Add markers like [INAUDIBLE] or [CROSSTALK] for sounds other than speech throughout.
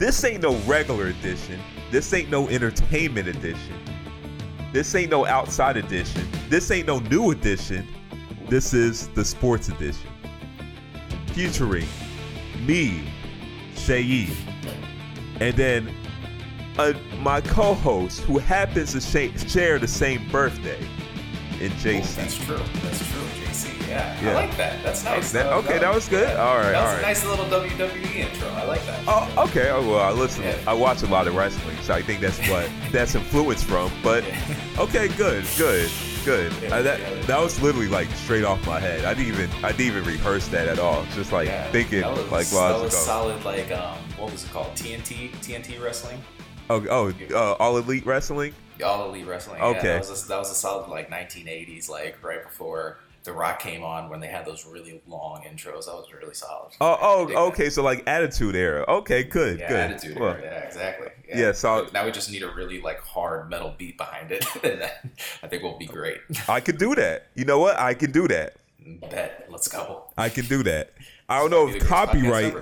This ain't no regular edition. This ain't no entertainment edition. This ain't no outside edition. This ain't no new edition. This is the sports edition. Featuring me, Shayi, and then uh, my co-host who happens to sh- share the same birthday in JC. Oh, that's true. That's true, JC. Yeah, Yeah. I like that. That's nice. That- okay, that was good? All right, that was all a nice little WWE intro. Like that. Oh, okay. Oh, well, I listen. Yeah. I watch a lot of wrestling, so I think that's what [LAUGHS] that's influenced from. But okay, good, good, good. Yeah, Uh, that that was literally like straight off my head. I didn't even I didn't even rehearse that at all. Just like thinking that was, like that while I was ago. solid. Like um, what was it called? TNT, TNT wrestling, Oh, oh, uh, all elite wrestling. all elite wrestling. Okay. yeah, that was a, that was a solid like 1980s, like right before The Rock came on when they had those really long intros. That was really solid. Oh, oh, that. okay. So like attitude era. Okay, good, Yeah, good. attitude. Well, era, yeah, exactly. yeah, so- now we just need a really like hard metal beat behind it, [LAUGHS] and then I think we'll be great. I could do that. You know what? I can do that. Bet. Let's go. I can do that. I don't know if the greatest podcast copyright.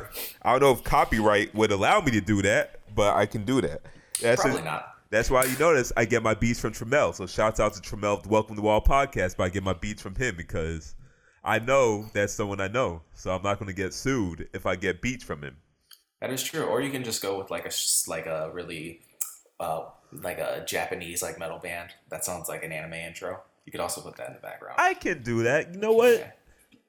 I don't know if copyright would allow me to do that, but I can do that. That's Probably just- not. That's why you notice I get my beats from Tremel. So shouts out to Tremel, Welcome to Wall podcast, but I get my beats from him because I know that's someone I know. So I'm not going to get sued if I get beats from him. That is true. Or you can just go with like a like a really uh like a Japanese like metal band that sounds like an anime intro. You could also put that in the background. I can do that. You know what? Yeah.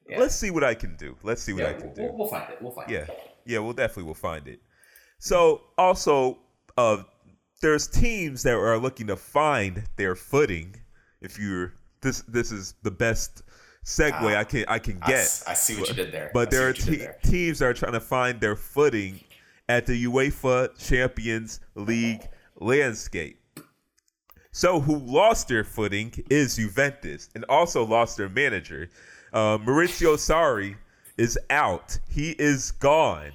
Yeah. Let's see what I can do. Let's see what Yeah, I can do. we'll, we'll find it. We'll find Yeah, it. yeah, yeah. we'll definitely we'll find it. So also, uh, there's teams that are looking to find their footing. If you're this, this is the best segue I can I can I, get. s- I see what you did there. But I there are what you did te- there. teams that are trying to find their footing at the UEFA Champions League landscape. So, who lost their footing is Juventus and also lost their manager. Uh, Maurizio Sarri is out. He is gone.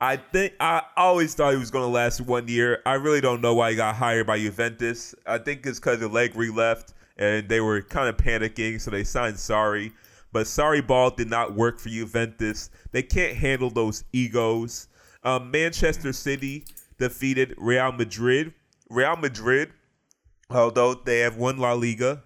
I think I always thought he was going to last one year. I really don't know why he got hired by Juventus. I think it's because Allegri left and they were kind of panicking, so they signed Sarri. But Sarri ball did not work for Juventus. They can't handle those egos. Um, Manchester City defeated Real Madrid. Real Madrid, although they have won La Liga,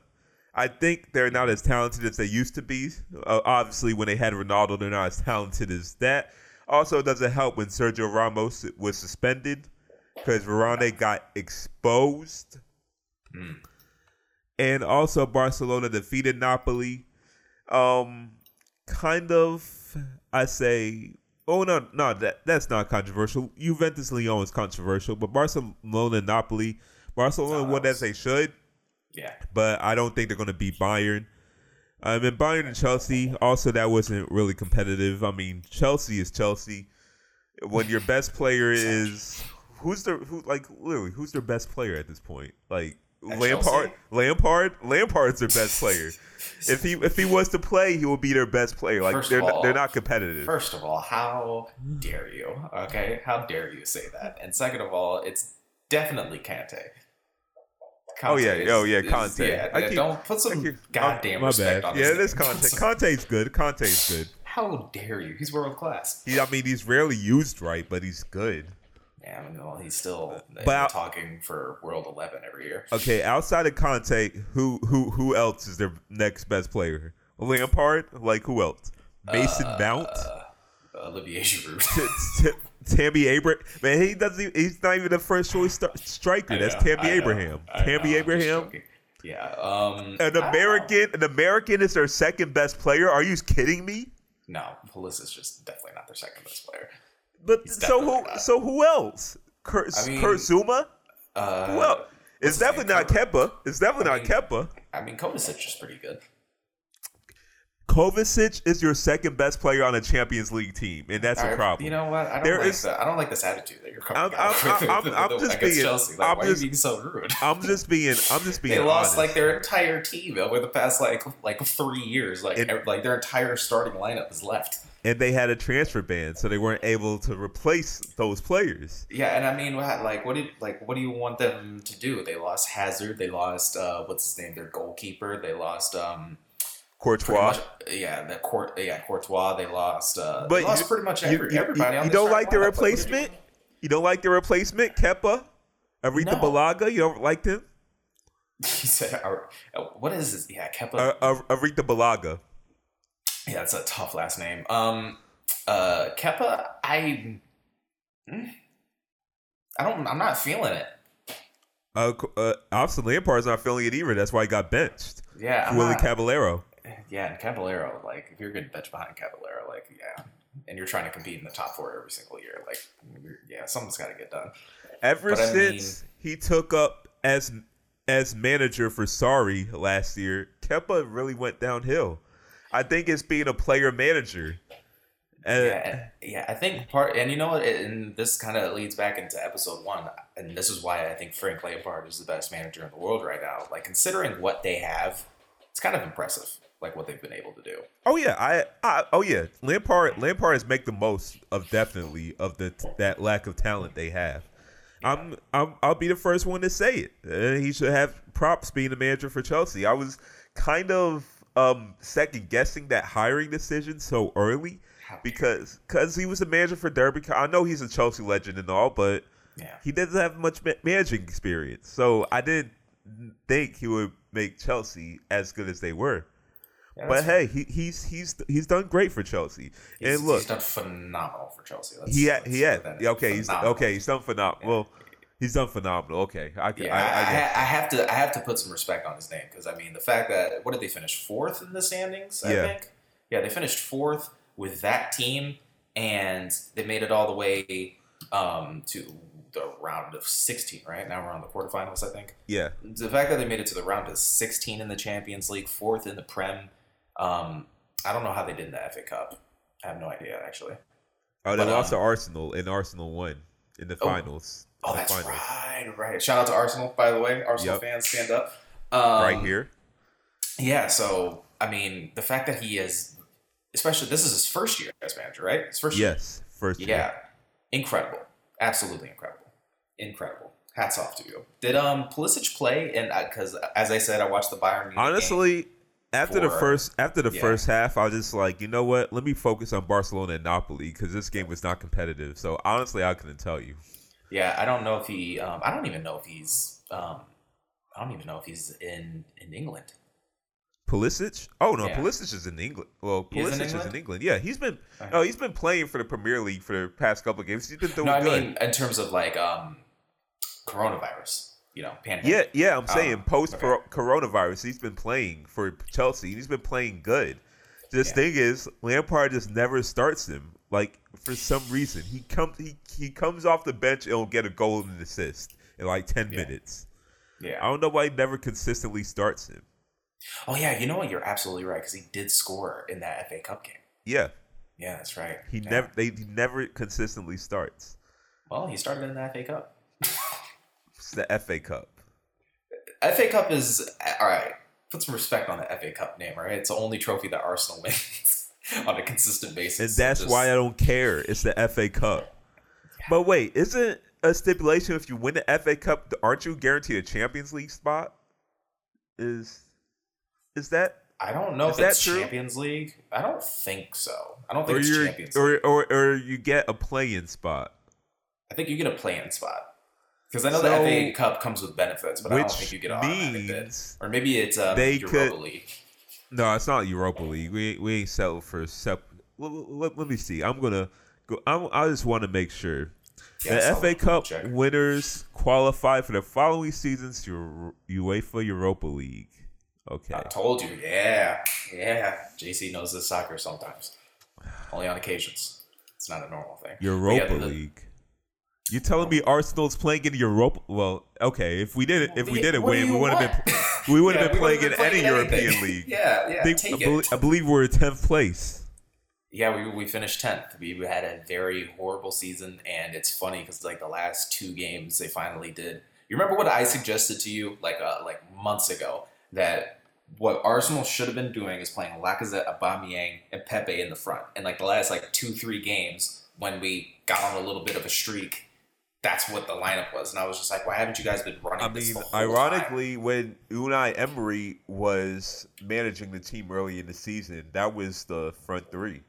I think they're not as talented as they used to be. Uh, obviously, when they had Ronaldo, they're not as talented as that. Also, doesn't help when Sergio Ramos was suspended because Varane got exposed. And also, Barcelona defeated Napoli. Um, kind of, I say. Oh no, no, that that's not controversial. Juventus Lyon is controversial, but Barcelona Napoli, Barcelona won as they should Yeah. but I don't think they're going to beat Bayern. Um, and Bayern and Chelsea, also that wasn't really competitive. I mean, Chelsea is Chelsea. When your best player [LAUGHS] is who's the who like literally who's their best player at this point? Like At Lampard, Chelsea? Lampard, Lampard's their best player. [LAUGHS] if he if he was to play, he would be their best player. Like First they're not, all- they're not competitive. First of all, how dare you? Okay, how dare you say that? And second of all, it's definitely Kante. Oh, yeah. is- Oh, yeah, is- Kante. Yeah, I yeah, keep- don't put some keep- goddamn respect bad. on Yeah, this is. Kante. Kante's good. Kante's good. How dare you? He's world class. He, I mean, he's rarely used right, but he's good. Yeah, I mean, well, he's still But I- talking for World Eleven every year. Okay, outside of Kante, who who who else is their next best player? Lampard, like who else? Mason Mount, Uh, Olivier Giroud. T- T- Tammy Abraham. Man, he doesn't. Even, he's not even the first choice st- striker. That's know, Tammy I Abraham. Know, Tammy Abraham. Yeah. Um. An American, an American is their second best player. Are you kidding me? No, Pulisic's just definitely not their second best player. But He's so who? not. So who else? Kurt, I mean, Kurt Zouma. Uh, Who else? It's definitely not Kepa. It's definitely I not mean- Kepa. I mean, Kovacic is pretty good. Kovacic is your second best player on a Champions League team, and that's a problem. You know what? I don't There like is- that. I don't like this attitude that you're coming I'm- out I'm- with I'm- with- I'm [LAUGHS] with- just being- Chelsea. Like, I'm why just- are you being so rude? I'm just being. I'm just [LAUGHS] being. they lost honest. like their entire team over the past like like three years. Like And- like their entire starting lineup is left. and they had a transfer ban, so they weren't able to replace those players. Yeah, and I mean, like, what did like what do you want them to do? They lost Hazard. They lost uh, what's his name? Their goalkeeper. They lost um, Courtois. much, yeah, the court, yeah, Courtois. They lost. Uh, But they lost you- pretty much every, you- everybody. you- you don't like the lineup. Like, what do you- replacement? You don't like the replacement, Kepa? Aretha No. Balaga? You don't like him? [LAUGHS] He said, uh, "What is this? Yeah, Kepa. Uh, Aretha Balaga. yeah, that's a tough last name. Um, uh, Kepa. I, Hmm? I don't. I'm not feeling it. Uh, uh, Austin Lampard's not feeling it either. That's why he got benched. Yeah, Willy Caballero. Yeah, and Caballero, like if you're good bench behind Caballero, like yeah, and you're trying to compete in the top four every single year, like yeah, something's got to get done. Ever But I since he took up as as manager for Sarri last year, Kepa really went downhill. I think it's being a player manager. Uh, yeah, yeah, I think part, and you know what, and this kind of leads back into episode one, and this is why I think Frank Lampard is the best manager in the world right now. Like considering what they have, it's kind of impressive, like what they've been able to do. Oh yeah, I, I oh yeah. Lampard Lampard has make the most of definitely of the that lack of talent they have. I'm, I'm I'll be the first one to say it. Uh, he should have props being the manager for Chelsea. I was kind of um second guessing that hiring decision so early because cause he was a manager for Derby. I know he's a Chelsea legend and all, but Yeah, he doesn't have much ma- managing experience. So I didn't think he would make Chelsea as good as they were. Yeah, But hey, he, he's he's he's done great for Chelsea. He's, and look, he's done phenomenal for Chelsea. Let's, he had he had yeah, in. okay. He's okay. He's done phenomenal. Well, he's done phenomenal. Okay, I. Yeah, I, I, I, I, I have to I have to put some respect on his name because I mean the fact that what did they finish fourth in the standings? I Yeah. think. Yeah, they finished fourth with that team, and they made it all the way um, to the round of sixteen. Right now we're on the quarterfinals. I think yeah, the fact that they made it to the round of sixteen in the Champions League, fourth in the Prem. Um, I don't know how they did in the FA Cup. I have no idea actually. oh, they but, lost um, to Arsenal, and Arsenal won in the Oh. finals. Oh, The that's finals. right, right. Shout out to Arsenal, by the way. Arsenal Yep. fans, stand up. Um, right here. Yeah, so I mean, the fact that he is, especially this is his first year as manager, right? His first year. Yes, first. Yeah, incredible, absolutely incredible, incredible. Hats off to you. Did um Pulisic play? And because as I said, I watched the Bayern. Munich game. After the first after the yeah. first half, I was just like, you know what? Let me focus on Barcelona and Napoli because this game was not competitive. So honestly, I couldn't tell you. yeah, I don't know if he. Um, I don't even know if he's. Um, I don't even know if he's in in England. Pulisic? Oh no, Yeah. Pulisic is in England. Well, is in Pulisic is in England? England. Yeah, he's been. Okay. Oh, he's been playing for the Premier League for the past couple of games. He's been doing No, I good. mean in terms of like um, coronavirus. You know, pandemic. yeah, yeah. I'm saying Um, post okay. coronavirus, he's been playing for Chelsea. and He's been playing good. This Yeah. thing is, Lampard just never starts him. Like for some reason, he comes he he comes off the bench and will get a goal and an assist in like ten Yeah. minutes. Yeah, I don't know why he never consistently starts him. Oh yeah, you know what? You're absolutely right because he did score in that FA Cup game. Yeah, Yeah, that's right. he Yeah. never they he never consistently starts. Well, he started in the FA Cup. It's the FA Cup. FA Cup is all right. Put some respect on the FA Cup name, right? It's the only trophy that Arsenal [LAUGHS] wins on a consistent basis. And that's just- why I don't care. It's the FA Cup. But wait, isn't a stipulation if you win the FA Cup, aren't you guaranteed a Champions League spot? Is is that I don't know Is if that it's true? Champions League. I don't think so. I don't or think it's Champions League. or, or or you get a play-in spot? I think you get a play-in spot because I know So- the FA Cup comes with benefits, but I don't think you get automatic bid. Or maybe it's um, they Europa could- League. no, it's not Europa League. We we ain't settled for sep. Let, let, let me see. I'm gonna go. I'm, I just want to make sure. Yeah, the FA Cup check. winners qualify for the following season's Euro- UEFA Europa League. Okay. I told you, yeah, yeah. JC knows his soccer sometimes, only on occasions. It's not a normal thing. Europa Yeah, the- League. You telling me Arsenal's playing in Europe? Well, okay. If we did it, if we did it, win, we would have been, we would have Yeah, been playing in any European league. [LAUGHS] Yeah, yeah. I, think, I, believe. I believe we're in tenth place. Yeah, we, we finished tenth. We had a very horrible season, and it's funny because like the last two games, they finally did. You remember what I suggested to you like uh, like months ago that what Arsenal should have been doing is playing Lacazette, Aubameyang, and Pepe in the front. And like the last like two three games when we got on a little bit of a streak, that's what the lineup was. And I was just like, why haven't you guys been running? I this mean, whole time? ironically, when Unai Emery was managing the team early in the season, that was the front three.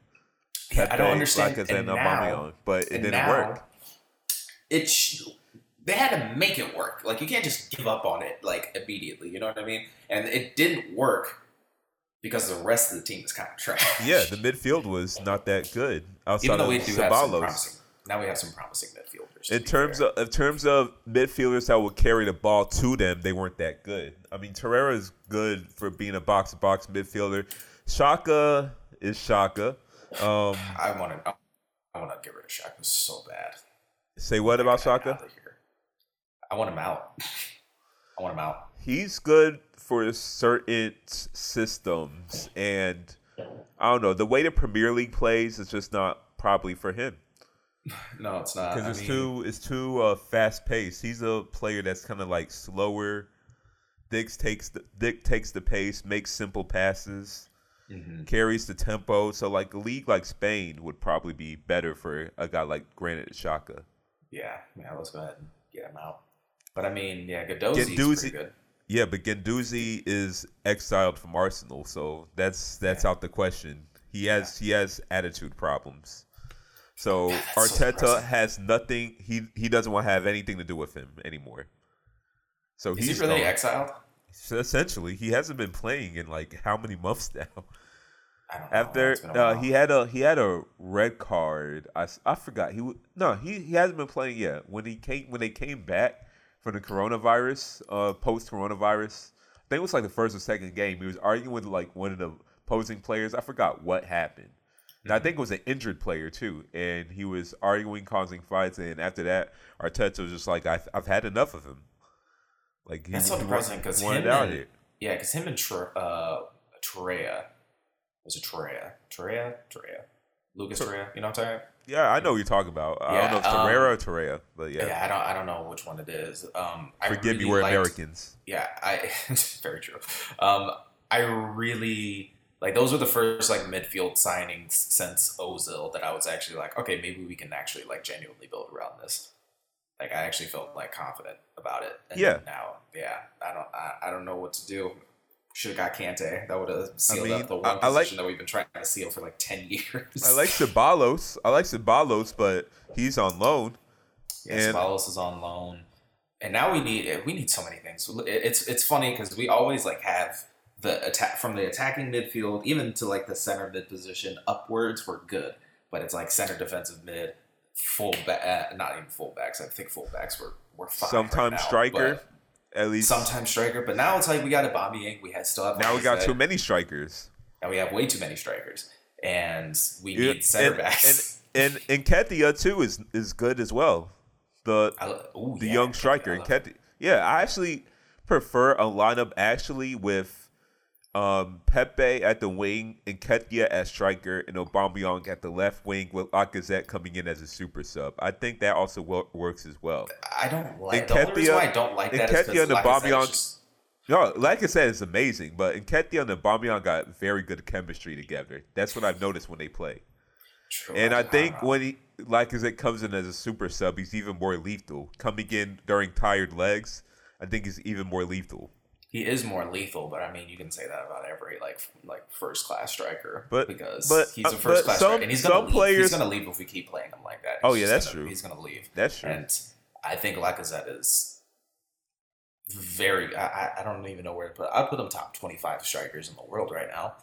Yeah, I don't understand. Lacazette, and and now, but it didn't work. it sh- they had to make it work. Like you can't just give up on it like immediately. You know what I mean? And it didn't work because the rest of the team is kind of trash. Yeah, the midfield was not that good outside Even though of we do have some promising. Now we have some promising midfielders. In terms fair. of in terms of midfielders that would carry the ball to them, they weren't that good. I mean, Torreira is good for being a box to box midfielder. Xhaka is Xhaka. Um, [SIGHS] I want to. I want to get rid of Xhaka so bad. say what about Xhaka? I want him out. [LAUGHS] I want him out. He's good for certain systems, and I don't know the way the Premier League plays is just not probably for him No, it's not. because it's mean, too it's too uh, fast paced. He's a player that's kind of like slower. Dick takes the Dick takes the pace, makes simple passes. mhm. carries the tempo. So like a league like Spain would probably be better for a guy like Granit Xhaka. Yeah, yeah. Let's go ahead and get him out. But I mean, yeah, Guendouzi's pretty good. Yeah, but Guendouzi is exiled from Arsenal, so that's that's out the question. He has he has attitude problems. So that's Arteta depressing. has nothing. He he doesn't want to have anything to do with him anymore. So Is he's he really gone. exiled? So essentially, he hasn't been playing in like how many months [LAUGHS] now? I don't. After It's been a uh, he had a he had a red card. I, I forgot he no he he hasn't been playing yet. When he came when they came back from the coronavirus, uh, post coronavirus, I think it was like the first or second game. He was arguing with like one of the opposing players. I forgot what happened. And I think it was an injured player too, and he was arguing, causing fights. And after that, Arteta was just like, "I've, I've had enough of him." Like That's so depressing because him and here. yeah, because him and Tre- uh, Torreira was it Torreira? Torreira? Torreira? Lucas Tor- Torreira? You know what I'm talking? about? Yeah, I know what you're talking about. I don't know if um, Torreira or Torreira, but Yeah. yeah. I don't. I don't know which one it is. Um, I Forgive me, we're liked- Americans. Yeah, I [LAUGHS] very true. Um, I really like those were the first like midfield signings since Ozil that I was actually like, okay, maybe we can actually like genuinely build around this. Like I actually felt like confident about it. And Yeah. Now, yeah, I don't. I, I don't know what to do. Should have got Kante. That would have sealed mean, up the I- one I like- position that we've been trying to seal for like ten [LAUGHS] years. I like Ceballos. I like Ceballos, but he's on loan. Yeah, And- Ceballos is on loan, and now we need we need so many things. It's it's funny because we always like have the attack from the attacking midfield, even to like the center mid position upwards. We're good, but it's like center defensive mid, full back, uh, not even fullbacks. I think fullbacks were were fine. Sometimes right now, striker, at least. sometimes striker, but now it's like we got a Bobby We had still have now we got too many strikers. and we have way too many strikers, and we Yeah, need center and, backs. And and Nketiah too is is good as well. The lo- ooh, the yeah, young striker and Nketiah. Yeah, I actually prefer a lineup actually with um, Pepe at the wing, Nketiah as striker, and Aubameyang at the left wing with Lacazette coming in as a super sub. I think that also wo- works as well. I don't like the only reason why I don't like that is Nketiah because and Aubameyang- is just No, like I said, it's amazing. But Nketiah and Aubameyang got very good chemistry together. That's what I've noticed when they play. true. And I don't think when he, like as it comes in as a super sub, he's even more lethal. Coming in during tired legs, I think he's even more lethal. He is more lethal, but I mean, you can say that about every like like first class striker, But- because but- he's uh, a first but class striker, and he's gonna leave. players- he's gonna leave if we keep playing him like that. He's Oh, yeah, that's gonna- true. He's gonna leave, That's true. and I think Lacazette is very. I, I- I don't even know where to put. I'd put him top twenty five strikers in the world right now.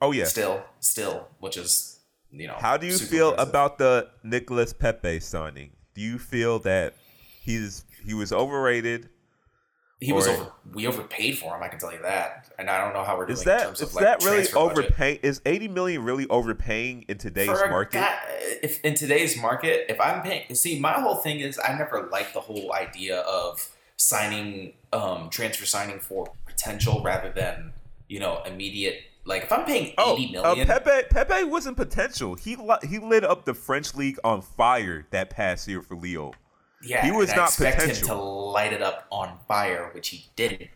oh yeah. Still, still, which is you know. How do you feel impressive. about the Nicholas Pepe signing? Do you feel that he's he was overrated? He was over. We overpaid for him. I can tell you that, and I don't know how we're doing Is in that terms is of like that really overpaying? Is eighty million really overpaying in today's For market? guy- if in today's market, if I'm paying, see, my whole thing is I never liked the whole idea of signing, um, transfer signing for potential rather than you know immediate. Like if I'm paying Oh, eighty uh, million, Pepe Pepe wasn't potential. He he lit up the French league on fire that past year for Lille. Yeah, he was and I not expect him potential. to light it up on fire, which he didn't.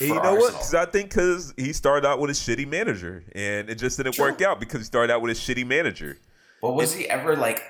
And you know what? Arsenal. 'Cause I think because he started out with a shitty manager, and it just didn't True. work out because he started out with a shitty manager. But was he ever like?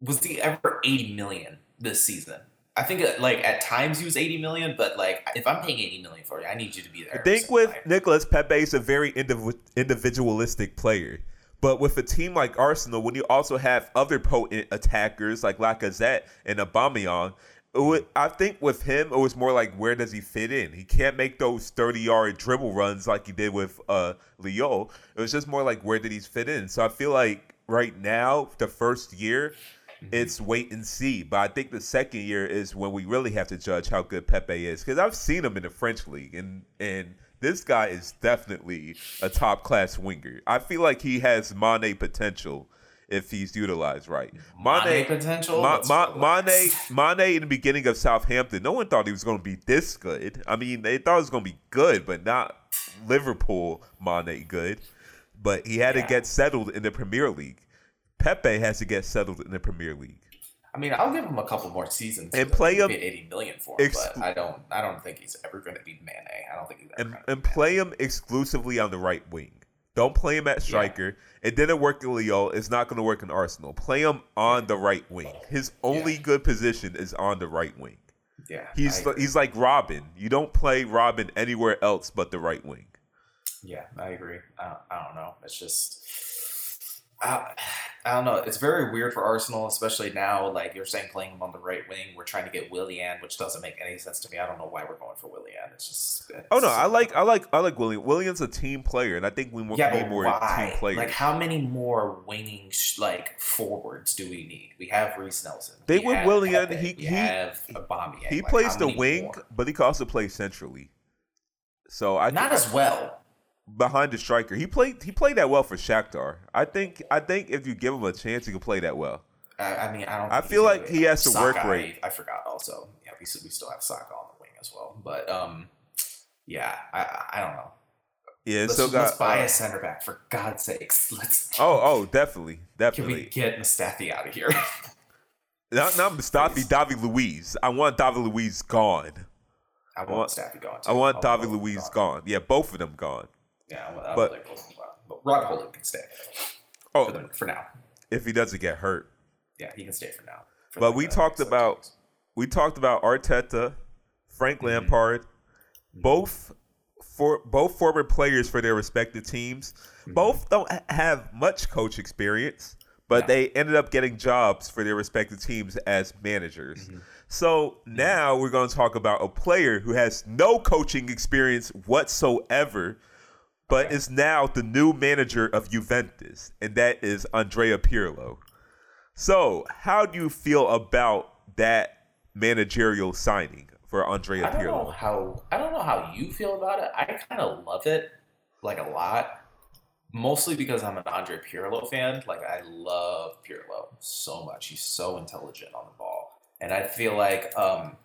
Was he ever eighty million this season? I think uh, like at times he was eighty million, but like if I'm paying eighty million for you, I need you to be there. I think with. Nicholas Pepe is a very indiv- individualistic player, But with a team like Arsenal, when you also have other potent attackers like Lacazette and Aubameyang, would, I think with him it was more like where does he fit in? He can't make those thirty yard dribble runs like he did with uh, Lille. It was just more like where did he fit in? So I feel like right now the first year it's wait and see. But I think the second year is when we really have to judge how good Pepe is because I've seen him in the French league and and this guy is definitely a top class winger. I feel like he has Mane potential if he's utilized right. Mane potential? Ma, Ma. Mane, [LAUGHS] Mane in the beginning of Southampton, no one thought he was going to be this good. I mean, they thought it was going to be good, but not Liverpool Mane good. But he had Yeah. to get settled in the Premier League. Pepe has to get settled in the Premier League. I mean, I'll give him a couple more seasons And play him- get eighty million for him, Ex- but I don't. I don't think he's ever going to be Mane. I don't think he's ever And, and play him exclusively on the right wing. Don't play him at striker. It didn't work in Lyon. It's not going to work in Arsenal. Play him on the right wing. His only Yeah. good position is on the right wing. Yeah, He's he's like Robben. You don't play Robben anywhere else but the right wing. Yeah, I agree. I don't, I don't know. It's just. I, I don't know. It's very weird for Arsenal, especially now. Like you're saying, playing him on the right wing, we're trying to get Willian, which doesn't make any sense to me. I don't know why we're going for Willian. It's just. It's, Oh no, I like I like I like Willian. Willian's a team player, and I think we more, Yeah, need more why? team players. Like, how many more winging sh- like forwards do we need? We have Reiss Nelson. They we would Willian, he- we he- have Aubameyang. he Like, plays the wing, more? but he can also play centrally. So I Not as well. Behind the striker. He played he played that well for Shakhtar. I think I think if you give him a chance, he can play that well. I, I mean, I don't. I feel like he has to work rate. I, I forgot also. Yeah, we still, we still have Saka on the wing as well. But um, yeah, I I- I don't know. Yeah, Let's, still let's buy uh, a center back for God's sakes. [LAUGHS] Let's. oh oh definitely definitely. Can we get Mustafi out of here? [LAUGHS] Not not Mustafi, Davi Luiz. I want Davi Luiz gone. I want want- Mustafi gone. Too. I want Davi David of them Luiz gone. Yeah, both of them gone. Yeah, I But- want both of them gone. But Rob Holding can stay for, Oh, the, for now. if he doesn't get hurt. Yeah, he can stay for now. For But the we next talked about games. we talked about Arteta, Frank Mm-hmm. Lampard, both for both former players for their respective teams. Both don't have much coach experience, but Mm-hmm. No. they ended up getting jobs for their respective teams as managers. Mm-hmm. So now we're going to talk about a player who has no coaching experience whatsoever, but is now the new manager of Juventus, and that is Andrea Pirlo. So, how do you feel about that managerial signing for Andrea I don't know Pirlo? how I don't know how you feel about it. I kind of love it, like a lot. Mostly because I'm an Andre Pirlo fan. Like I love Pirlo so much. He's so intelligent on the ball, and I feel like um,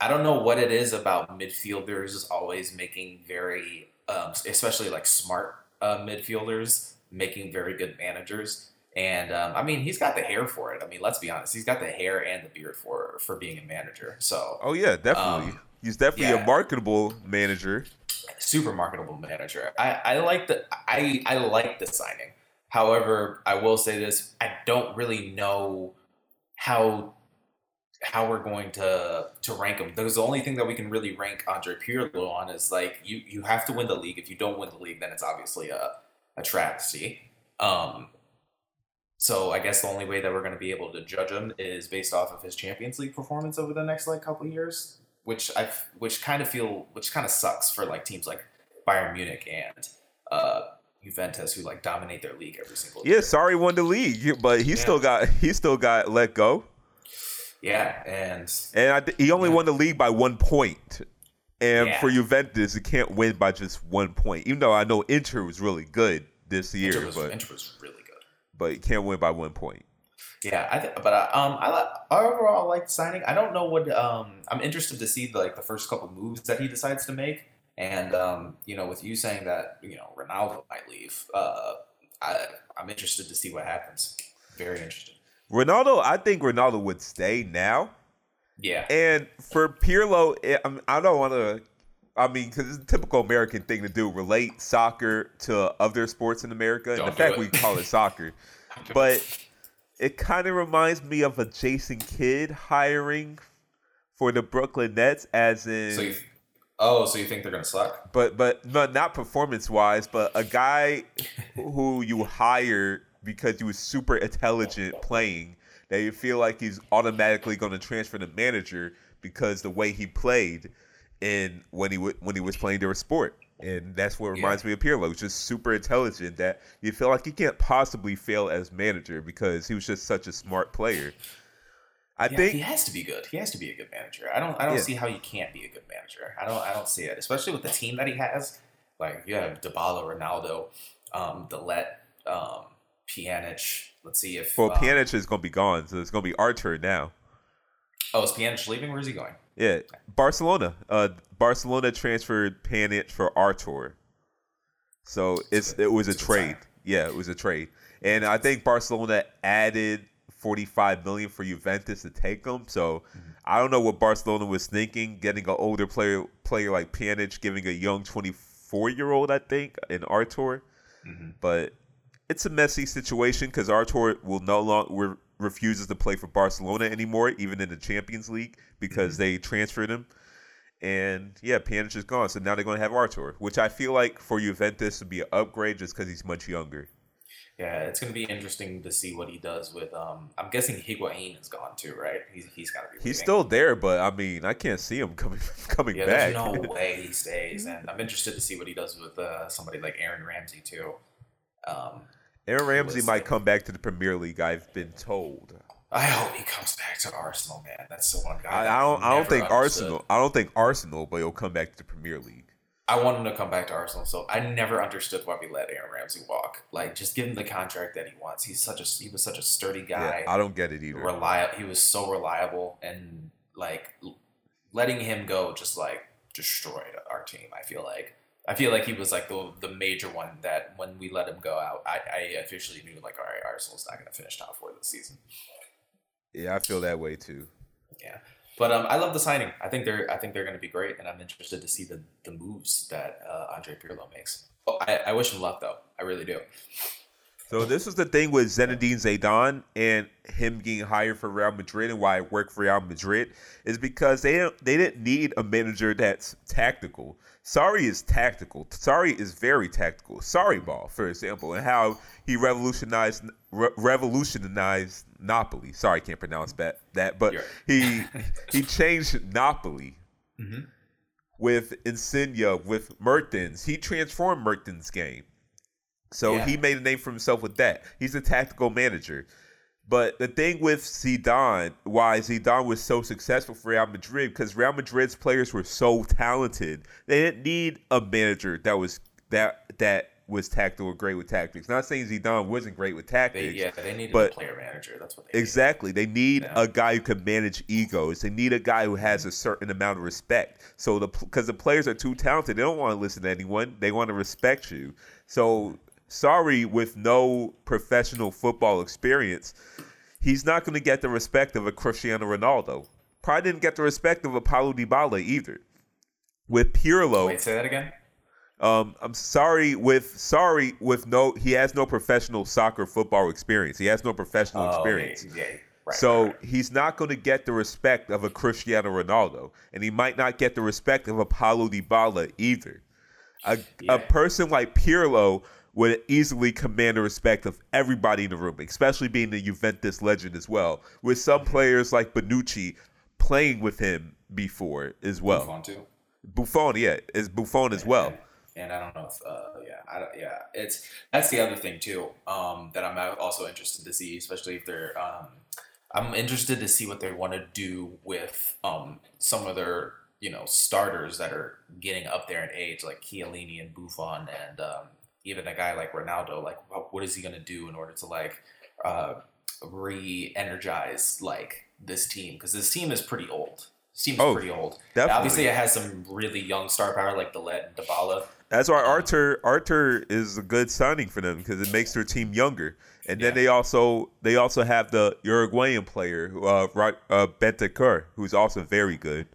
I don't know what it is about midfielders always making very, um, especially like smart uh, midfielders making very good managers. And um, I mean, he's got the hair for it. I mean, let's be honest, he's got the hair and the beard for for being a manager. So Oh yeah, definitely. Um, He's definitely a marketable manager. super marketable manager. I, I like the I, I like the signing. However, I will say this: I don't really know how how we're going to to rank him. Because the only thing that we can really rank Andre Pirlo on is like you you have to win the league. If you don't win the league, then it's obviously a a travesty. Um, so I guess the only way that we're going to be able to judge him is based off of his Champions League performance over the next like couple of years, which I which kind of feel which kind of sucks for like teams like Bayern Munich and uh, Juventus who like dominate their league every single Yeah, year. Sarri won the league, but he Yeah. still got he still got let go, Yeah, and and th- he only Yeah. won the league by one point. And Yeah. for Juventus, you can't win by just one point. Even though I know Inter was really good this year, Inter was, but Inter was really good. but you can't win by one point. Yeah, I th- but I, um, I like overall I like the signing. I don't know what um, I'm interested to see like the first couple moves that he decides to make, and um, you know, with you saying that you know Ronaldo might leave, uh, I I'm interested to see what happens. Very interested. Ronaldo, I think Ronaldo would stay now. Yeah, And for Pirlo, eh, I, mean, I don't want to. I mean, because it's a typical American thing to do, relate soccer to other sports in America. and the fact it. we call it soccer, [LAUGHS] but it kind of reminds me of a Jason Kidd hiring for the Brooklyn Nets, as in so you, Oh, so you think they're gonna suck? But but but not performance wise, but a guy who you hire because he was super intelligent playing that you feel like he's automatically going to transfer to manager because the way he played and when he w- when he was playing their sport. And that's what reminds yeah. me of Pirlo. Just super intelligent that you feel like he can't possibly fail as manager because he was just such a smart player. I yeah, think he has to be good. He has to be a good manager. I don't I don't yeah. see how you can't be a good manager. I don't I don't see it, especially with the team that he has. Like you have Dybala, Ronaldo, um, De um, Pjanic. Let's see if well, um, Pjanic is going to be gone, so it's going to be Artur now. Oh, is Pjanic leaving? Where's he going? Yeah, Barcelona. Uh, Barcelona transferred Pjanic for Artur. So it's it was a trade. Yeah, it was a trade, and I think Barcelona added 45 million for Juventus to take him. So mm-hmm. I don't know what Barcelona was thinking, getting an older player player like Pjanic, giving a young 24 year old, I think, in Artur. Mm-hmm. But it's a messy situation because Artur will no longer refuses to play for Barcelona anymore, even in the Champions League, because mm-hmm. they transferred him. And yeah, Pjanic is gone, so now they're going to have Artur, which I feel like for Juventus would be an upgrade just because he's much younger. Yeah, it's going to be interesting to see what he does with. Um, I'm guessing Higuain is gone too, right? He's he's got to be. Leaving. He's still there, but I mean, I can't see him coming [LAUGHS] coming yeah, back. There's no [LAUGHS] way he stays, and I'm interested to see what he does with uh, somebody like Aaron Ramsey too. Um, Aaron Ramsey might come back to the Premier League. I've been told. I hope he comes back to Arsenal, man. That's the one guy. I, I don't. I don't think understood. Arsenal. I don't think Arsenal, but he'll come back to the Premier League. I want him to come back to Arsenal. So I never understood why we let Aaron Ramsey walk. Like, just give him the contract that he wants. He's such a he was such a sturdy guy. Yeah, I don't get it either. Reliable. He was so reliable, and like letting him go just like destroyed our team. I feel like. I feel like he was like the the major one that when we let him go out, I, I officially knew like, all right, Arsenal's not going to finish top four this season. Yeah, I feel that way too. Yeah. But um, I love the signing. I think they're I think they're going to be great, and I'm interested to see the the moves that uh, Andre Pirlo makes. Oh, I, I wish him luck though. I really do. So this is the thing with Zinedine Zidane and him getting hired for Real Madrid and why I work for Real Madrid is because they they didn't need a manager that's tactical. Sarri is tactical. Sarri is very tactical. Sarri ball, for example, and how he revolutionized re- revolutionized Napoli. Sorry, I can't pronounce that. That, but he [LAUGHS] he changed Napoli mm-hmm. with Insigne, with Mertens. He transformed Mertens' game. So yeah. he made a name for himself with that. He's a tactical manager. But the thing with Zidane, why Zidane was so successful for Real Madrid, because Real Madrid's players were so talented, they didn't need a manager that was that that was tactical great with tactics. Not saying Zidane wasn't great with tactics. They, yeah, they needed but a player manager. That's what they exactly. Need. They need yeah. a guy who can manage egos. They need a guy who has a certain amount of respect. So the because the players are too talented, they don't want to listen to anyone. They want to respect you. So Sarri, with no professional football experience, he's not going to get the respect of a Cristiano Ronaldo. Probably didn't get the respect of a Paulo Dybala either. With Pirlo, wait, say that again. Um, I'm sorry with sorry with no he has no professional soccer football experience. He has no professional oh, experience. Yeah, yeah. Right, so right. he's not going to get the respect of a Cristiano Ronaldo, and he might not get the respect of a Paulo Dybala either. A, yeah. a person like Pirlo would easily command the respect of everybody in the room, especially being the Juventus legend as well. With some players like Bonucci playing with him before as well. Buffon too. Buffon, yeah, is Buffon as well. And, and I don't know if, uh, yeah, I, yeah, it's that's the other thing too um, that I'm also interested to see, especially if they're. Um, I'm interested to see what they want to do with um, some of their you know starters that are getting up there in age, like Chiellini and Buffon and um, even a guy like Ronaldo, like what is he going to do in order to like uh, re-energize like this team? Because this team is pretty old. This team is oh, pretty old. Definitely. Obviously, it has some really young star power like De Ligt and Dybala. That's why Artur Artur is a good signing for them because it makes their team younger. And then yeah. they also they also have the Uruguayan player, uh, uh, Bentancur, who's also very good.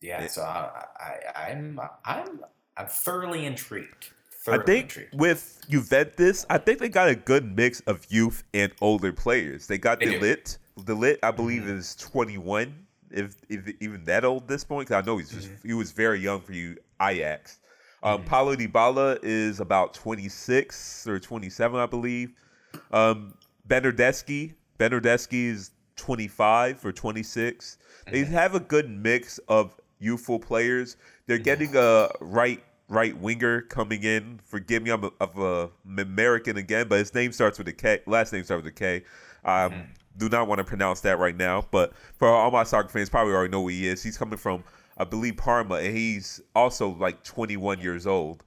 Yeah, so I, I, I'm I'm I'm thoroughly intrigued. I think with Juventus, I think they got a good mix of youth and older players. They got they De Ligt. De Ligt, I believe, mm-hmm. is 21 if, if even that old at this point. Because I know he's just Mm-hmm. he was very young for you Ajax. Um, Mhm. Paulo Dybala is about 26 or 27, I believe. Um, Bernardeschi, Bernardeschi is 25 or 26. They Mhm. have a good mix of youthful players. They're getting a right right winger coming in. Forgive me, I'm a, of a American again, but his name starts with a K. Last name starts with a K. Um, Mhm. Do not want to pronounce that right now, but for all my soccer fans, probably already know who he is. He's coming from, I believe, Parma, and he's also like 21 years old.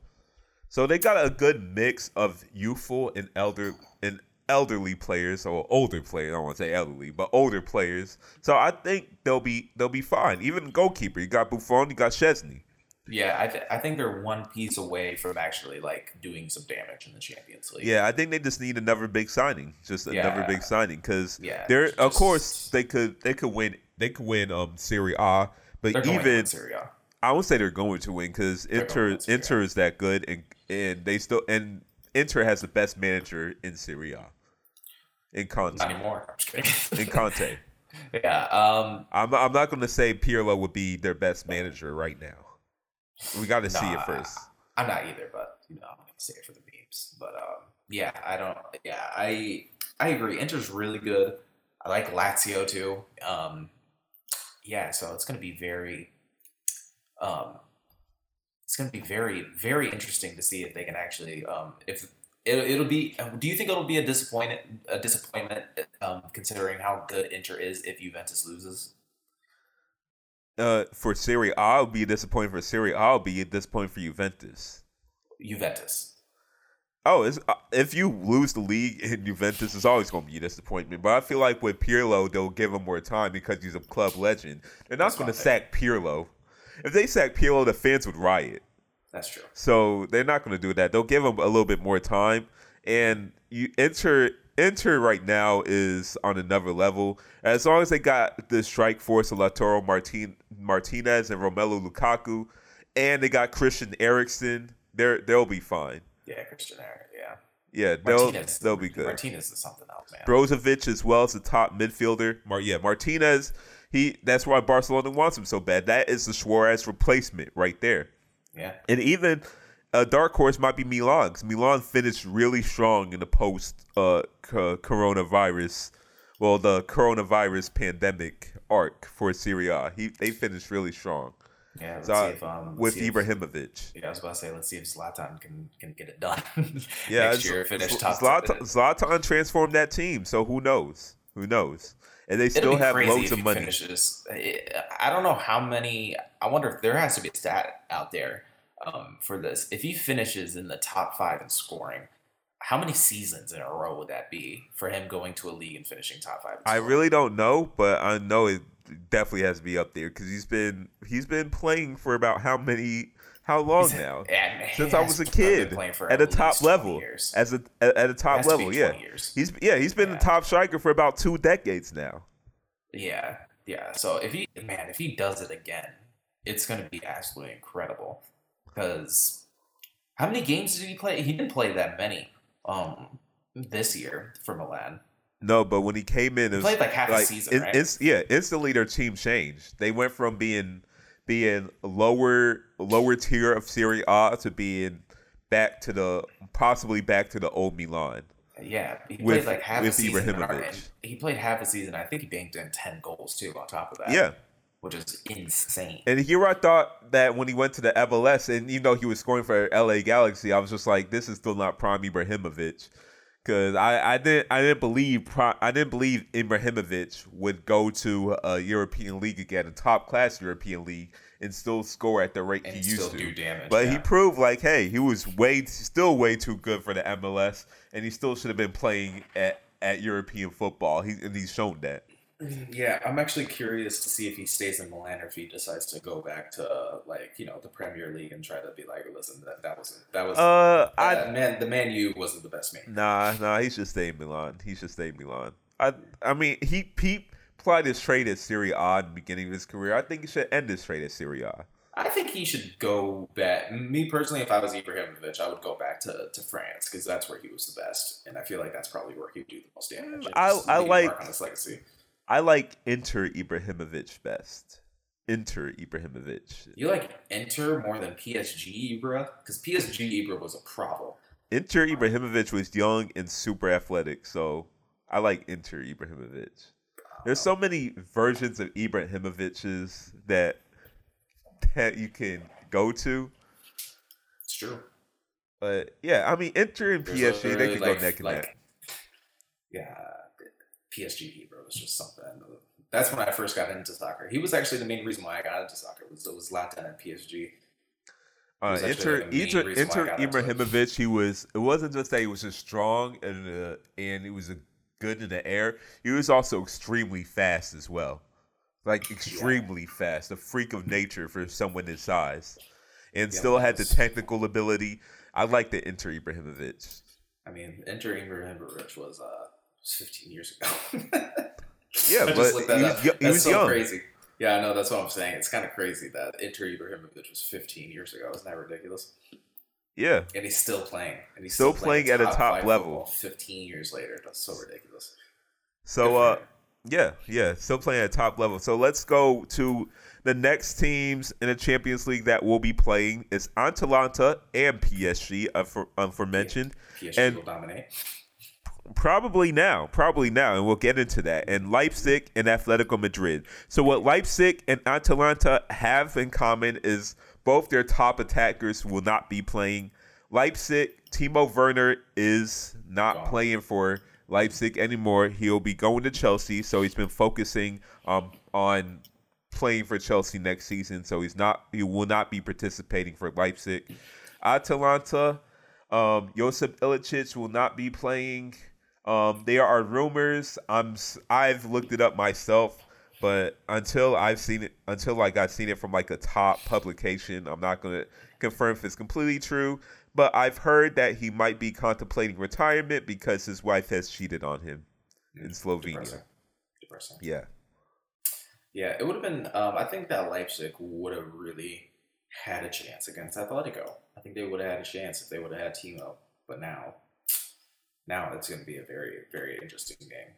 So they got a good mix of youthful and elder and elderly players or older players. I don't want to say elderly, but older players. So I think they'll be they'll be fine. Even goalkeeper, you got Buffon, you got Szczesny. Yeah, I, th- I think they're one piece away from actually like doing some damage in the Champions League. Yeah, I think they just need another big signing, just another big signing, because Yeah, they're of course they could they could win they could win um Serie A, but even Serie A. I would say they're going to win because Inter to win Serie A. Inter is that good and and they still and Inter has the best manager in Serie A. In Conte. Not anymore. I'm just kidding. [LAUGHS] In Conte. [LAUGHS] yeah. Um. I'm I'm not going to say Pirlo would be their best manager right now. We got to see it first. I'm not either, but you know, I'm gonna say it for the memes. But um, yeah, I don't. Yeah, I I agree. Inter's really good. I like Lazio too. Um, yeah, so it's gonna be very, um, it's gonna be very very interesting to see if they can actually um if. It, it'll be. Do you think it'll be a disappointment? A disappointment, um, considering how good Inter is if Juventus loses. Uh, for Serie A, I'll be disappointed for Serie A. I'll be disappointed for Juventus. Juventus. Oh, uh, if you lose the league in Juventus, it's always going to be a disappointment. But I feel like with Pirlo, they'll give him more time because he's a club legend. They're not going to sack Pirlo. If they sack Pirlo, the fans would riot. That's true. So they're not going to do that. They'll give him a little bit more time. And you enter Inter right now is on another level. As long as they got the strike force of Lautaro Martin, Martinez and Romelu Lukaku, and they got Christian Eriksen, they're they'll be fine. Yeah, Christian Eric. Yeah. Yeah, they'll Martinez. they'll be good. Martinez is something else, man. Brozovic as well as the top midfielder. Mar- yeah, Martinez. He that's why Barcelona wants him so bad. That is the Suarez replacement right there. Yeah. And even a dark horse might be Milan. 'cause Milan finished really strong in the post uh, co- coronavirus, well, the coronavirus pandemic arc for Serie A. He they finished really strong Yeah. Let's So, see if um with see if- Ibrahimovic. Yeah, I was about to say, let's see if Zlatan can can get it done. [LAUGHS] Yeah, next year finish top. Zlatan, Zlatan transformed that team, so who knows? Who knows? And they It'll still have loads of money. Finishes. I don't know how many. I wonder if there has to be a stat out there um, for this. If he finishes in the top five in scoring, how many seasons in a row would that be for him going to a league and finishing top five? I really don't know, but I know it definitely has to be up there because he's been he's been playing for about how many how long He's- now? Yeah, Since I was a kid at a top level years. as a at, a top level. Yeah, years. he's yeah he's been Yeah. the top striker for about two decades now. Yeah, yeah. So if he man, if he does it again, it's gonna be absolutely incredible. Because how many games did he play? He didn't play that many um this year for Milan. No, but when he came in, it was played like half a season, right? yeah, instantly their team changed. They went from being being lower lower tier of Serie A to being back to the possibly back to the old Milan. Yeah, he With- played like half a season. He played half a season. I think he banked in ten goals too on top of that. Yeah. Which is insane. And here I thought that when he went to the MLS, and even though he was scoring for LA Galaxy, I was just like, this is still not prime Ibrahimovic, because I, I didn't I didn't believe I didn't believe Ibrahimovic would go to a European league again, a top class European league, and still score at the rate and he used to. do damage. But he proved like, hey, he was way still way too good for the MLS, and he still should have been playing at, at European football. He and he's shown that. Yeah, I'm actually curious to see if he stays in Milan or if he decides to go back to uh, like you know the Premier League and try to be like, listen, that that wasn't that was Uh, I man the Man U wasn't the best man. Nah, nah, he should stay in Milan. He should stay in Milan. I I mean, he he applied his trade at Serie A in the beginning of his career. I think he should end his trade at Serie A. I think he should go back. Me personally, if I was Ibrahimovic, I would go back to, to France because that's where he was the best, and I feel like that's probably where he would do the most damage. I- I like- his legacy. I like Inter Ibrahimovic best. Inter Ibrahimovic. You like Inter more than PSG Ibra? Because PSG Ibra was a problem. Inter Ibrahimovic was young and super athletic, so I like Inter Ibrahimovic. There's so many versions of Ibrahimovic's that that you can go to. It's true. But yeah, I mean Inter and PSG, they can like- go neck and like- neck. Yeah, PSG Ibra was just something. That's when I first got into soccer. He was actually the main reason why I got into soccer. Was it was Zlatan and PSG. Uh, was actually, Inter, like, Inter, reason why I Inter got into it. Ibrahimovic, he was. It wasn't just that he was just strong and uh, and he was a good in the air. He was also extremely fast as well, like extremely fast, a freak of nature for someone his size, and Yeah, still had the technical ability. I like the Inter Ibrahimovic. I mean, Inter Ibrahimovic was uh, 15 years ago. [LAUGHS] Yeah, but he was he That's was so young. crazy. Yeah, I know. That's what I'm saying. It's kind of crazy that Inter Ibrahimovic was 15 years ago. Isn't that ridiculous? Yeah, And he's still playing. And he's Still playing at a top level. 15 years later. That's so ridiculous. So uh yeah, yeah, still playing at top level. So let's go to the next teams in the Champions League that will be playing. It's Atalanta and PSG, afore- aforementioned. PSG and- will dominate. Probably now, probably now, and we'll get into that. And Leipzig and Atletico Madrid. So what Leipzig and Atalanta have in common is both their top attackers will not be playing. Leipzig, Timo Werner is not Gone. playing for Leipzig anymore. He'll be going to Chelsea, so he's been focusing um, on playing for Chelsea next season. So he's not he will not be participating for Leipzig. Atalanta, um, Josip Ilicic will not be playing. Um, there are rumors. I'm I've looked it up myself, but until I've seen it, until like I've seen it from like a top publication, I'm not gonna confirm if it's completely true. But I've heard that he might be contemplating retirement because his wife has cheated on him in Slovenia. Depressing. Depressing. Yeah. Yeah, it would have been. Um, I think that Leipzig would have really had a chance against Atletico. I think they would have had a chance if they would have had Timo. But now, now it's going to be a very, very interesting game.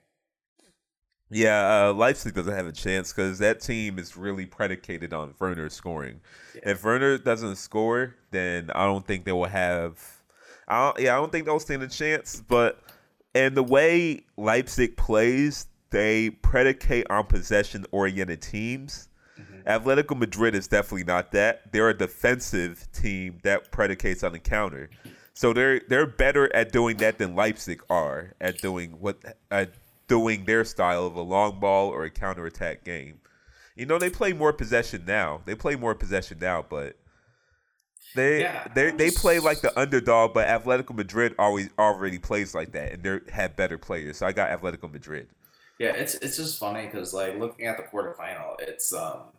Yeah, uh, Leipzig doesn't have a chance because that team is really predicated on Werner scoring. Yeah. If Werner doesn't score, then I don't think they will have. I don't, yeah, I don't think they'll stand a chance. But and the way Leipzig plays, they predicate on possession-oriented teams. Atletico Madrid is definitely not that. They're a defensive team that predicates on the counter. So they're they're better at doing that than Leipzig are at doing what at doing their style of a long ball or a counterattack game. You know, they play more possession now. They play more possession now, but they Yeah, they they play like the underdog, but Atletico Madrid always already plays like that and they have better players. So I got Atletico Madrid. Yeah, it's it's just funny because like looking at the quarterfinal, it's um,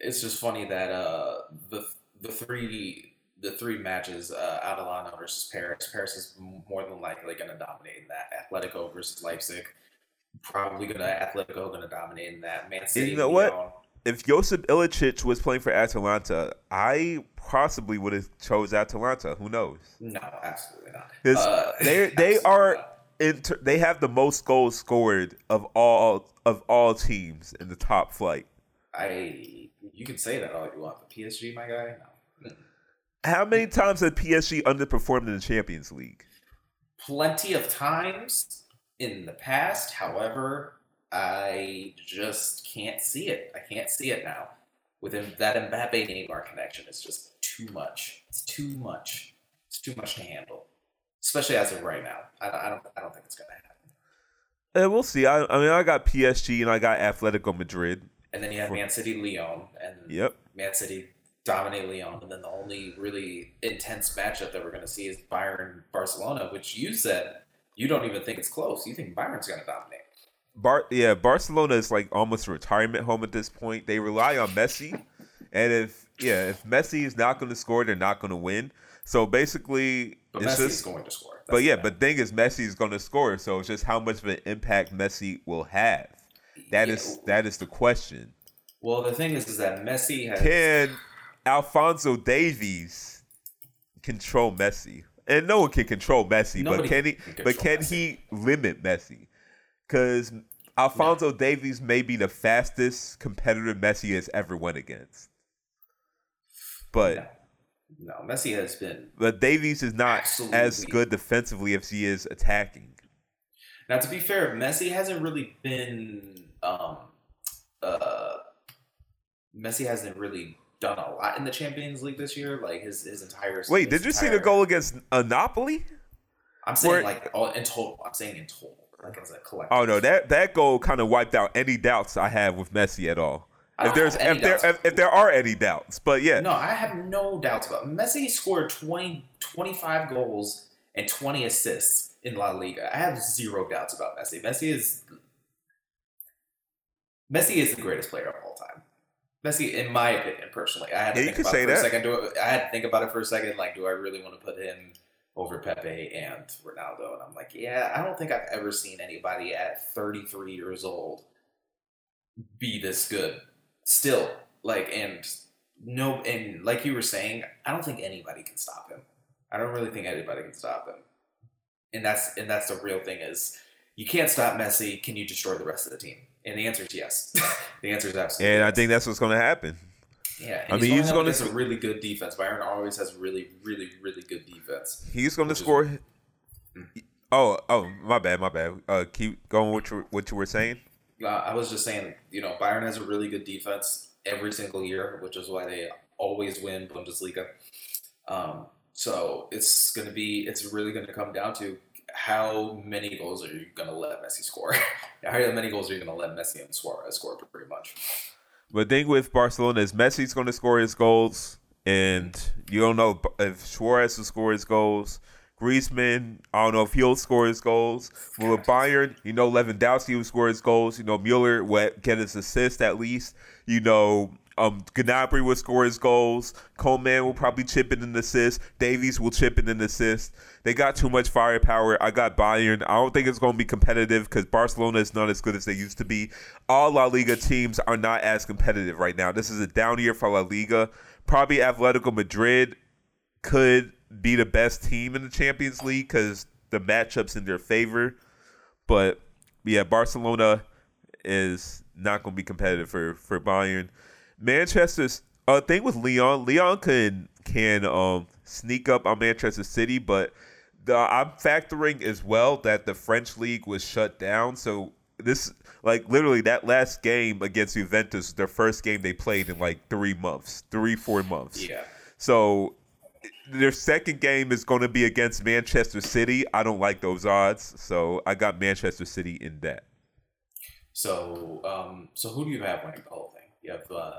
it's just funny that uh the the three the three matches uh Atalanta versus Paris. Paris is more than likely going to dominate in that. Atletico versus Leipzig, probably gonna Atletico going to dominate in that. Man City. you know what? If Josip Ilicic was playing for Atalanta, I possibly would have chose Atalanta. Who knows? No, absolutely not. Uh, [LAUGHS] they they are not. inter- they have the most goals scored of all of all teams in the top flight. I you can say that all you want, but PSG, my guy, no. How many times has PSG underperformed in the Champions League? plenty of times in the past. However, I just can't see it. I can't see it now. Within that Mbappe Neymar connection it's just too much. It's too much. It's too much to handle, especially as of right now. I, I don't. I don't think it's gonna happen. Uh, we'll see. I, I mean, I got PSG and I got Atletico Madrid. And then you have Man City, Lyon, and Yep. Man City dominate Lyon, and then the only really intense matchup that we're going to see is Bayern Barcelona, which you said you don't even think it's close. You think Bayern's going to dominate. Bar yeah, Barcelona is like almost a retirement home at this point. They rely on Messi, and if yeah, if Messi is not going to score, they're not going to win. So basically, But it's Messi just is going to score. That's But yeah, the but thing is, Messi is going to score. So it's just how much of an impact Messi will have. That Yeah. is that is the question. Well, the thing is, is that Messi has. Can Alfonso Davies control Messi? And no one can control Messi, Nobody but can he? can but can he limit Messi? Because Alfonso Davies may be the fastest competitor Messi has ever went against. But no, no Messi has been. But Davies is not as good defensively as he is attacking. Now, to be fair, Messi hasn't really been. Um, uh, Messi hasn't really done a lot in the Champions League this year. Like his his entire. Wait, his did you entire, see the goal against uh, Napoli? I'm saying Where, like all in total. I'm saying in total, like as a collective. Oh no, that that goal kind of wiped out any doubts I have with Messi at all. If there's if there if, if, there are any doubts, but yeah, no, I have no doubts about Messi. Scored 20, 25 goals and twenty assists in La Liga. I have zero doubts about Messi. Messi is Messi is the greatest player of. Messi, in my opinion, personally, I had to yeah, think about it for that. a second. Do I had to think about it for a second. Like, do I really want to put him over Pele and Ronaldo? And I'm like, yeah, I don't think I've ever seen anybody at 33 years old be this good still like and no and like you were saying i don't think anybody can stop him i don't really think anybody can stop him and that's and that's the real thing is you can't stop messi can you destroy the rest of the team and the answer is yes [LAUGHS] the answer is absolutely and yes. i think that's what's going to happen yeah, I mean he's going to a really good defense. Bayern always has really, really, really good defense. He's going to score. Is, oh, oh, my bad, my bad. Uh, keep going. What you what you were saying? uh, I was just saying, you know, Bayern has a really good defense every single year, which is why they always win Bundesliga. Um, so it's going to be, it's really going to come down to how many goals are you going to let Messi score? [LAUGHS] how many goals are you going to let Messi and Suarez score, pretty much? The thing with Barcelona is Messi's going to score his goals, and you don't know if Suarez will score his goals. Griezmann, I don't know if he'll score his goals. But with Bayern, you know Lewandowski will score his goals. You know Mueller will get his assist at least. You know um, Gnabry will score his goals. Coman will probably chip in an assist. Davies will chip in an assist. They got too much firepower. I got Bayern. I don't think it's going to be competitive because Barcelona is not as good as they used to be. All La Liga teams are not as competitive right now. This is a down year for La Liga. Probably Atletico Madrid could be the best team in the Champions League because the matchups in their favor. But yeah, Barcelona is not going to be competitive for for Bayern. Manchester's uh, thing with Lyon. Lyon can can um sneak up on Manchester City, but the, I'm factoring as well that the French league was shut down, so this like literally that last game against Juventus, their first game they played in like three months, three four months. Yeah. So their second game is going to be against Manchester City. I don't like those odds, so I got Manchester City in that. So, um, so who do you have winning thing? You have, uh,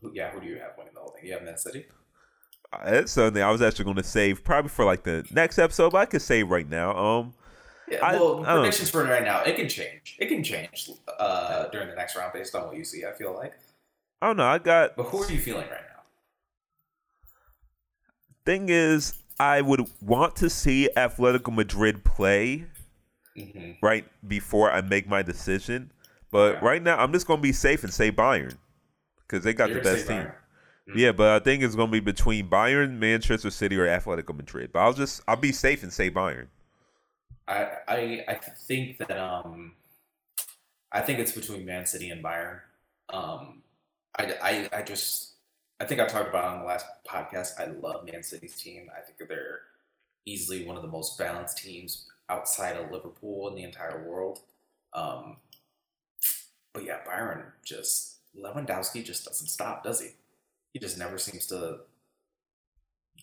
who, yeah, who do you have winning the whole thing? You have Man City. Uh, that's something I was actually going to save probably for like the next episode, but I could save right now. Um, yeah, well, I, predictions for right now, it can change. It can change uh, during the next round based on what you see. I feel like. I don't know. I got. But who are you feeling right now? thing is, I would want to see Atletico Madrid play mm-hmm. right before I make my decision. But yeah. right now, I'm just going to be safe and say Bayern because they got You're the best team. Mm-hmm. Yeah, but I think it's going to be between Bayern, Manchester City, or Atletico Madrid. But I'll just I'll be safe and say Bayern. I I, I think that um I think it's between Man City and Bayern. Um, I, I I just I think I talked about on the last podcast. I love Man City's team. I think they're easily one of the most balanced teams outside of Liverpool in the entire world. Um, but yeah, Bayern just Lewandowski just doesn't stop, does he? He just never seems to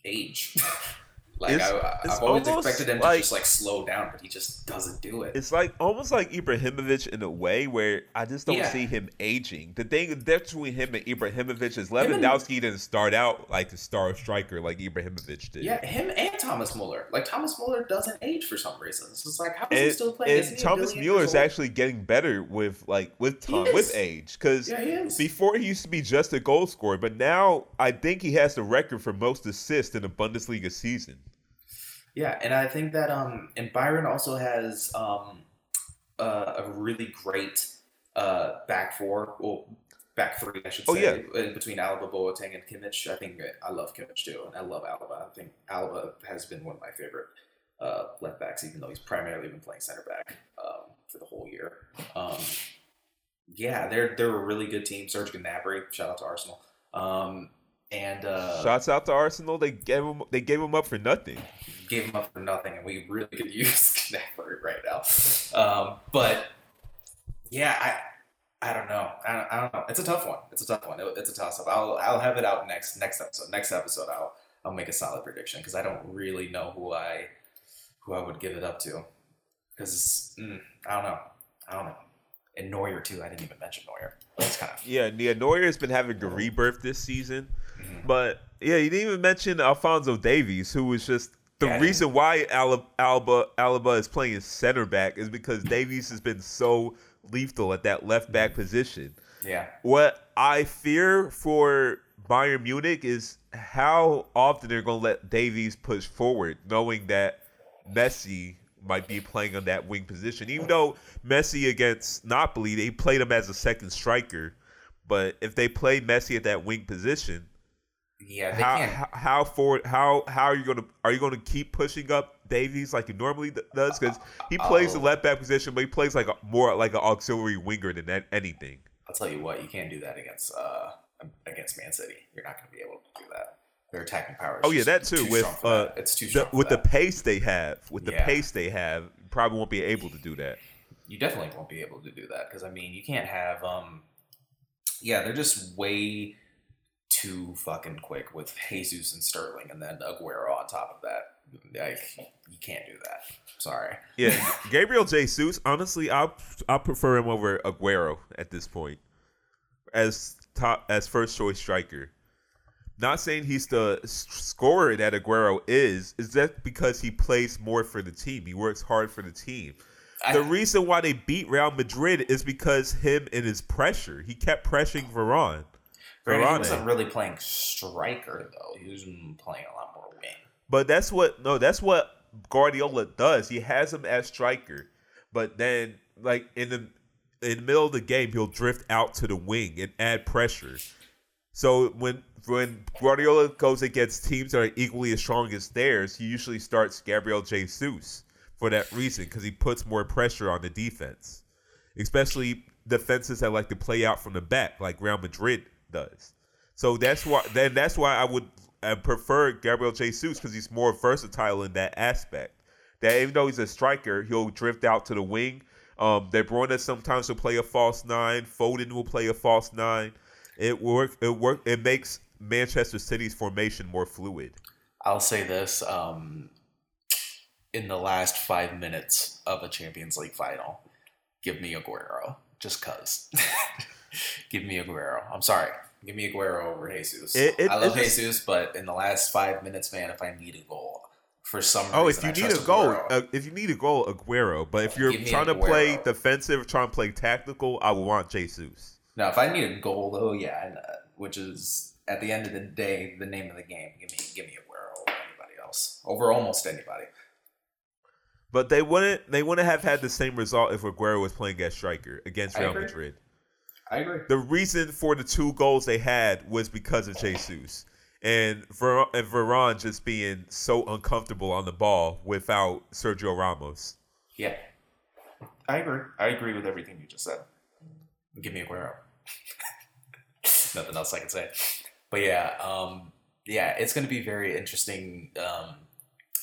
age. [LAUGHS] Like it's, I, have always expected him to just like slow down, but he just doesn't do it. It's like almost like Ibrahimovic in a way where I just don't yeah. see him aging. The thing between him and Ibrahimovic is Lewandowski and, didn't start out like a star striker like Ibrahimovic did. Yeah, him and Thomas Muller. Like Thomas Muller doesn't age for some reason. It's just like how is and, he still playing? And Thomas Muller is actually getting better with like with time with age because yeah, before he used to be just a goal scorer, but now I think he has the record for most assists in a Bundesliga season. Yeah, and I think that um, and Bayern also has um, uh, a really great uh, back four, well, back three, I should oh, say, yeah. in between Alaba, Boateng, and Kimmich. I think I love Kimmich too, and I love Alaba. I think Alaba has been one of my favorite uh, left backs, even though he's primarily been playing center back. Um, for the whole year. Um, yeah, they're they're a really good team. Serge Gnabry, shout out to Arsenal. Um, and uh, Shouts out to Arsenal. They gave him they gave him up for nothing. gave him up for nothing, and we really could [LAUGHS] use Gnabry right now. Um, but yeah, I I don't know. I don't, I don't know. It's a tough one. It's a tough one. It- it's a toss up. I'll I'll have it out next next episode. Next episode, I'll I'll make a solid prediction because I don't really know who I who I would give it up to because mm, I don't know. I don't know. And Neuer too. I didn't even mention Neuer. It's kind of Yeah, Nia Neuer has been having a rebirth this season. Mhm. But yeah, you didn't even mention Alfonso Davies, who was just the Yeah, reason why Alba, Alba Alaba is playing center back is because Davies has been so lethal at that left back position. yeah. What I fear for Bayern Munich is how often they're going to let Davies push forward, knowing that Messi might be playing on that wing position. Even though Messi against Napoli, they played him as a second striker, but if they play Messi at that wing position, Yeah, they how, can't. how forward how how are you gonna are you gonna keep pushing up Davies like he normally does because he plays the Oh. left back position but he plays like a, more like an auxiliary winger than that, anything. I'll tell you what, you can't do that against uh against Man City. You're not going to be able to do that. Their attacking power. Is Oh yeah, that too. too with uh, that. it's too the, with the pace they have, with the Yeah. pace they have, you probably won't be able to do that. you definitely won't be able to do that because I mean you can't have um yeah they're just way too fucking quick with [LAUGHS] Jesus and Sterling and then Aguero on top of that. Like you can't do that. Sorry. Yeah, [LAUGHS] Gabriel Jesus. Honestly, I I prefer him over Aguero at this point as top as first choice striker. Not saying he's the scorer that Aguero is. Is that because he plays more for the team? He works hard for the team. I- The reason why they beat Real Madrid is because him and his pressure. He kept pressuring Varane. He wasn't really playing striker though. He was playing a lot more wing. But that's what no, that's what Guardiola does. He has him as striker, but then like in the in the middle of the game, he'll drift out to the wing and add pressure. So when when Guardiola goes against teams that are equally as strong as theirs, he usually starts Gabriel Jesus for that reason because he puts more pressure on the defense, especially defenses that like to play out from the back, like Real Madrid does. So that's why then that's why I would uh, prefer Gabriel Jesus because he's more versatile in that aspect. That even though he's a striker, he'll drift out to the wing. Um, De Bruyne sometimes will play a false nine. Foden will play a false nine. It work. It work. It makes Manchester City's formation more fluid. I'll say this: um, in the last five minutes of a Champions League final, give me Aguero, just cause. [LAUGHS] give me Aguero. I'm sorry, give me Aguero over Jesus. It- it- I love it's just- Jesus, but in the last five minutes, man, if I need a goal for some reason, Oh, if you I need a trust goal, uh, if you need a goal, Aguero. But if you're Give me trying to play defensive, trying to play tactical, I would want Jesus. now, if I need a goal, though, yeah, and, uh, which is at the end of the day the name of the game. Give me, give me Aguero over anybody else, over almost anybody. But they wouldn't. They wouldn't have had the same result if Aguero was playing as striker against I Real agree. Madrid. I agree. The reason for the two goals they had was because of Jesus and Ver- and Varane just being so uncomfortable on the ball without Sergio Ramos. Yeah, I agree. I agree with everything you just said. Give me a Aguero. [LAUGHS] Nothing else I can say. But yeah, um, yeah, it's going to be very interesting. Um,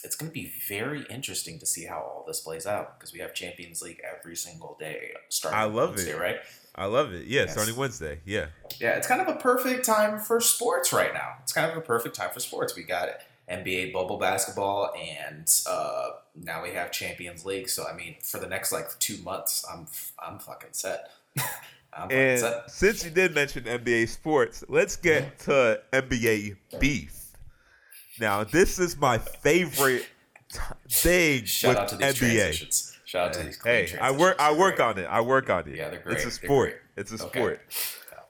it's going to be very interesting to see how all this plays out because we have Champions League every single day starting I love Wednesday, it. right? I love it. Yeah, Yes. starting Wednesday. Yeah. Yeah, it's kind of a perfect time for sports right now. It's kind of a perfect time for sports. We got NBA bubble basketball, and uh, now we have Champions League. So I mean, for the next like two months, I'm I'm fucking set. [LAUGHS] I'm fucking And set. since you did mention NBA sports, let's get to NBA beef. Now, this is my favorite thing Shout with out to these NBA. Shout out to these. Hey, I work. I work on it. I work on it. Yeah, they're great. It's a sport. It's a Okay. sport.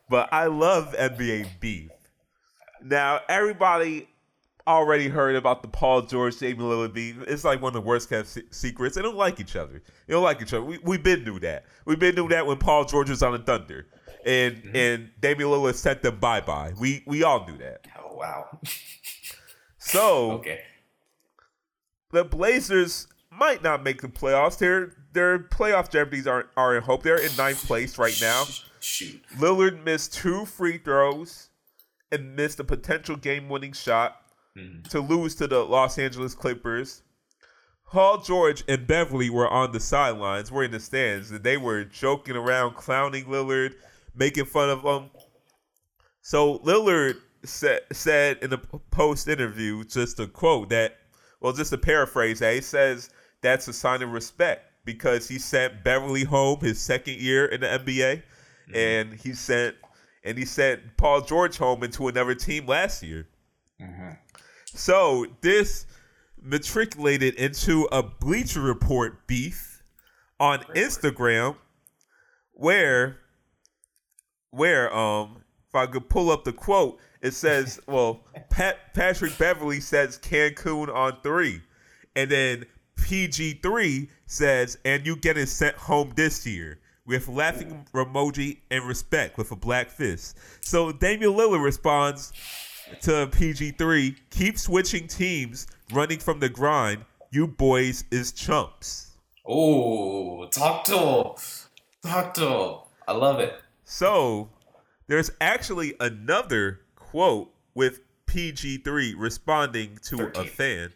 But I love NBA beef. Now, everybody already heard about the Paul George, Jamie Lillard beef. It's like one of the worst kept secrets. They don't like each other. They don't like each other. We we been knew that. We've been knew that when Paul George was on the Thunder, and Mm-hmm. and Damian Lillard sent them bye bye. We we all knew that. Oh wow. So [LAUGHS] Okay. the Blazers might not make the playoffs. Their their playoff jeopardies are are in hope. They're in ninth place right now. Shoot. Lillard missed two free throws and missed a potential game winning shot Mhm. to lose to the Los Angeles Clippers. Paul George and Beverley were on the sidelines, were in the stands, and they were joking around, clowning Lillard, making fun of him. So Lillard said said in a post interview, just a quote that, well, just a paraphrase that he says that's a sign of respect because he sent Beverley home his second year in the NBA, and he sent and he sent Paul George home into another team last year. Mhm. So this matriculated into a Bleacher Report beef on Instagram, where where um if I could pull up the quote, it says, [LAUGHS] well, Pat, Patrick Beverley says Cancun on three, and then PG three says, and you getting sent home this year. With laughing emoji and respect with a black fist. So Damian Lillard responds, to PG3, keep switching teams, running from the grind. You boys is chumps. Oh, talk to him. Talk to him. I love it. So there's actually another quote with PG3 responding to a fan.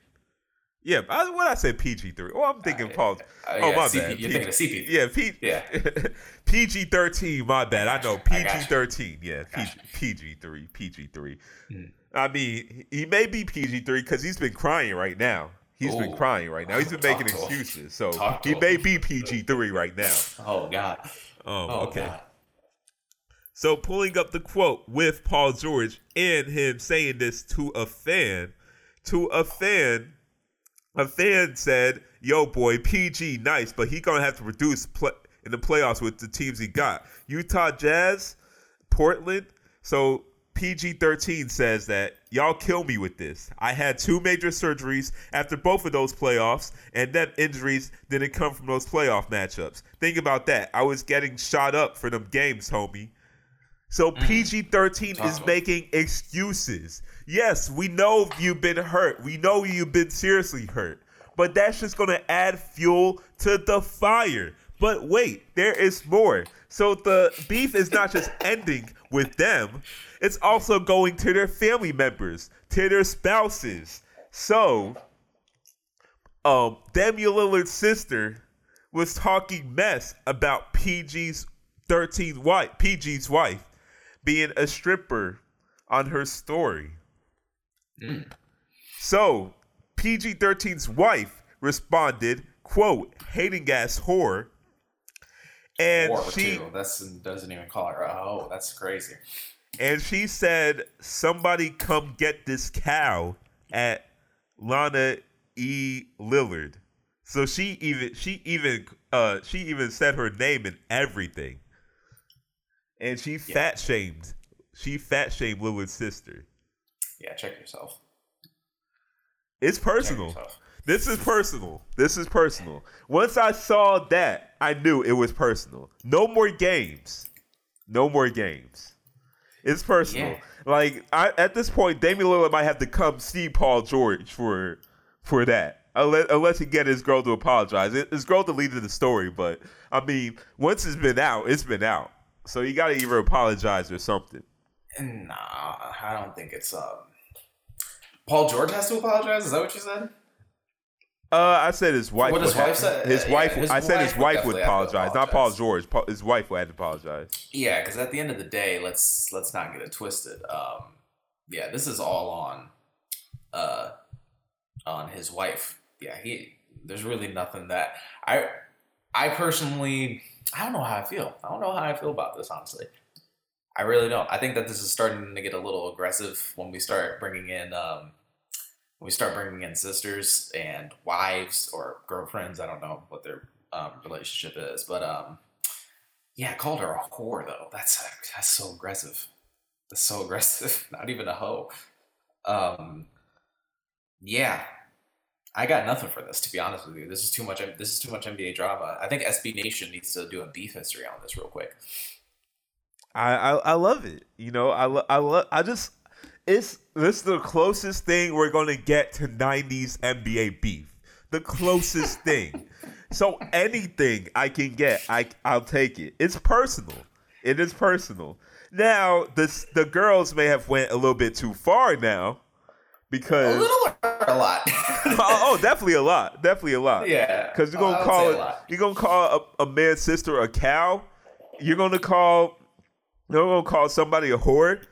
Yeah, I, when I said PG3, oh, I'm thinking Paul. Uh, oh, yeah, my CP bad. You're thinking of CP. Yeah, P- Yeah. [LAUGHS] PG13, my bad. I know. Got. PG13. Yeah, PG, PG3. PG3. Mm. I mean, he may be PG3 because he's been crying right now. He's been crying right now. He's been [LAUGHS] Talk making excuses. So Talk he may be PG3 right now. Oh God. Um, Oh okay. God. So pulling up the quote with Paul George and him saying this to a fan, to a fan, a fan said, "Yo, boy, PG nice, but he gonna have to produce pl- in the playoffs with the teams he got. Utah Jazz, Portland. So PG thirteen says that y'all kill me with this. I had two major surgeries after both of those playoffs, and them injuries didn't come from those playoff matchups. Think about that. I was getting shot up for them games, homie." So mm-hmm. PG 13 is making excuses. Yes, we know you've been hurt. We know you've been seriously hurt. But that's just going to add fuel to the fire. But wait, there is more. So the beef is not just ending with them, it's also going to their family members, to their spouses. So, um, Damian Lillard's sister was talking mess about PG's 13 wife, PG's wife, being a stripper on her story. Mm. So, PG 13's wife responded, quote, hating ass whore. And Or she. That's doesn't even call her. Oh, that's crazy. and she said, somebody come get this cow at Lana E. Lillard. So she even she even uh she even said her name and everything. And she fat shamed. She fat shamed Lillard's sister. Yeah, check yourself. It's personal. yourself. This is personal. This is personal. Once I saw that, I knew it was personal. No more games. No more games. It's personal. Yeah. Like I, at this point, Damian Lillard might have to come see Paul George for for that. Unless, unless he get his girl to apologize. His girl deleted the story, but I mean, once it's been out, it's been out. So you got to either apologize or something. Nah, I don't think it's um. Paul George has to apologize. Is that what you said? Uh, I said his wife. What his would have- wife said- His yeah, wife. his I said his wife would would to apologize, not Paul. George. Paul, his wife would have to apologize. Yeah, because at the end of the day, let's let's not get it twisted. Um, yeah, this is all on, uh, on his wife. Yeah, he. There's really nothing that I, I personally, I don't know how I feel. I don't know how I feel about this. Honestly, I really don't. I think that this is starting to get a little aggressive when we start bringing in, um, we start bringing in sisters and wives or girlfriends. I don't know what their um, relationship is, but um, yeah, called her a whore though. That's that's so aggressive. That's so aggressive. [LAUGHS] Not even a hoe. Um, yeah, I got nothing for this. To be honest with you, this is too much. This is too much NBA drama. I think SB Nation needs to do a beef history on this real quick. I, I I love it. You know, I lo- I love. I just it's this is the closest thing we're gonna get to '90s NBA beef. The closest [LAUGHS] thing. So anything I can get, I I'll take it. It's personal. It is personal. Now the the girls may have went a little bit too far now because a little or a lot. [LAUGHS] oh, oh, definitely a lot, definitely a lot. Yeah, because you're gonna call it, you're gonna call a, a man's sister a cow. You're gonna call you're gonna call somebody a whore.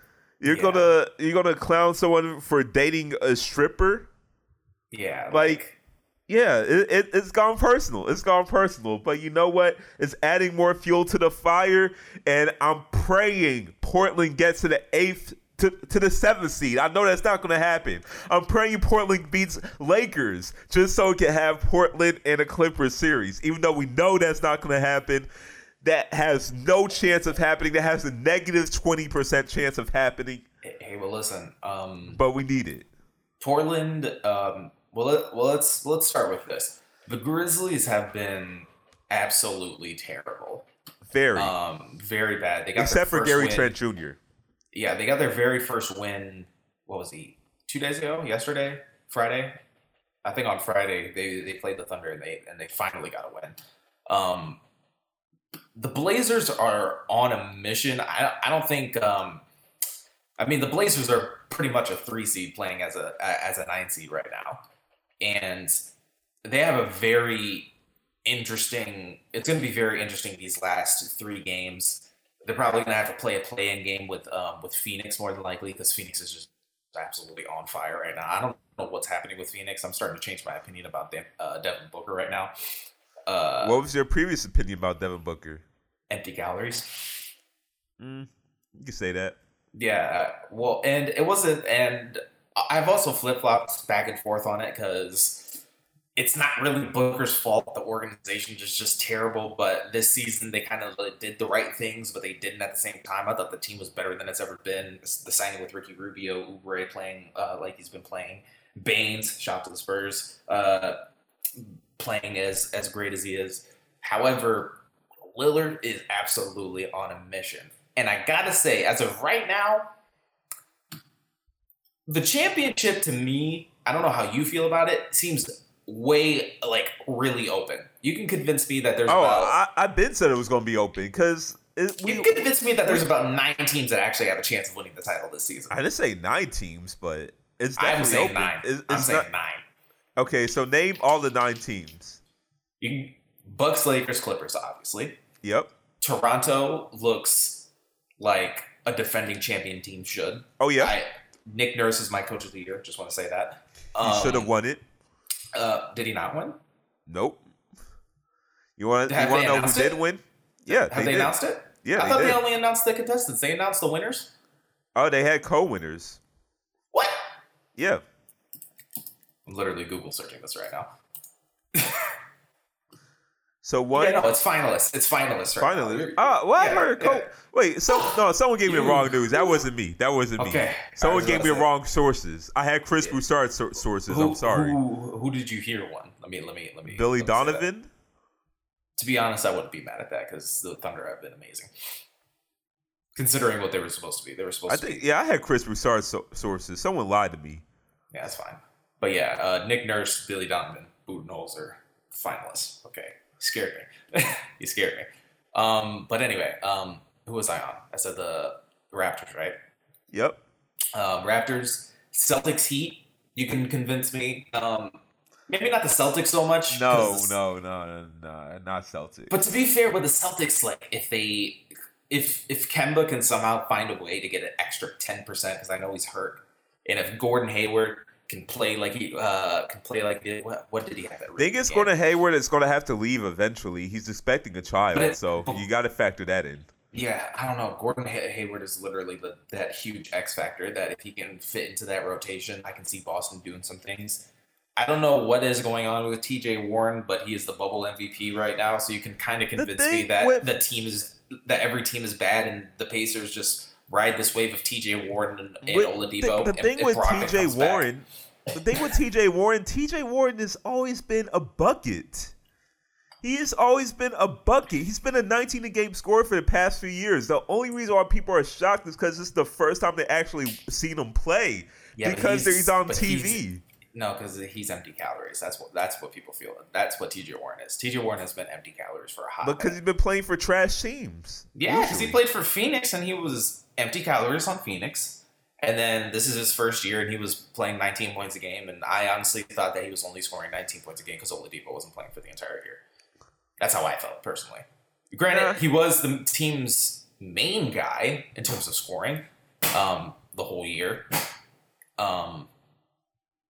You're Yeah. gonna you're gonna clown someone for dating a stripper. yeah, Like, yeah, it, it, it's gone personal. It's gone personal. But you know what? It's adding more fuel to the fire, and I'm praying Portland gets to the eighth. To, to the seventh seed. I know that's not going to happen. I'm praying Portland beats Lakers just so it can have Portland and a Clippers series. Even though we know that's not going to happen, that has no chance of happening. That has a negative 20% chance of happening, hey, well, listen, um, but we need it. Portland. Um, well, let, well, let's let's start with this. The Grizzlies have been absolutely terrible. Very. Um, very bad. They got Except for Gary win- Trent Jr. Yeah, they got their very first win. What was he? Two days ago? Yesterday? Friday? I think on Friday they they played the Thunder and they and they finally got a win. Um, the Blazers are on a mission. I I don't think. Um, I mean, the Blazers are pretty much a three seed playing as a as a nine seed right now, and they have a very interesting. It's going to be very interesting these last three games. They're probably going to have to play a play-in game with um, with Phoenix more than likely because Phoenix is just absolutely on fire right now. I don't know what's happening with Phoenix. I'm starting to change my opinion about uh, Devin Booker right now. Uh, What was your previous opinion about Devin Booker? Empty calories. Mm, you can say that. Yeah, well, and it wasn't, and I've also flip flopped back and forth on it because it's not really Booker's fault. The organization is just terrible. But this season, they kind of did the right things, but they didn't at the same time. I thought the team was better than it's ever been. The signing with Ricky Rubio, Oubre playing uh, like he's been playing, Baynes, shout to the Spurs, uh, playing as as great as he is. However, Lillard is absolutely on a mission. And I gotta say, as of right now, the championship to me, I don't know how you feel about it, seems way like really open. You can convince me that there's Oh, about I, I been said it was going to be open because you can convince me that there's about nine teams that actually have a chance of winning the title this season. I didn't say nine teams, but it's I'm definitely saying open. nine. It's, I'm it's saying nine. okay, so name all the nine teams. You can Bucks, Lakers, Clippers, obviously. Yep. Toronto looks like a defending champion team should. Oh yeah, I, Nick Nurse is my coach of the year. Just want to say that. he should have Um, won it. Uh, did he not win? Nope. You want to you want to know who announced did win? Yeah, Have they, did. announced it? Yeah, I they thought did. they only announced the contestants. They announced the winners. Oh, they had co-winners. What? Yeah. I'm literally Google searching this right now. [LAUGHS] So what? Yeah, no, it's finalists. It's finalists right. You're- Ah, well, I yeah, heard. yeah. Co- Wait, so no, someone gave me the wrong news. That wasn't me. That wasn't me. Okay. Someone gave me wrong sources. I had Chris Broussard so- sources. Who, I'm sorry. Who, who did you hear one? Let me let me let me. Billy let me. Donovan. To be honest, I wouldn't be mad at that because the Thunder have been amazing. Considering what they were supposed to be, they were supposed I to think. be. Yeah, I had Chris Broussard so- sources. Someone lied to me. Yeah, that's fine. But yeah, uh, Nick Nurse, Billy Donovan, Budenholzer, finalists. Okay, scared me. [LAUGHS] you scared me. Um, but anyway, um, who was I on? I said the Raptors, right? Yep. Um, Raptors, Celtics, Heat. You can convince me. Um, maybe not the Celtics so much. No, no, no, no, not Celtics. But to be fair, with the Celtics, like if they, if if Kemba can somehow find a way to get an extra ten percent, because I know he's hurt, and if Gordon Hayward can play like he uh can play like what, what did he have? That think it's game? going to Hayward. It's going to have to leave eventually. He's expecting a child, it- so but- you got to factor that in. Yeah, I don't know. Gordon Hay- Hayward is literally the, that huge X factor that if he can fit into that rotation, I can see Boston doing some things. I don't know what is going on with TJ Warren, but he is the bubble MVP right now, so you can kind of convince me that with- the team is that every team is bad and the Pacers just ride this wave of TJ Warren and, and With- Oladipo. The, the and- thing if with TJ comes back. Warren, the thing with TJ Warren, TJ Warren has always been a bucket. He has always been a bucket. He's been a 19 a game scorer for the past few years. The only reason why people are shocked is because it's the first time they actually seen him play Yeah, because he's- he's on TV. he's- No, because he's empty calories. That's what that's what people feel. That's what TJ Warren is. TJ Warren has been empty calories for a hot. But because he's been playing for trash teams. Yeah, because he played for Phoenix and he was empty calories on Phoenix. And then this is his first year and he was playing 19 points a game. And I honestly thought that he was only scoring 19 points a game because Oladipo wasn't playing for the entire year. That's how I felt personally. Granted, Yeah. he was the team's main guy in terms of scoring um, the whole year. Um,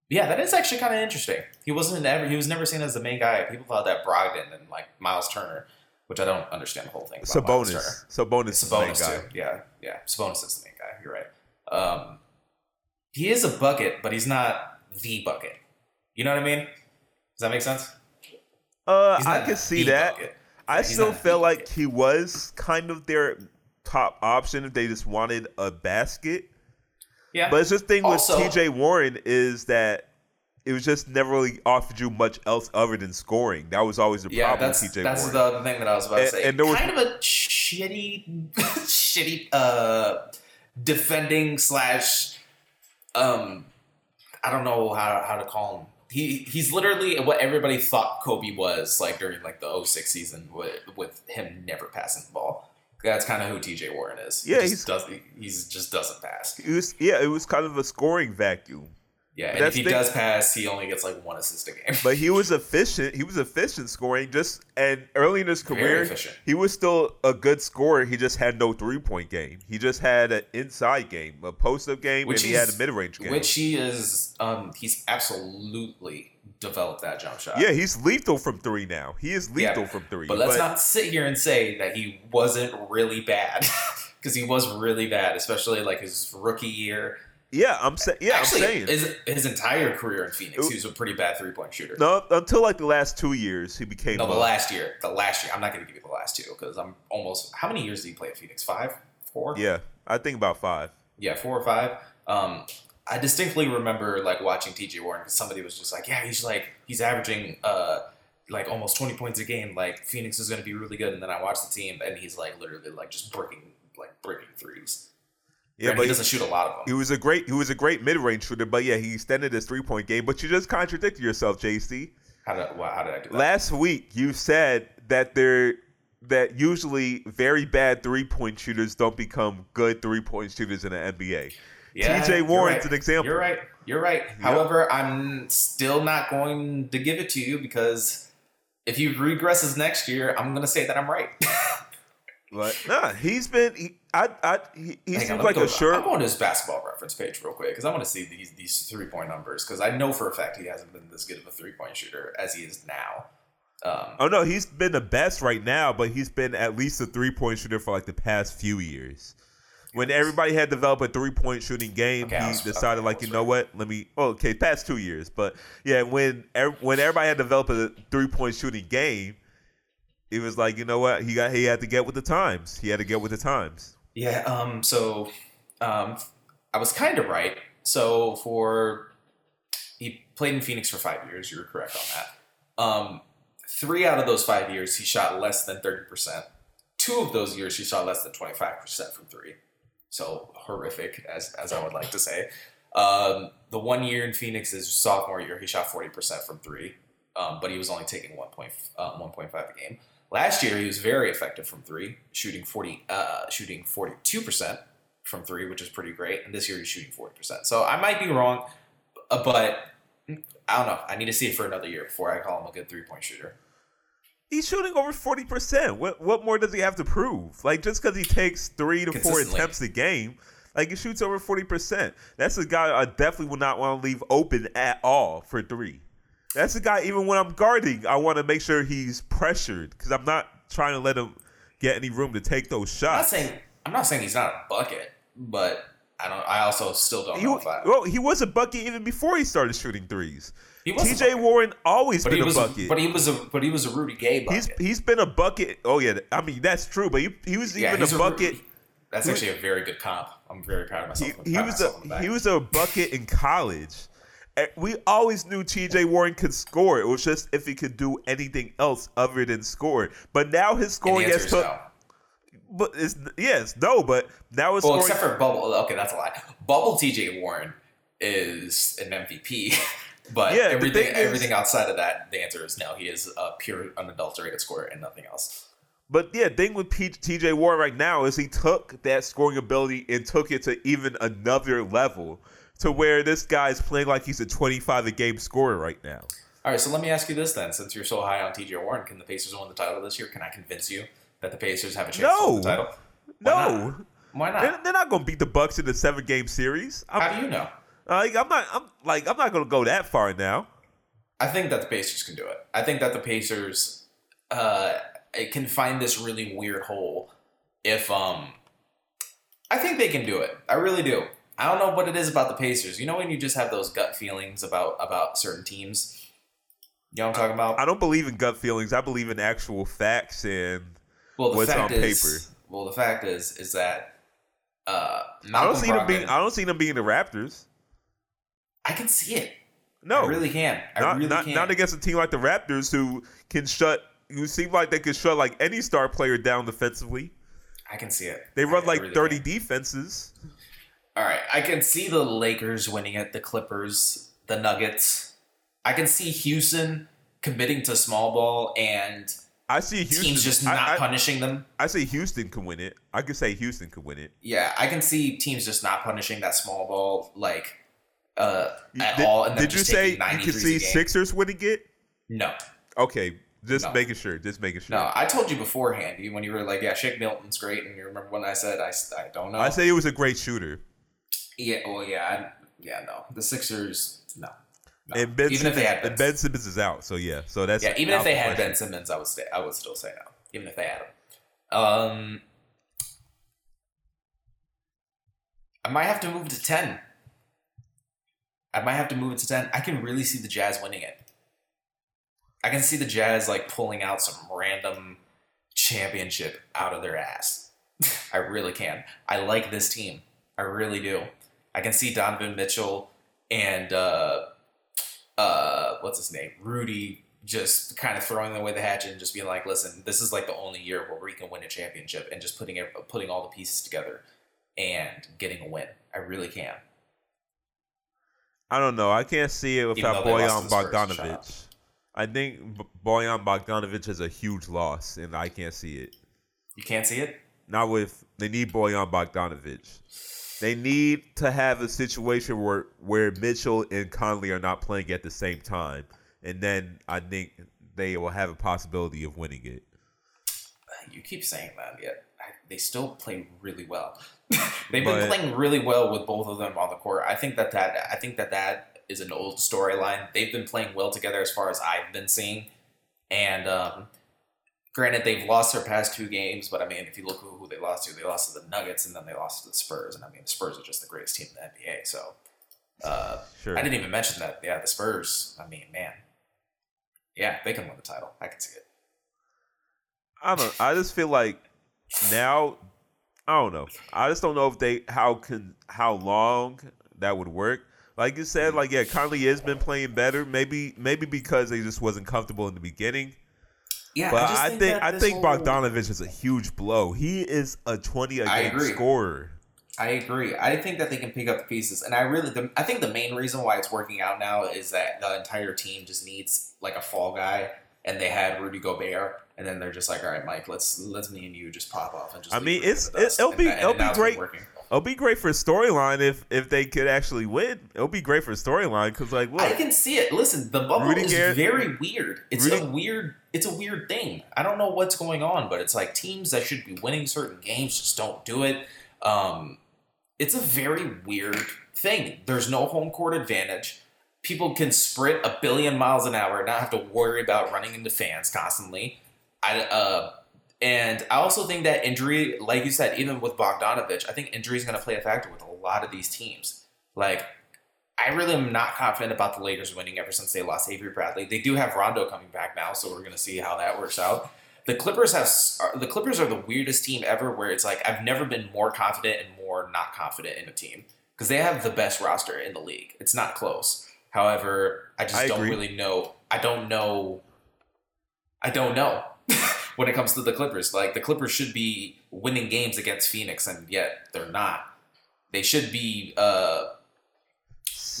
yeah, that is actually kind of interesting. He wasn't ever he was never seen as the main guy. People thought that Brogdon and like Miles Turner, which I don't understand the whole thing. About. Sabonis. Sabonis is the main Sabonis guy. too. Yeah, yeah. Sabonis is the main guy. You're right. Um, he is a bucket, but he's not the bucket. You know what I mean? Does that make sense? Uh, I can see that. bucket. I He's still felt like bucket. he was kind of their top option if they just wanted a basket. Yeah, But it's just thing with TJ Warren is that it was just never really offered you much else other than scoring. That was always the yeah. problem That's with TJ that's Warren. the other thing that I was about to say. and there was- kind of a shitty, [LAUGHS] shitty uh, defending slash. Um, I don't know how how to call him. He he's literally what everybody thought Kobe was like during like the 06 season with with him never passing the ball. That's kind of who TJ Warren is. Yeah, he he's- just doesn't. He's just doesn't pass. it was yeah, it was kind of a scoring vacuum. Yeah, and if he the- does pass, he only gets like one assist a game. But he was efficient. He was efficient scoring. Just and early in his career, he was still a good scorer. He just had no three point game. He just had an inside game, a post up game, Which and he had a mid range game. Which he is, um, he's absolutely developed that jump shot. yeah, he's lethal from three now. He is Yeah, lethal from three. But let's not sit here and say that he wasn't really bad, [LAUGHS] because he was really bad, especially like his rookie year. Yeah, I'm saying. Yeah, Actually, I'm saying. his his entire career in Phoenix, he was a pretty bad three point shooter. no, until like the last two years, he became. No, the last year, the last year. I'm not going to give you the last two because I'm almost. How many years did he play at Phoenix? Five, four? yeah, I think about five. yeah, four or five. Um, I distinctly remember like watching TJ Warren because somebody was just like, yeah, he's like he's averaging uh like almost twenty points a game. Like Phoenix is going to be really good. And then I watched the team and he's like literally like just breaking like breaking threes. Yeah, but he doesn't shoot a lot of them. he was a great. He was a great mid range shooter. But yeah, he extended his three point game. But you just contradicted yourself, JC. How did wha- how did I do that? Last week you said that they're that usually very bad three point shooters don't become good three point shooters in the NBA. Yeah, TJ Warren's right. an example. You're right. You're right. However, I'm still not going to give it to you because if he regresses next year, I'm going to say that I'm right. [LAUGHS] But nah, he's been. He, I, I, he, he Hang on, seems let me like go- a I'm sure. going to his basketball reference page real quick because I want to see these these three point numbers because I know for a fact he hasn't been this good of a three point shooter as he is now. Um, Oh no, he's been the best right now, but he's been at least a three point shooter for like the past few years. When everybody had developed a three point shooting game, Okay, he was- decided okay, like, I was you know right. what? Let me. Oh, okay, past two years, but yeah, when when everybody had developed a three point shooting game, it was like, you know what? He got he had to get with the times. He had to get with the times. yeah. Um. So, um, I was kind of right. So for he played in Phoenix for five years. You were correct on that. Um, three out of those five years, he shot less than thirty percent. Two of those years, he shot less than twenty five percent from three. So horrific, as as I would like to say. Um, the one year in Phoenix, his sophomore year, he shot forty percent from three, um, but he was only taking one point uh, a game. Last year, he was very effective from three, shooting forty uh, shooting forty two percent from three, which is pretty great. And this year, he's shooting forty percent. So I might be wrong, but I don't know. I need to see it for another year before I call him a good three point shooter. He's shooting over forty percent. What what more does he have to prove? Like just because he takes three to four attempts a game, like he shoots over forty percent. That's a guy I definitely would not want to leave open at all for three. That's the guy. Even when I'm guarding, I want to make sure he's pressured because I'm not trying to let him get any room to take those I'm not shots. saying I'm not saying he's not a bucket, but I don't. I also still don't He, know if I. well, he was a bucket even before he started shooting threes. Was a T.J. Warren always But been he a was, bucket. but he was a, but he was a Rudy Gay bucket. he's he's been a bucket. Oh yeah, I mean that's true. But he, he was Yeah, even a bucket. Ru- That's actually a very good comp. I'm very proud of myself. he, he was myself on the a he was a bucket in college. We always knew T.J. Warren could score. It was just if he could do anything else other than score. But now his scoring has took. no. But it's yes, no. But now his Well, scoring. except for Bubble. Okay, that's a lie. Bubble TJ Warren is an MVP. [LAUGHS] but Yeah, everything is- everything outside of that, the answer is no. He is a pure unadulterated scorer and nothing else. But yeah, thing with P- TJ Warren right now is he took that scoring ability and took it to even another level to where this guy is playing like he's a 25 a game scorer right now. All right, so let me ask you this then: since you're so high on TJ Warren, can the Pacers win the title this year? Can I convince you that the Pacers have a chance to win the title? Why No, not? Why not? they're, they're not going to beat the Bucks in the seven game series. I'm, How do you know? like, I'm not. I'm like I'm not going to go that far now. I think that the Pacers can do it. I think that the Pacers uh, can find this really weird hole if um. I think they can do it. I really do. I don't know what it is about the Pacers. You know when you just have those gut feelings about about certain teams. You know what I'm talking about? I don't believe in gut feelings. I believe in actual facts and well, the what's fact on is, paper. well, the fact is, is that uh, I don't see them being. I don't see them being the Raptors. I can see it. No, I really can. I not, really not, can. not against a team like the Raptors who can shut. Who seem like they could shut like any star player down defensively. I can see it. They run I like really thirty can. defenses. All right, I can see the Lakers winning it, the Clippers, the Nuggets. I can see Houston committing to small ball and I see Houston. teams just not I, punishing them. I say Houston can win it. I could say Houston could win it. Yeah, I can see teams just not punishing that small ball like uh, at did, all. And did you say you 90 could see. Sixers winning it? No, Okay, just No. making sure. Just making sure. no. I told you beforehand you- when you were like, "Yeah, Shake Milton's great," and you remember when I said, "I, I don't know." I say he was a great shooter. Yeah, well, yeah, I, yeah, no. The Sixers, no. no. And Ben even if they had Ben Ben Simmons is out. So yeah. So that's Yeah, even if they had. Ben Simmons, I would stay. I would still say no. Even if they had him, um, I might have to move it to ten. I might have to move it to ten. I can really see the Jazz winning it. I can see the Jazz like pulling out some random championship out of their ass. [LAUGHS] I really can. I like this team. I really do. I can see Donovan Mitchell and uh, uh, what's his name, Rudy, just kind of throwing away the hatchet and just being like, "Listen, this is like the only year where we can win a championship," and just putting it, putting all the pieces together and getting a win. I really can. I don't know. I can't see it without Bojan lost to the Spurs, shut up. Bogdanovich. I think Bojan Bogdanovich is a huge loss, and I can't see it. You can't see it. Not with they need Bojan Bogdanovich. They need to have a situation where where Mitchell and Conley are not playing at the same time, and then I think they will have a possibility of winning it. You keep saying that, yet I, they still play really well. [LAUGHS] They've But- been playing really well with both of them on the court. I think that that I think that that is an old storyline. They've been playing well together as far as I've been seeing, and um, granted they've lost their past two games, but I mean if you look who, who they lost to, they lost to the Nuggets and then they lost to the Spurs, and I mean the Spurs are just the greatest team in the NBA. So uh, Sure. I didn't even mention that. Yeah, the Spurs. I mean, man, yeah, they can win the title. I can see it. I don't. I just feel like now. I don't know. I just don't know if they how can how long that would work. Like you said, like yeah, Conley has been playing better. Maybe maybe because they just wasn't comfortable in the beginning. Yeah, But just I think that I think whole- Bogdanovich is a huge blow. He is a twenty a game agree. scorer. I agree. I think that they can pick up the pieces, and I really, the, I think the main reason why it's working out now is that the entire team just needs like a fall guy, and they had Rudy Gobert, and then they're just like, all right, Mike, let's let's me and you just pop off and just. I mean, it's- in the dust. it'll be- that- and it'll be now it's been great. It'll be great for storyline if if they could actually win. It'll be great for storyline because like look, I can see it. Listen, the bubble Rudy is Garrett- very weird. It's Rudy- a weird. It's a weird thing. I don't know what's going on, but it's like teams that should be winning certain games just don't do it. Um, it's a very weird thing. There's no home court advantage. People can sprint a billion miles an hour and not have to worry about running into fans constantly. I uh, and I also think that injury, like you said, even with Bogdanovich, I think injury is going to play a factor with a lot of these teams. Like I really am not confident about the Lakers winning ever since they lost Avery Bradley. They do have Rondo coming back now, so we're going to see how that works out. The Clippers have the Clippers are the weirdest team ever, where it's like I've never been more confident and more not confident in a team because they have the best roster in the league. It's not close. However, I just I don't agree. really know. I don't know. I don't know when it comes to the Clippers. Like the Clippers should be winning games against Phoenix, and yet they're not. They should be. uh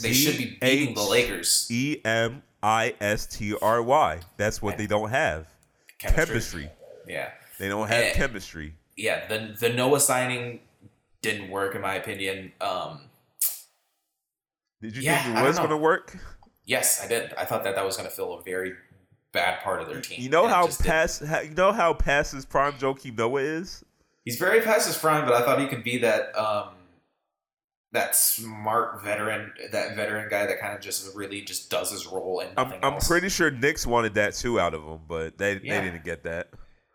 They should be beating the Lakers. E M I S T R Y. That's what they don't have. Chemistry. Chemistry. Yeah. They don't have Eh. chemistry. Yeah, the the Noah signing didn't work in my opinion. Um Did you Yeah, think it was going to work? yes, I did. I thought that that was going to fill a very bad part of their team. You know how past how, you know how past his prime Joakim Noah is. He's very past his prime, but I thought he could be that um that smart veteran, that veteran guy that kind of just really just does his role and I'm, I'm pretty sure Knicks wanted that too out of him, but they Yeah. they didn't get that.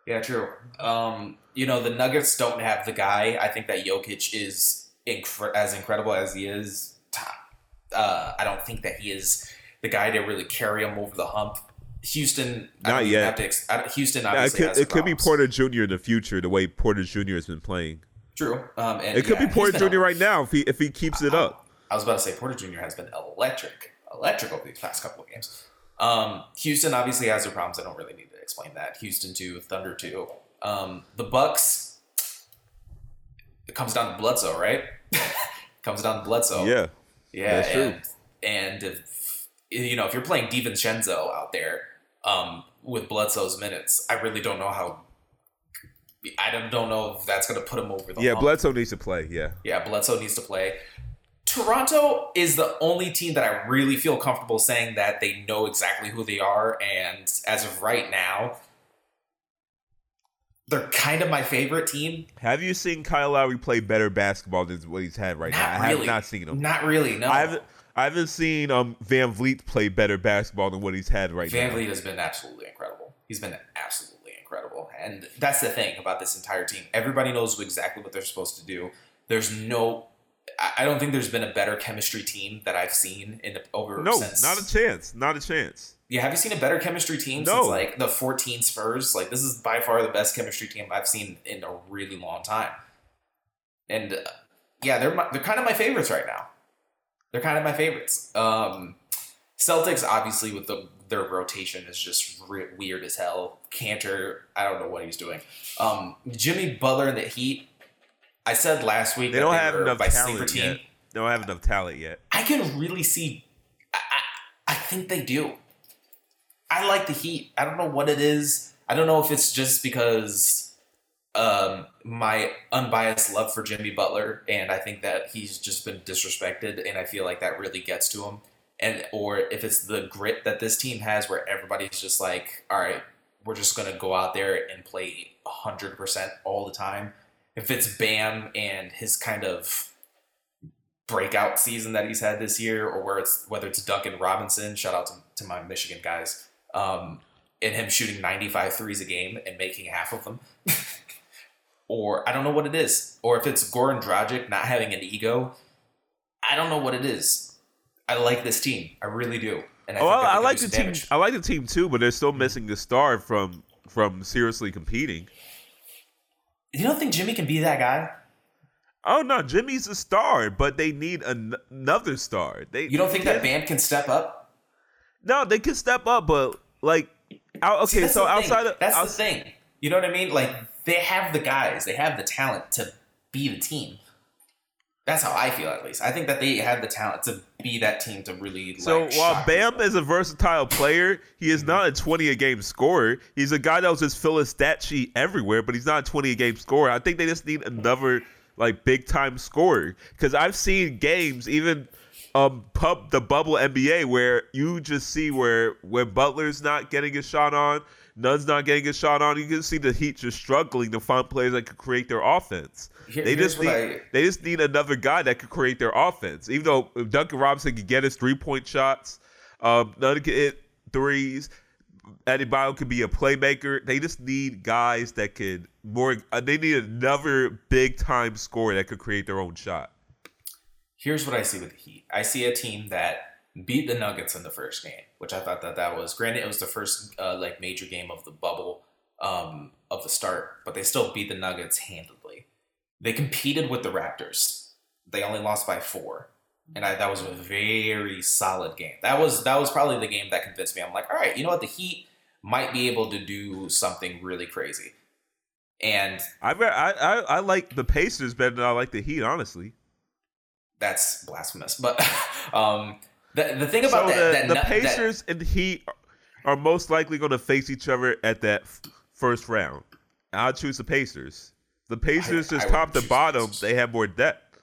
Yeah, true. Um, you know, the Nuggets don't have the guy. I think that Jokic is incre- as incredible as he is. Uh, I don't think that he is the guy to really carry him over the hump. Houston, Not yet. Have to I don't- Houston Yeah, it could it could be. Porter Jr. in the future, the way Porter Jr. has been playing. True. Um, and It could yeah, be Porter Jr. right now if he if he keeps it up. I was about to say Porter Jr. has been electric, electric over these past couple of games. Um, Houston obviously has their problems. I don't really need to explain that. Houston two, Thunder two. Um, the Bucks. It comes down to Bledsoe, right? [LAUGHS] comes down to Bledsoe. Yeah, yeah, that's true. and and if you know if you're playing DiVincenzo out there um, with Bledsoe's minutes, I really don't know how. I don't, don't know if that's going to put him over the yeah. hump. Bledsoe needs to play. Yeah, Yeah, Bledsoe needs to play. Toronto is the only team that I really feel comfortable saying that they know exactly who they are, and as of right now, they're kind of my favorite team. have you seen Kyle Lowry play better basketball than what he's had right Not now? I really. have not seen him. Not really. No, I haven't. I haven't seen um VanVleet play better basketball than what he's had right Van now. VanVleet has been absolutely incredible. He's been absolutely incredible, and that's the thing about this entire team. Everybody knows exactly what they're supposed to do. There's no. I don't think there's been a better chemistry team that I've seen in the over. No, since, not a chance. Not a chance. Yeah, have you seen a better chemistry team No. since like the 14 Spurs? Like this is by far the best chemistry team I've seen in a really long time. And uh, yeah, they're my, they're kind of my favorites right now. They're kind of my favorites. Um, Celtics obviously with the their rotation is just re- weird as hell. Kanter, I don't know what he's doing. Um, Jimmy Butler and the Heat. I said last week They don't have enough talent yet. They don't have enough talent yet. I can really see. I, I, I think they do. I like the Heat. I don't know what it is. I don't know if it's just because um, my unbiased love for Jimmy Butler, and I think that he's just been disrespected, and I feel like that really gets to him. And or if it's the grit that this team has, where everybody's just like, all right, we're just gonna go out there and play hundred percent all the time. If it's Bam and his kind of breakout season that he's had this year, or where it's whether it's Duncan Robinson, shout out to, to my Michigan guys, um, and him shooting 95 threes a game and making half of them. [LAUGHS] or I don't know what it is. Or if it's Goran Dragic not having an ego, I don't know what it is. I like this team. I really do. And I, Oh, think I, I like the team. damage. I like the team too, but they're still missing the star from from seriously competing. You don't think Jimmy can be that guy? Oh no, Jimmy's a star, but they need an- another star. They You don't think that band can step up? No, they can step up, but like, See, okay, that's so the thing. outside of that's outs- the thing. You know what I mean? Like they have the guys, they have the talent to be the team. That's how I feel, at least. I think that they have the talent to be that team to really. So like, while Bam people. is a versatile player, he is not a 20 a game scorer. He's a guy that will just fill his stat sheet everywhere, but he's not a 20 a game scorer. I think they just need another like big time scorer because I've seen games even um pub the bubble NBA where you just see where where Butler's not getting a shot on, Nunn's not getting a shot on. You can see the Heat just struggling to find players that could create their offense. Here- they just need I- they just need another guy that could create their offense. Even though Duncan Robinson can get his three point shots, um, Nunn can hit threes. Eddie Adebayo could be a playmaker. They just need guys that could more. Uh, they need another big time scorer that could create their own shot. here's what I see with the Heat. I see a team that beat the Nuggets in the first game, which I thought that that was granted it was the first uh, like major game of the bubble um, of the start, but they still beat the Nuggets handedly. They competed with the Raptors. They only lost by four, and I, that was a very solid game. That was that was probably the game that convinced me. I'm like, all right, you know what, the Heat might be able to do something really crazy. And I, I I like the Pacers better than I like the Heat. Honestly, that's blasphemous. But [LAUGHS] um, the the thing about so that, the, that the that- Pacers and Heat are most likely going to face each other at that f- first round. I'll choose the Pacers. The Pacers, I just top to bottom, Pacers. they have more depth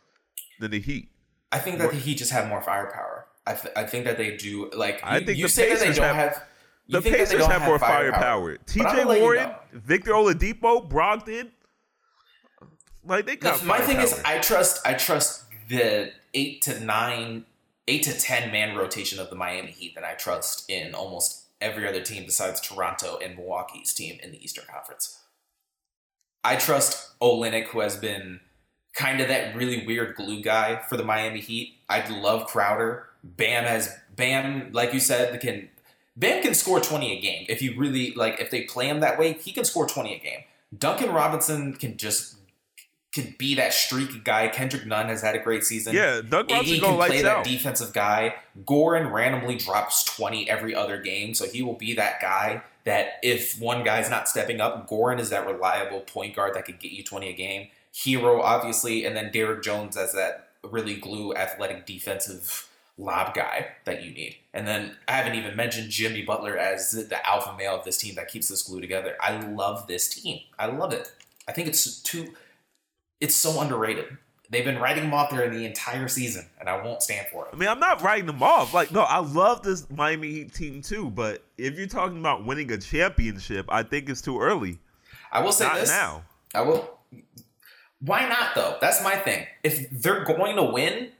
than the Heat. I think that the Heat just have more firepower. I, th- I think that they do like I you, think you the say that they Pacers don't have- have. you The think that they Pacers don't have more firepower. I'm TJ gonna you Warren, know. Victor Oladipo, Brogdon, like they got. The- my thing is. I trust I trust the eight to nine, eight to ten man rotation of the Miami Heat that I trust in almost every other team besides Toronto and Milwaukee's team in the Eastern Conference. I trust Olynyk, who has been kind of that really weird glue guy for the Miami Heat. I love Crowder. Bam has Bam, like you said, can Bam can score twenty a game if you really like. If they play him that way, he can score twenty a game. Duncan Robinson can just can be that streaky guy. Kendrick Nunn has had a great season. yeah, Doug Iggy can play that out. defensive guy. Goran randomly drops 20 every other game, so he will be that guy that if one guy's not stepping up, Goran is that reliable point guard that could get you 20 a game. Herro, obviously, and then Derrick Jones as that really glue athletic defensive lob guy that you need. And then I haven't even mentioned Jimmy Butler as the alpha male of this team that keeps this glue together. I love this team. I love it. I think it's too it's so underrated. They've been writing him off there the entire season, and I won't stand for it. I mean, I'm not writing them off. Like, no, I love this Miami Heat team too. But if you're talking about winning a championship, I think it's too early. I will say Not this. now. I will. Why not though? That's my thing. If they're going to win,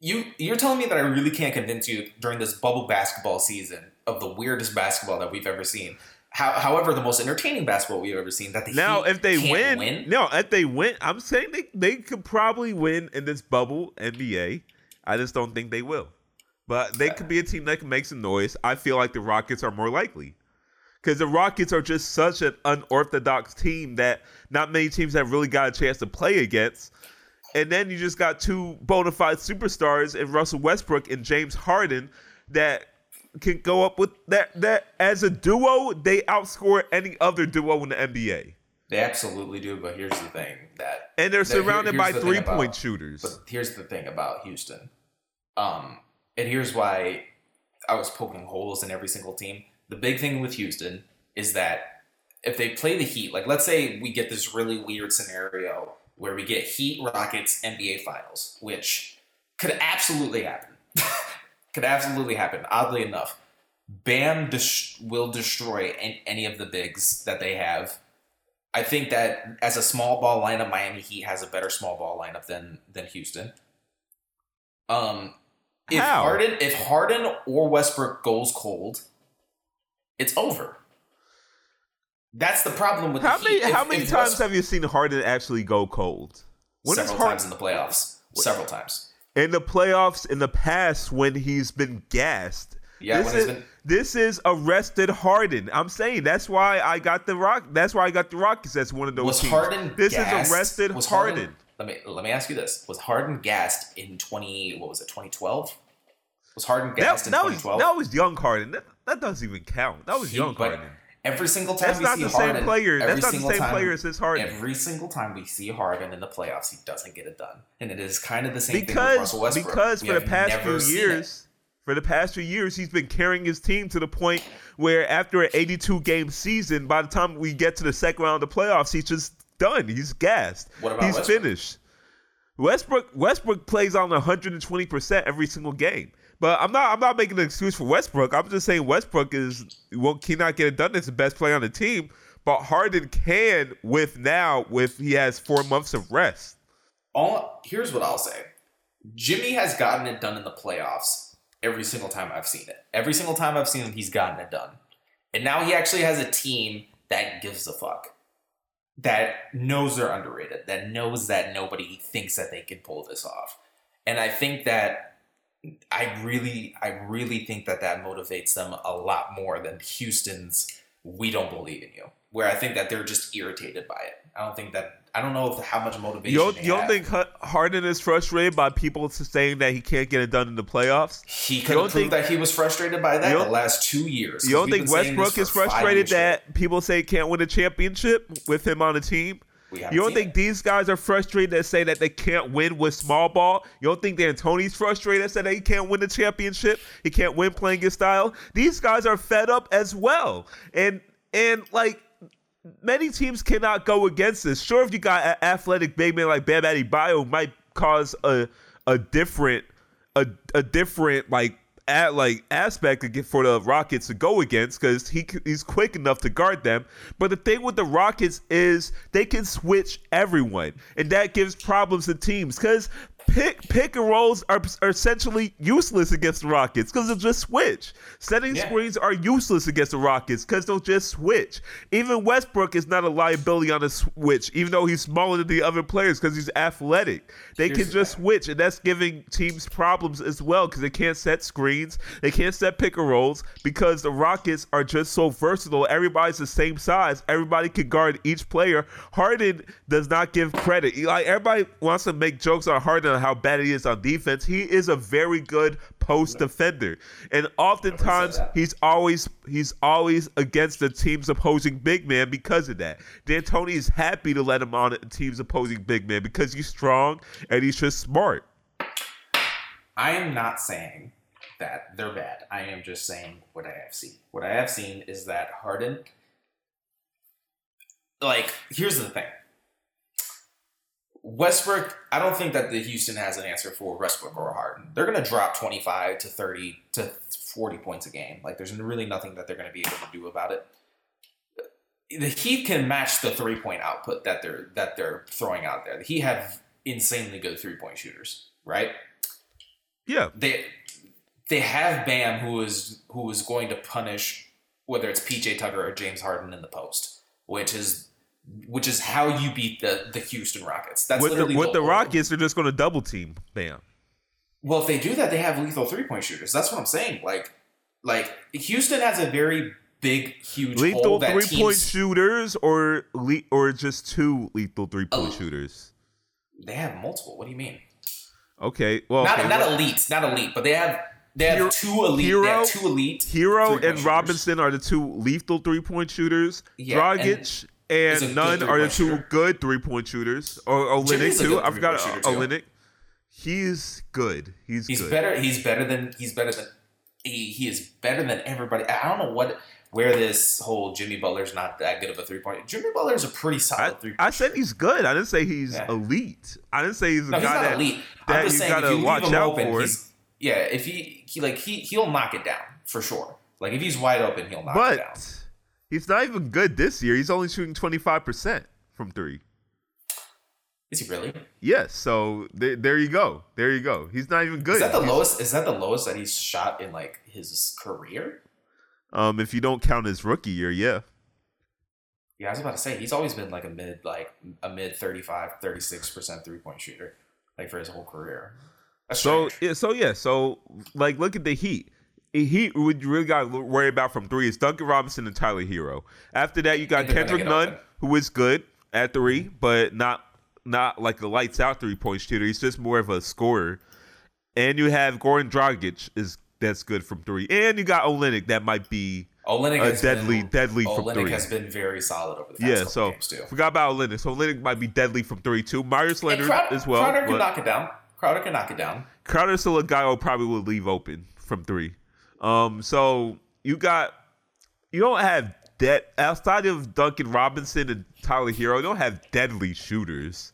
you you're telling me that I really can't convince you during this bubble basketball season of the weirdest basketball that we've ever seen. How, however, the most entertaining basketball we've ever seen. That the Now, Heat if they can't win, no, if they win, I'm saying they, they could probably win in this bubble NBA. I just don't think they will. But they could be a team that can make some noise. I feel like the Rockets are more likely. Because the Rockets are just such an unorthodox team that not many teams have really got a chance to play against. And then you just got two bona fide superstars in Russell Westbrook and James Harden that can go up with that that as a duo, they outscore any other duo in the NBA. They absolutely do, but here's the thing that And they're that- here- surrounded here's by the three about- point shooters. But here's the thing about Houston. Um, and here's why I was poking holes in every single team. The big thing with Houston is that if they play the Heat, like let's say we get this really weird scenario where we get Heat Rockets NBA Finals, which could absolutely happen. [LAUGHS] could absolutely happen. Oddly enough, Bam will destroy an- any of the bigs that they have. I think that as a small ball lineup, Miami Heat has a better small ball lineup than than Houston. Um, if How? Harden, if Harden or Westbrook goes cold, it's over. That's the problem with how many. If- how many times have you seen Harden actually go cold? When several Harden times in the playoffs? Several times. In the playoffs in the past when he's been gassed? Yeah, this is, been this is arrested Harden. I'm saying that's why I got the rock. That's why I got the Rockets. That's one of those was teams. Harden. This gassed? is arrested was Harden. Let me let me ask you this: Was Harden gassed in twenty? What was it? Twenty twelve? Was Harden gassed in that was twelve? that was young Harden. That, that doesn't even count. That was He- young Harden. Every single time That's we not see the Harden, same player. That's not the same time- player as this Harden. Every single time we see Harden in the playoffs, he doesn't get it done, and it is kind of the same thing with because Russell Westbrook. because We for the past few years, for the past few years, he's been carrying his team to the point where after an 82 game season, by the time we get to the second round of the playoffs, he's just done. He's gassed. What about he's Westbrook? finished. Westbrook Westbrook plays on 120 percent every single game. But I'm not I'm not making an excuse for Westbrook. I'm just saying Westbrook is well cannot get it done. It's the best player on the team. But Harden can with now with he has four months of rest. all here's what I'll say. Jimmy has gotten it done in the playoffs every single time I've seen it. Every single time I've seen him, he's gotten it done. And now he actually has a team that gives a fuck. That knows they're underrated. That knows that nobody thinks that they can pull this off. And I think that I really I really think that that motivates them a lot more than Houston's we don't believe in you. Where I think that they're just irritated by it. I don't think that I don't know if how much motivation You don't, you don't think Harden is frustrated by people saying that he can't get it done in the playoffs? He could have think- that he was frustrated by that the last two years. You don't think Westbrook is frustrated that people say he can't win a championship with him on the team? You don't think it. these guys are frustrated that say that they can't win with small ball? You don't think D'Antoni's frustrated that say that he can't win the championship? He can't win playing his style? These guys are fed up as well. And and like many teams cannot go against this. Sure, if you got an athletic big man like Bam Adebayo might cause a a different a a different like at like aspect for the Rockets to go against because he he's quick enough to guard them. But the thing with the Rockets is they can switch everyone, and that gives problems to teams because. Pick pick and rolls are, are essentially useless against the Rockets because they'll just switch. Setting Yeah. screens are useless against the Rockets because they'll just switch. Even Westbrook is not a liability on a switch, even though he's smaller than the other players because he's athletic. They can just switch, and that's giving teams problems as well because they can't set screens, they can't set pick and rolls because the Rockets are just so versatile. Everybody's the same size, everybody can guard each player. Harden does not give credit. Like everybody wants to make jokes on Harden and how bad he is on defense. He is a very good post defender, and oftentimes he's always he's always against the team's opposing big man because of that. D'Antoni is happy to let him on a team's opposing big man because he's strong and he's just smart. I am not saying that they're bad. I am just saying what I have seen. What I have seen is that Harden. Like, here's the thing. Westbrook, I don't think that the Houston has an answer for Westbrook or Harden. They're going to drop 25 to 30 to 40 points a game. Like, there's really nothing that they're going to be able to do about it. The Heat can match the three point output that they're that they're throwing out there. The Heat have insanely good three point shooters, right? Yeah, they they have Bam who is who is going to punish whether it's PJ Tucker or James Harden in the post, which is which is how you beat the the Houston Rockets. That's with the, literally with the whole- Rockets, they're just going to double team. Bam. Well, if they do that, they have lethal three point shooters. That's what I'm saying. Like like Houston has a very big, huge hole Lethal three point shooters or le- or just two lethal three point Oh. shooters. They have multiple. What do you mean? Okay, well, Not okay, not elite, not elite, but they have they have Herro- two elite. they have two elite. Herro and shooters. Robinson are the two lethal three point shooters. Yeah, Dragic and, Nunn are the two shooter. good three point shooters. Or Olynyk too. I forgot three-point shooter. Uh, Olynyk. He's good. He's, He's good. better. He's better than. He's better than. He, he is better than everybody. I don't know what where this whole Jimmy Butler's not that good of a three point. Jimmy Butler's a pretty I, solid three. I said he's good. I didn't say he's Yeah. elite. I didn't say he's a no, he's guy not that, elite. that I'm just you saying gotta if you leave watch him out open, for. he's yeah. If he, he like he he'll knock it down for sure. Like if he's wide open, he'll knock it down. He's not even good this year. He's only shooting twenty five percent from three. Is he really? Yes, so there, there you go. There you go. He's not even good. Is that the He's- lowest? Is that the lowest that he's shot in like his career? Um, if you don't count his rookie year, yeah. Yeah, I was about to say he's always been like a mid like a mid 35, 36 percent three point shooter like for his whole career. That's So strange. yeah, so yeah, so like look at the Heat. What you really got to worry about from three is Duncan Robinson and Tyler Herro. After that, you got And they're gonna Kendrick Nunn, who is good at three, but not not like a lights out three point shooter. He's just more of a scorer. And you have Goran Dragic is that's good from three, and you got Olynyk that might be Olynyk a deadly been, deadly from Olynyk three. has been very solid over the past yeah, so games too. forgot about Olynyk. So Olynyk might be deadly from three too. Meyers Leonard Crowder, as well. Crowder can knock it down. Crowder can knock it down. Crowder's still a guy who probably will leave open from three. Um, so you got you don't have dead outside of Duncan Robinson and Tyler Herro. You don't have deadly shooters.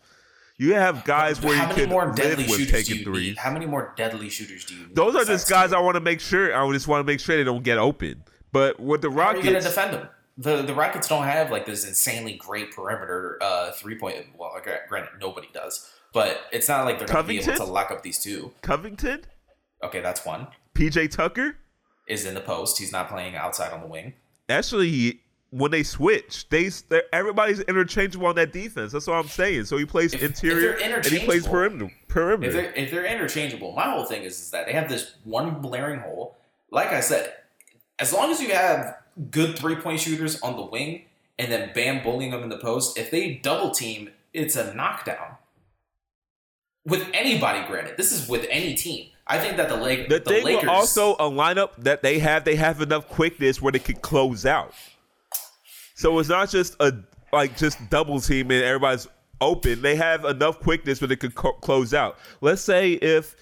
You have guys where How you can more live deadly with taking threes. need? How many more deadly shooters do you need? Those are just guys? I want to make sure. I just want to make sure they don't get open. But with the Rockets, How are you going to defend them? The the Rockets don't have like this insanely great perimeter uh, three point. Well, okay, granted, nobody does, but it's not like they're going to be able to lock up these two. Covington, Okay, that's one. PJ Tucker. Is in the post. He's not playing outside on the wing. Actually, when they switch, they they're- everybody's interchangeable on that defense. That's what I'm saying. So he plays If- if interior they're and he plays interchangeable- perimeter. If they're if they're interchangeable, my whole thing is, is that they have this one blaring hole. Like I said, as long as you have good three point shooters on the wing and then Bam bullying them in the post, if they double team, it's a knockdown. With anybody, granted, this is with any team. I think that the Lake The, the thing Lakers also a lineup that they have, they have enough quickness where they could close out. So it's not just a like just double team and everybody's open, they have enough quickness where they could co- close out. Let's say if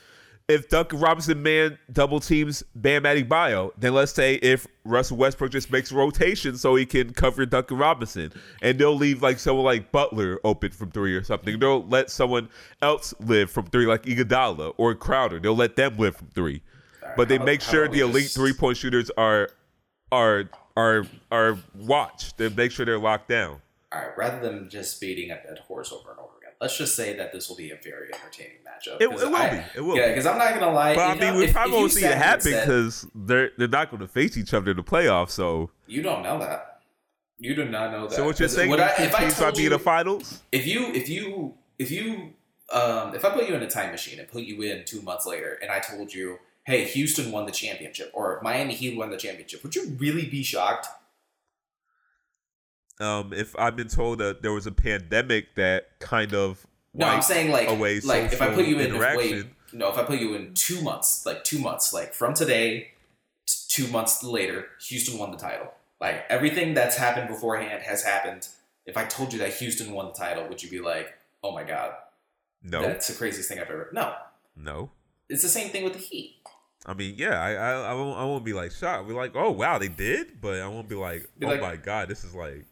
if Duncan Robinson man double teams Bam Adebayo, then let's say if Russell Westbrook just makes rotation so he can cover Duncan Robinson, and they'll leave like someone like Butler open from three or something. They'll let someone else live from three, like Iguodala or Crowder. They'll let them live from three, but they make sure the elite three point shooters are are are are watched. They make sure they're locked down. All right, rather than just beating a dead horse over and over let's just say that this will be a very entertaining matchup. It, it will I- be. It will. Yeah, because I'm not gonna lie. But I you mean, know, we if- probably if you won't see it happen because they're they're not going to face each other in the playoffs. So, you don't know that. You do not know that. so what you're saying? would I- if I told be in the you- finals. if you if you if you um if I put you in a time machine and put you in two months later and I told you, hey, Houston won the championship or Miami Heat won the championship, would you really be shocked? Um, if I've been told that there was a pandemic that kind of No, I'm saying like away like if I put you in if, wait, no, if I put you in two months, like two months, like from today, t- two months later, Houston won the title. Like everything that's happened beforehand has happened. If I told you that Houston won the title, would you be like, oh my god, no, that's the craziest thing I've ever? No, no. it's the same thing with the Heat. I mean, yeah, I I, I won't I won't be like shocked. We're like, oh wow, they did, but I won't be like, Be oh like- my god, this is like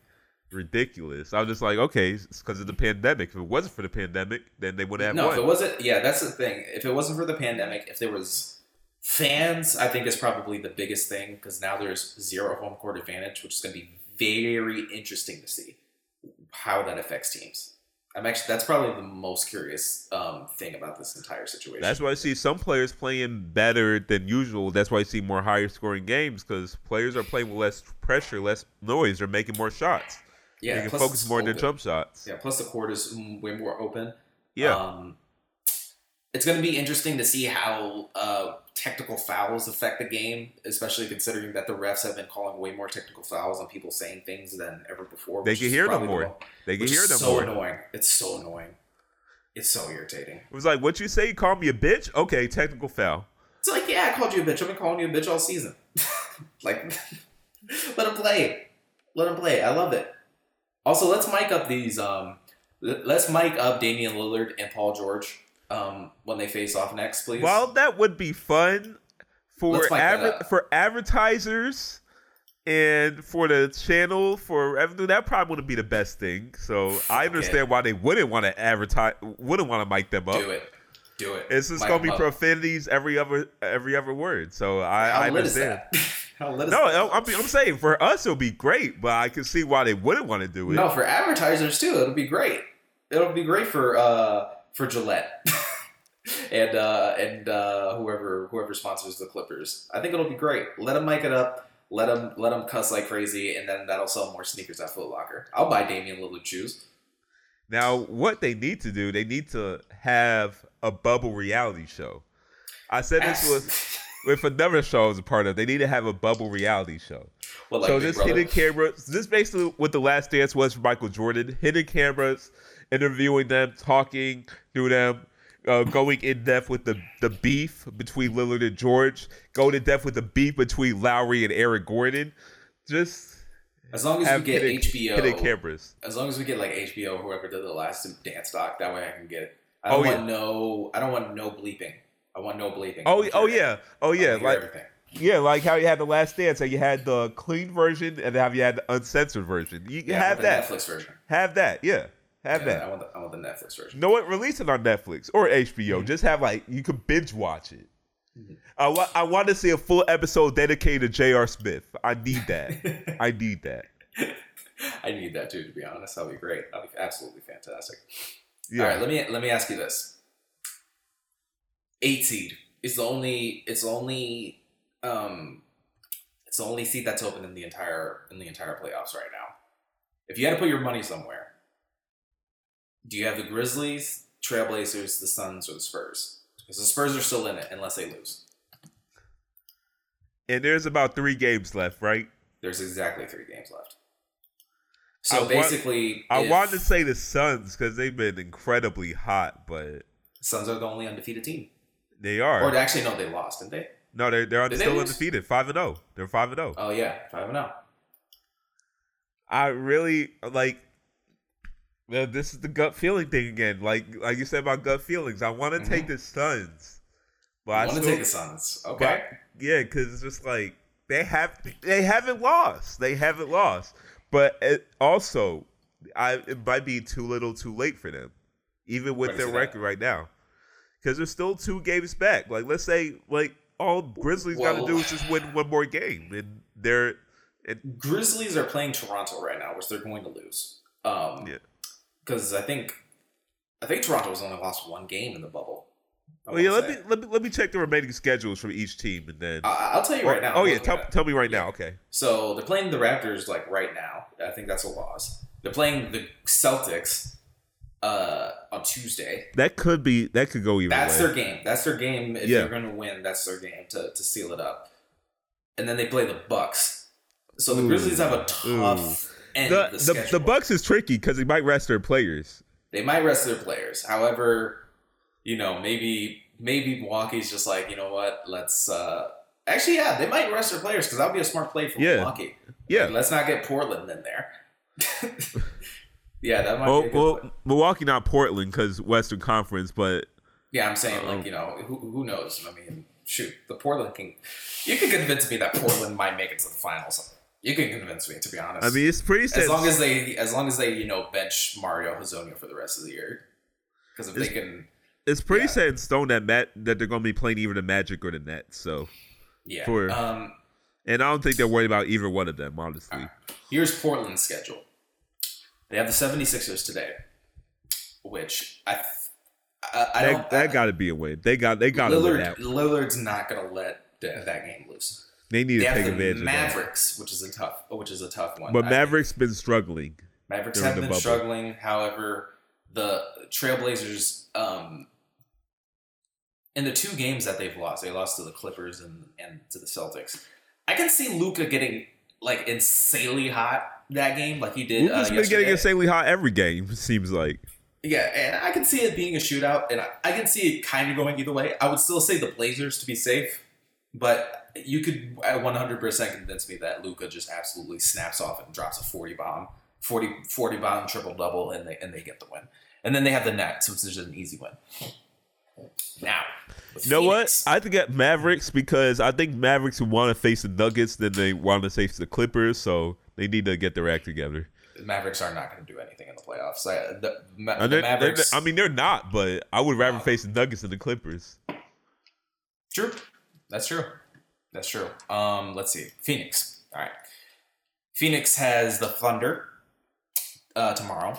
ridiculous. I was just like, okay, it's because of the pandemic. If it wasn't for the pandemic, then they would have no, won. if it wasn't, yeah, that's the thing. If it wasn't for the pandemic, if there was fans, I think is probably the biggest thing because now there's zero home court advantage, which is going to be very interesting to see how that affects teams. I'm actually that's probably the most curious um, thing about this entire situation. That's why I see some players playing better than usual. That's why I see more higher scoring games because players are playing with less pressure, less noise. They're making more shots. Yeah, they can focus more on their jump shots. Yeah, plus the court is way more open. Yeah. Um, it's going to be interesting to see how uh, technical fouls affect the game, especially considering that the refs have been calling way more technical fouls on people saying things than ever before. They can hear them more. mo- they can hear them so more. annoying. It's so annoying. It's so irritating. It was like, what you say? You call me a bitch? Okay, technical foul. It's like, yeah, I called you a bitch. I've been calling you a bitch all season. [LAUGHS] like, [LAUGHS] let him play. Let him play. I love it. Also, let's mic up these. Um, let- let's mic up Damian Lillard and Paul George um, when they face off next, please. Well, that would be fun for Let's mic that adver- for advertisers and for the channel for revenue. That probably wouldn't be the best thing. So I understand why they wouldn't want to advertise, wouldn't want to mic them up. do it. Do it. It's just Mic gonna be up. profanities every other every other word. So I, I understand. [LAUGHS] that? How No, that? I'm, I'm saying for us it'll be great, but I can see why they wouldn't want to do it. No, for advertisers too, it'll be great. It'll be great for uh for Gillette. [LAUGHS] and uh and uh whoever whoever sponsors the Clippers. I think it'll be great. Let them mic it up. Let them let them cuss like crazy, and then that'll sell more sneakers at Foot Locker. I'll buy Damian Lillard shoes. Now, what they need to do, they need to have a bubble reality show. I said this [LAUGHS] was with another show I was a part of. They need to have a bubble reality show. Well, like so this Brother. hidden cameras, this basically what the last dance was for Michael Jordan. Hidden cameras, interviewing them, talking through them, uh, going in depth with the the beef between Lillard and George, going in depth with the beef between Lowry and Eric Gordon. Just As long as we get hidden, HBO, hidden cameras. as long as we get like HBO, whoever did the last dance doc, that way I can get it. I don't Oh, want yeah. no. I don't want no bleeping. I want no bleeping. Oh, oh yeah, oh yeah, like everything. Yeah, like how you had the last dance, and you had the clean version, and how you had the uncensored version. You Yeah, have want that. Netflix version. Have that. Yeah, have Yeah, that. I want the, I want the Netflix version. No, it release it on Netflix or HBO. Mm-hmm. Just have like you can binge watch it. I wa- I want to see a full episode dedicated to J.R. Smith. I need that. [LAUGHS] I need that. I need that too, to be honest. That'll be great. That'll be absolutely fantastic. Yeah. All right, let me let me ask you this: eight seed is the only. It's the only. Um, it's the only seat that's open in the entire in the entire playoffs right now. If you had to put your money somewhere, do you have the Grizzlies, Trailblazers, the Suns, or the Spurs? Because the Spurs are still in it unless they lose. and there's about three games left, right? There's exactly three games left. I So want- basically, I if- wanted to say the Suns because they've been incredibly hot, but Suns are the only undefeated team. They are. Or actually, no, they lost, didn't they? no, they're they're Did they still lose? undefeated, five and zero. They're five and oh. zero. Oh yeah, five and zero. I really like Well, this is the gut feeling thing again. Like like you said about gut feelings. I want to Mhm. take the Suns, but I I want to take the Suns. Okay. but- yeah, because it's just like they have they haven't lost. They haven't lost, but it also, I it might be too little, too late for them, even with their say that? record right now, because they're still two games back. Like let's say like all Grizzlies got to do is just win one more game, and they're and Grizzlies are playing Toronto right now, which they're going to lose. Um, Yeah. Because I think, I think Toronto's only lost one game in the bubble. I well, yeah. Let me let me let me check the remaining schedules from each team, and then. I- I'll tell you right now. oh yeah, tell, tell me right now. Okay. So they're playing the Raptors like right now. I think that's a loss. They're playing the Celtics uh, on Tuesday. That could be that could go either That's way. their game. That's their game. If Yeah. they're going to win, that's their game to, to seal it up. And then they play the Bucks. So the Ooh. Grizzlies have a tough end the, of the, the, schedule. the Bucks is tricky because they might rest their players. They might rest their players. However, you know, maybe maybe Milwaukee's just like, you know what? Let's uh actually yeah, they might rest their players because that would be a smart play for Yeah. Milwaukee. Yeah. Like, let's not get Portland in there. [LAUGHS] yeah, that might Well, be a good well play. Milwaukee not Portland because Western Conference, but Yeah, I'm saying Uh-oh. like you know who, who knows? I mean, shoot, the Portland can. You can convince me that Portland might make it to the finals. You can convince me, to be honest. I mean it's pretty. as long as they, as long as they, you know, bench Mario Hezonja for the rest of the year, because if they It's- can, it's pretty yeah. set in stone that Matt that they're going to be playing either the Magic or the Nets. So, yeah. For- um, and I don't think they're worried about either one of them, honestly. Alright. here's Portland's schedule. They have the 76ers today, which I, I, I don't. that that got to be a win. They got they got Lillard, that. Lillard's not gonna let that, that game loose. They need They to take the advantage of that. Mavericks, which is a tough, which is a tough one. But I- Mavericks been struggling. Mavericks have been struggling. However, the Trailblazers, um, in the two games that they've lost, they lost to the Clippers and, and to the Celtics. I can see Luka getting like insanely hot that game, like he did. Luka's uh, been yesterday. getting insanely hot every game. Seems like. Yeah, and I can see it being a shootout, and I, I can see it kind of going either way. I would still say the Blazers to be safe, but you could at 100% convince me that Luka just absolutely snaps off and drops a 40 bomb, 40, 40 bomb triple double, and they and they get the win. And then they have the Nets, which is an easy win. Now, You know what? I think at Mavericks because I think Mavericks want to face the Nuggets than they want to face the Clippers, so they need to get their act together. the Mavericks are not going to do anything in the playoffs. I, the, Ma- the they're- they're- Mavericks. I mean, they're not, but I would rather face the Nuggets than the Clippers. True. That's true. That's true. Um, let's see. Phoenix. All right. Phoenix has the Thunder uh, tomorrow.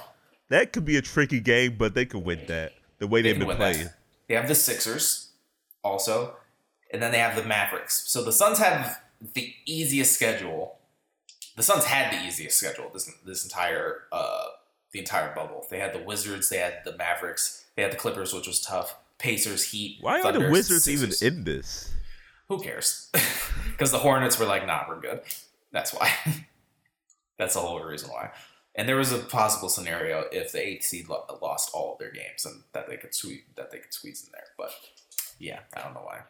That could be a tricky game, but they could win that the way They they've been playing. that. They have the Sixers also, and then they have the Mavericks. So the Suns have the easiest schedule. The Suns had the easiest schedule this this entire uh, the entire bubble. They had the Wizards, they had the Mavericks, they had the Clippers, which was tough. Pacers, Heat. Why are the Wizards Sixers. even in this? Who cares? [LAUGHS] Because the Hornets were like, nah, we're good. That's why. [LAUGHS] That's the whole reason why. And there was a possible scenario if the eighth seed lo- lost all of their games and that they could sweep that they could squeeze in there. But yeah, I don't know why.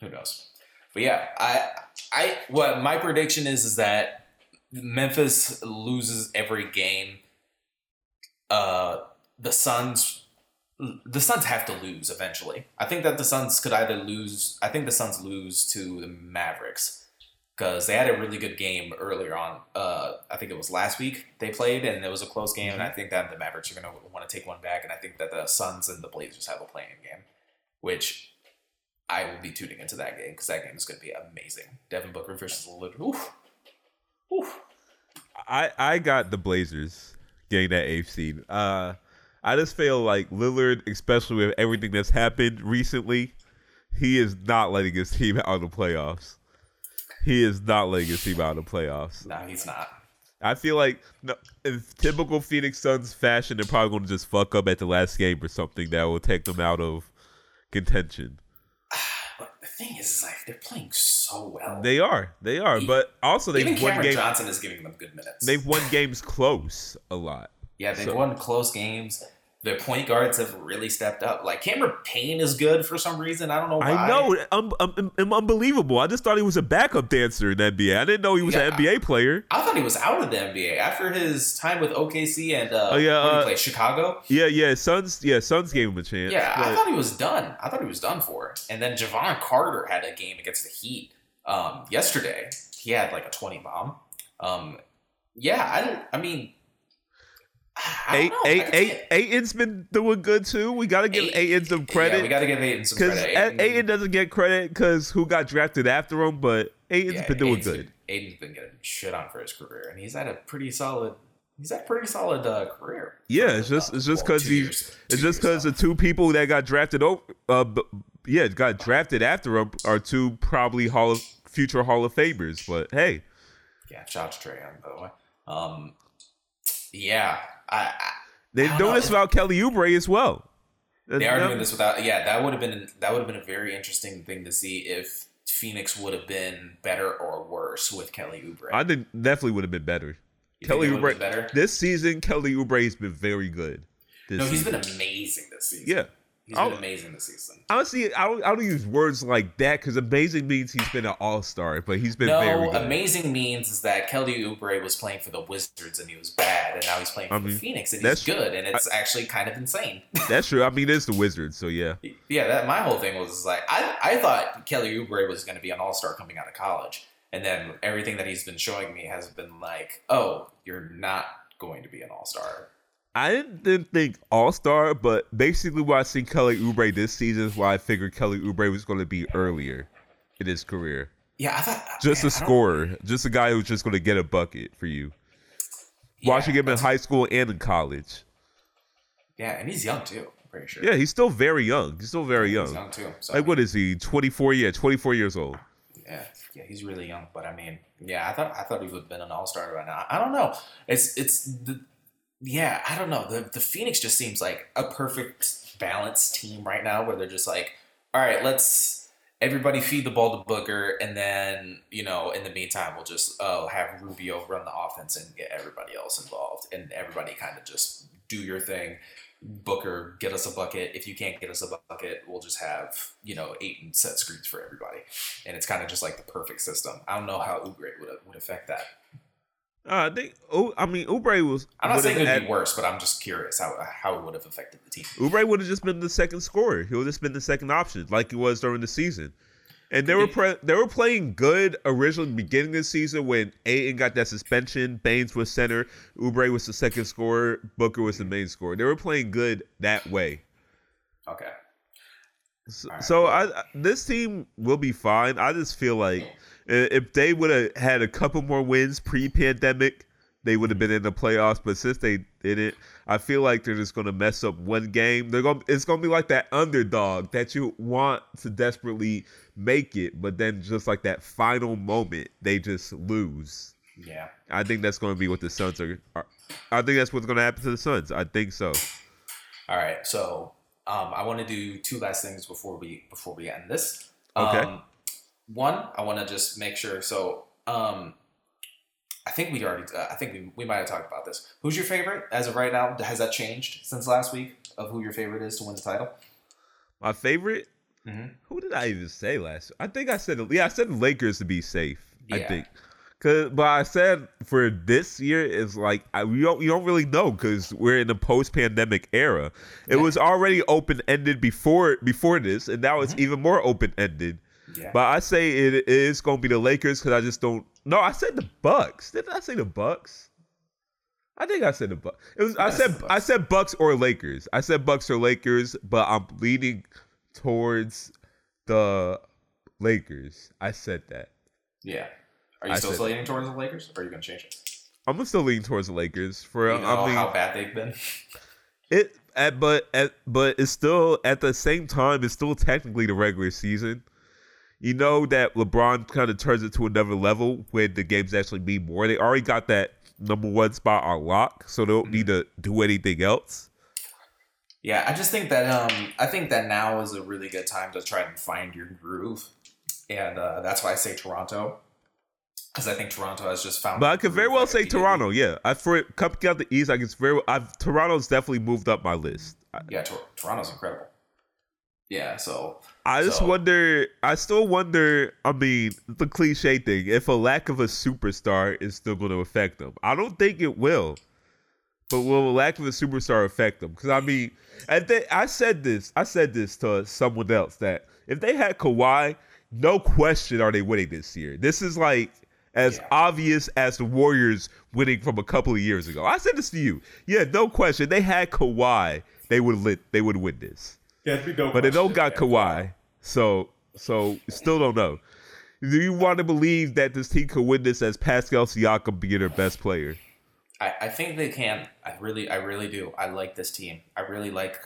Who knows? But yeah, I I what my prediction is is that Memphis loses every game. Uh, the Suns the Suns have to lose eventually. I think that the Suns could either lose. I think the Suns lose to the Mavericks because they had a really good game earlier on. Uh, I think it was last week they played, and it was a close game. And I think that the Mavericks are going to want to take one back. And I think that the Suns and the Blazers have a playing game, which I will be tuning into that game because that game is going to be amazing. Devin Booker versus Lillard. Oof. Oof. I I got the Blazers getting that eighth seed. Uh, I just feel like Lillard, especially with everything that's happened recently, he is not letting his team [LAUGHS] out of the playoffs. He is not letting his team out of the playoffs. No, he's not. I feel like no, in typical Phoenix Suns fashion, they're probably going to just fuck up at the last game or something that will take them out of contention. The thing is, like they're playing so well. They are, they are, but also they've Even won Cameron games. Johnson is giving them good minutes. They've won games close a lot. yeah, they've so- won close games. The point guards have really stepped up. Like Cameron Payne is good for some reason. I don't know why. I know, um, um, um, unbelievable. I just thought he was a backup dancer in the NBA. I didn't know he was Yeah. an NBA player. I thought he was out of the NBA after his time with OKC and uh, Oh, yeah, where did he uh, play Chicago. Yeah, yeah. Suns, yeah, Suns gave him a chance. Yeah, I thought he was done. I thought he was done for. And then Jevon Carter had a game against the Heat um, yesterday. He had like a twenty bomb. Um, yeah, I. I mean, I Eight, don't know. eight, I eight, can't- Ayton's been doing good too. We got to give Ayton some Yeah, we credit got to give Ayton some because credit. Ayton doesn't get credit because who got drafted after him, but Ayton's yeah, been doing Ayton's good. Been, Ayton's been getting shit on for his career, and he's had a pretty solid. He's had a pretty solid uh, career. Yeah, it's just it's just well, because two he years- it's just because the two people that got drafted over, uh, b- yeah, got drafted after him are two probably Hall of future Hall of Famers. But hey, Yeah, shout out to Trae Young, by the way. Um, yeah, I, I don't doing know. this about Kelly Oubre as well. they are doing this without. Yeah, that would have been that would have been a very interesting thing to see if Phoenix would have been better or worse with Kelly Oubre. I think definitely would have been better. You Kelly Oubre better. this season. Kelly Oubre has been very good. No, he's season. been amazing this season. yeah. He's I'll- been oh. amazing this season. Honestly, I don't, I don't use words like that because amazing means he's been an all star, but he's been very No, amazing means is that Kelly Oubre was playing for the Wizards and he was bad, and now he's playing for I the Phoenix and he's good, and it's actually kind of insane. [LAUGHS] That's true. I mean, it's the Wizards, so yeah. yeah, that my whole thing was like I I thought Kelly Oubre was going to be an All Star coming out of college, and then everything that he's been showing me has been like, oh, you're not going to be an All Star. I didn't, think all star, but basically what I see Kelly Oubre this season is why I figured Kelly Oubre was going to be earlier in his career. Yeah, I thought Just man, a I scorer, just a guy who's just going to get a bucket for you. Watching him in high school and in college. Yeah, and he's young too. I'm pretty sure. Yeah, he's still very young. He's still very he's young. young too. So, Like, what is he? 24? Yeah, 24 years old. Yeah, yeah, he's really young. But I mean, yeah, I thought I thought he would have been an all star right now. I don't know. It's it's the yeah, I don't know. The the Phoenix just seems like a perfect balanced team right now, where they're just like, all right, let's everybody feed the ball to Booker, and then you know, in the meantime, we'll just uh, have Rubio run the offense and get everybody else involved, and everybody kind of just do your thing. Booker, get us a bucket. If you can't get us a bucket, we'll just have you know Ayton set screens for everybody, and it's kind of just like the perfect system. I don't know how Oubre would would affect that. Uh, I think. Oh, I mean, Oubre was. I'm not saying it'd had- be worse, but I'm just curious how how it would have affected the team. Oubre would have just been the second scorer. He would have just been the second option, like he was during the season. And they were pre- they were playing good originally beginning of the season when Ayton got that suspension. Baynes was center. Oubre was the second scorer. Booker was the main scorer. They were playing good that way. Okay. So, right. so I, this team will be fine. I just feel like if they would have had a couple more wins pre-pandemic, they would have been in the playoffs. But since they didn't, I feel like they're just going to mess up one game. They're going. It's going to be like that underdog that you want to desperately make it, but then just like that final moment, they just lose. Yeah. I think that's going to be what the Suns are. are I think that's what's going to happen to the Suns. I think so. All right. So um, I want to do two last things before we before we end this. Okay. One, I want to just make sure. So um, I think we already. Uh, I think we, we might have talked about this. Who's your favorite as of right now? Has that changed since last week of who your favorite is to win the title? My favorite. Mhm. Who did I even say last? I think I said yeah. I said the Lakers to be safe. Yeah. I think. Cause, but I said for this year is like I, we don't you don't really know because we're in the post pandemic era. It Yeah. was already open ended before before this, and now it's Mm-hmm. even more open ended. Yeah. But I say it is going to be the Lakers because I just don't. No, I said the Bucks. Didn't I say the Bucks? I think I said the Bucks. It was. I said Bucks. I said Bucks or Lakers. I said Bucks or Lakers, but I'm leaning towards the Lakers. I said that. yeah. Are you I still leaning towards the Lakers, or are you going to change it? I'm still leaning towards the Lakers for. You know I mean, how bad they've been. it. At, but at, but it's still at the same time. It's still technically the regular season. You know that LeBron kind of turns it to another level when the games actually mean more. They already got that number one spot on lock, so they don't need to do anything else. Yeah, I just think that um, I think that now is a really good time to try and find your groove, and uh, that's why I say Toronto. because I think Toronto has just found. But I could very well say Toronto. Yeah, I for it coming out the East, I can very. Well, I've Toronto's definitely moved up my list. Yeah, Tor- Toronto's incredible. Yeah, so I just so, wonder. I still wonder. I mean, the cliche thing: if a lack of a superstar is still going to affect them, I don't think it will. But will a lack of a superstar affect them? Because I mean, and they, I said this. I said this to someone else that if they had Kawhi, no question are they winning this year. This is like as yeah. obvious as the Warriors winning from a couple of years ago. I said this to you. Yeah, no question. They had Kawhi, they would lit. They would win this. Yeah, no but they don't got Kawhi, so so still don't know. Do you want to believe that this team could win this as Pascal Siakam being their best player? I, I think they can. I really, I really do. I like this team. I really like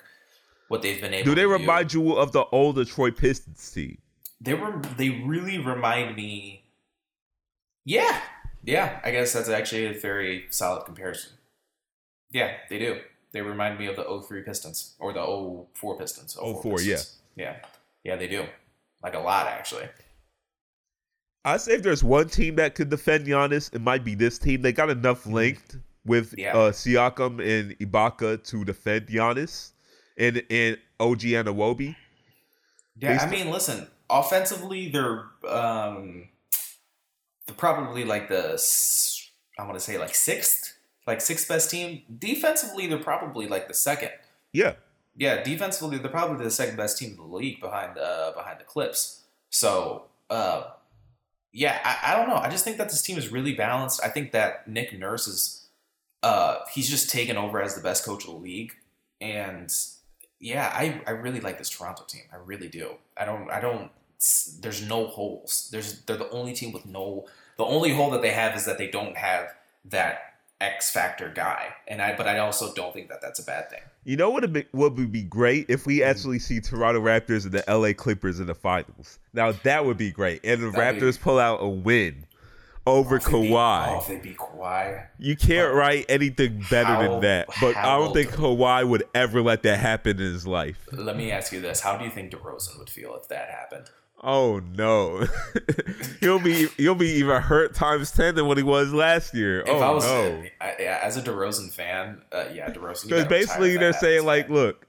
what they've been able. To do they remind do. you of the old Detroit Pistons team? They were. They really remind me. Yeah, yeah. I guess that's actually a very solid comparison. Yeah, they do. They remind me of the 03 Pistons or the 04 Pistons. 04, 04 Pistons. yeah. Yeah. Yeah, they do. Like a lot, actually. I say if there's one team that could defend Giannis, it might be this team. They got enough mm-hmm. length with yeah. uh, Siakam and Ibaka to defend Giannis and and OG Anunoby. Yeah, st- I mean, listen, offensively, they're um, they're probably like the I want to say like sixth like sixth best team. Defensively, they're probably like the second. Yeah. Yeah, defensively, they're probably the second best team in the league behind uh, behind the Clips. So, uh, yeah, I, I don't know. I just think that this team is really balanced. I think that Nick Nurse is uh, he's just taken over as the best coach of the league, and yeah, I, I really like this Toronto team. I really do. I don't I don't. There's no holes. There's they're the only team with no. The only hole that they have is that they don't have that X factor guy, and I but I also don't think that that's a bad thing. You know what would would be great if we mm-hmm. actually see Toronto Raptors and the LA Clippers in the finals. Now that would be great, and the That'd Raptors be, pull out a win over oh, Kawhi. Beat, oh, if they beat Kawhi, you can't write anything better how, than that. But I don't think Kawhi would ever let that happen in his life. Let me ask you this: How do you think DeRozan would feel if that happened? Oh no, [LAUGHS] he'll be he'll be even hurt times ten than what he was last year. If oh I was, no, I, yeah, as a DeRozan fan, uh, yeah, DeRozan. Because basically they're saying like, look,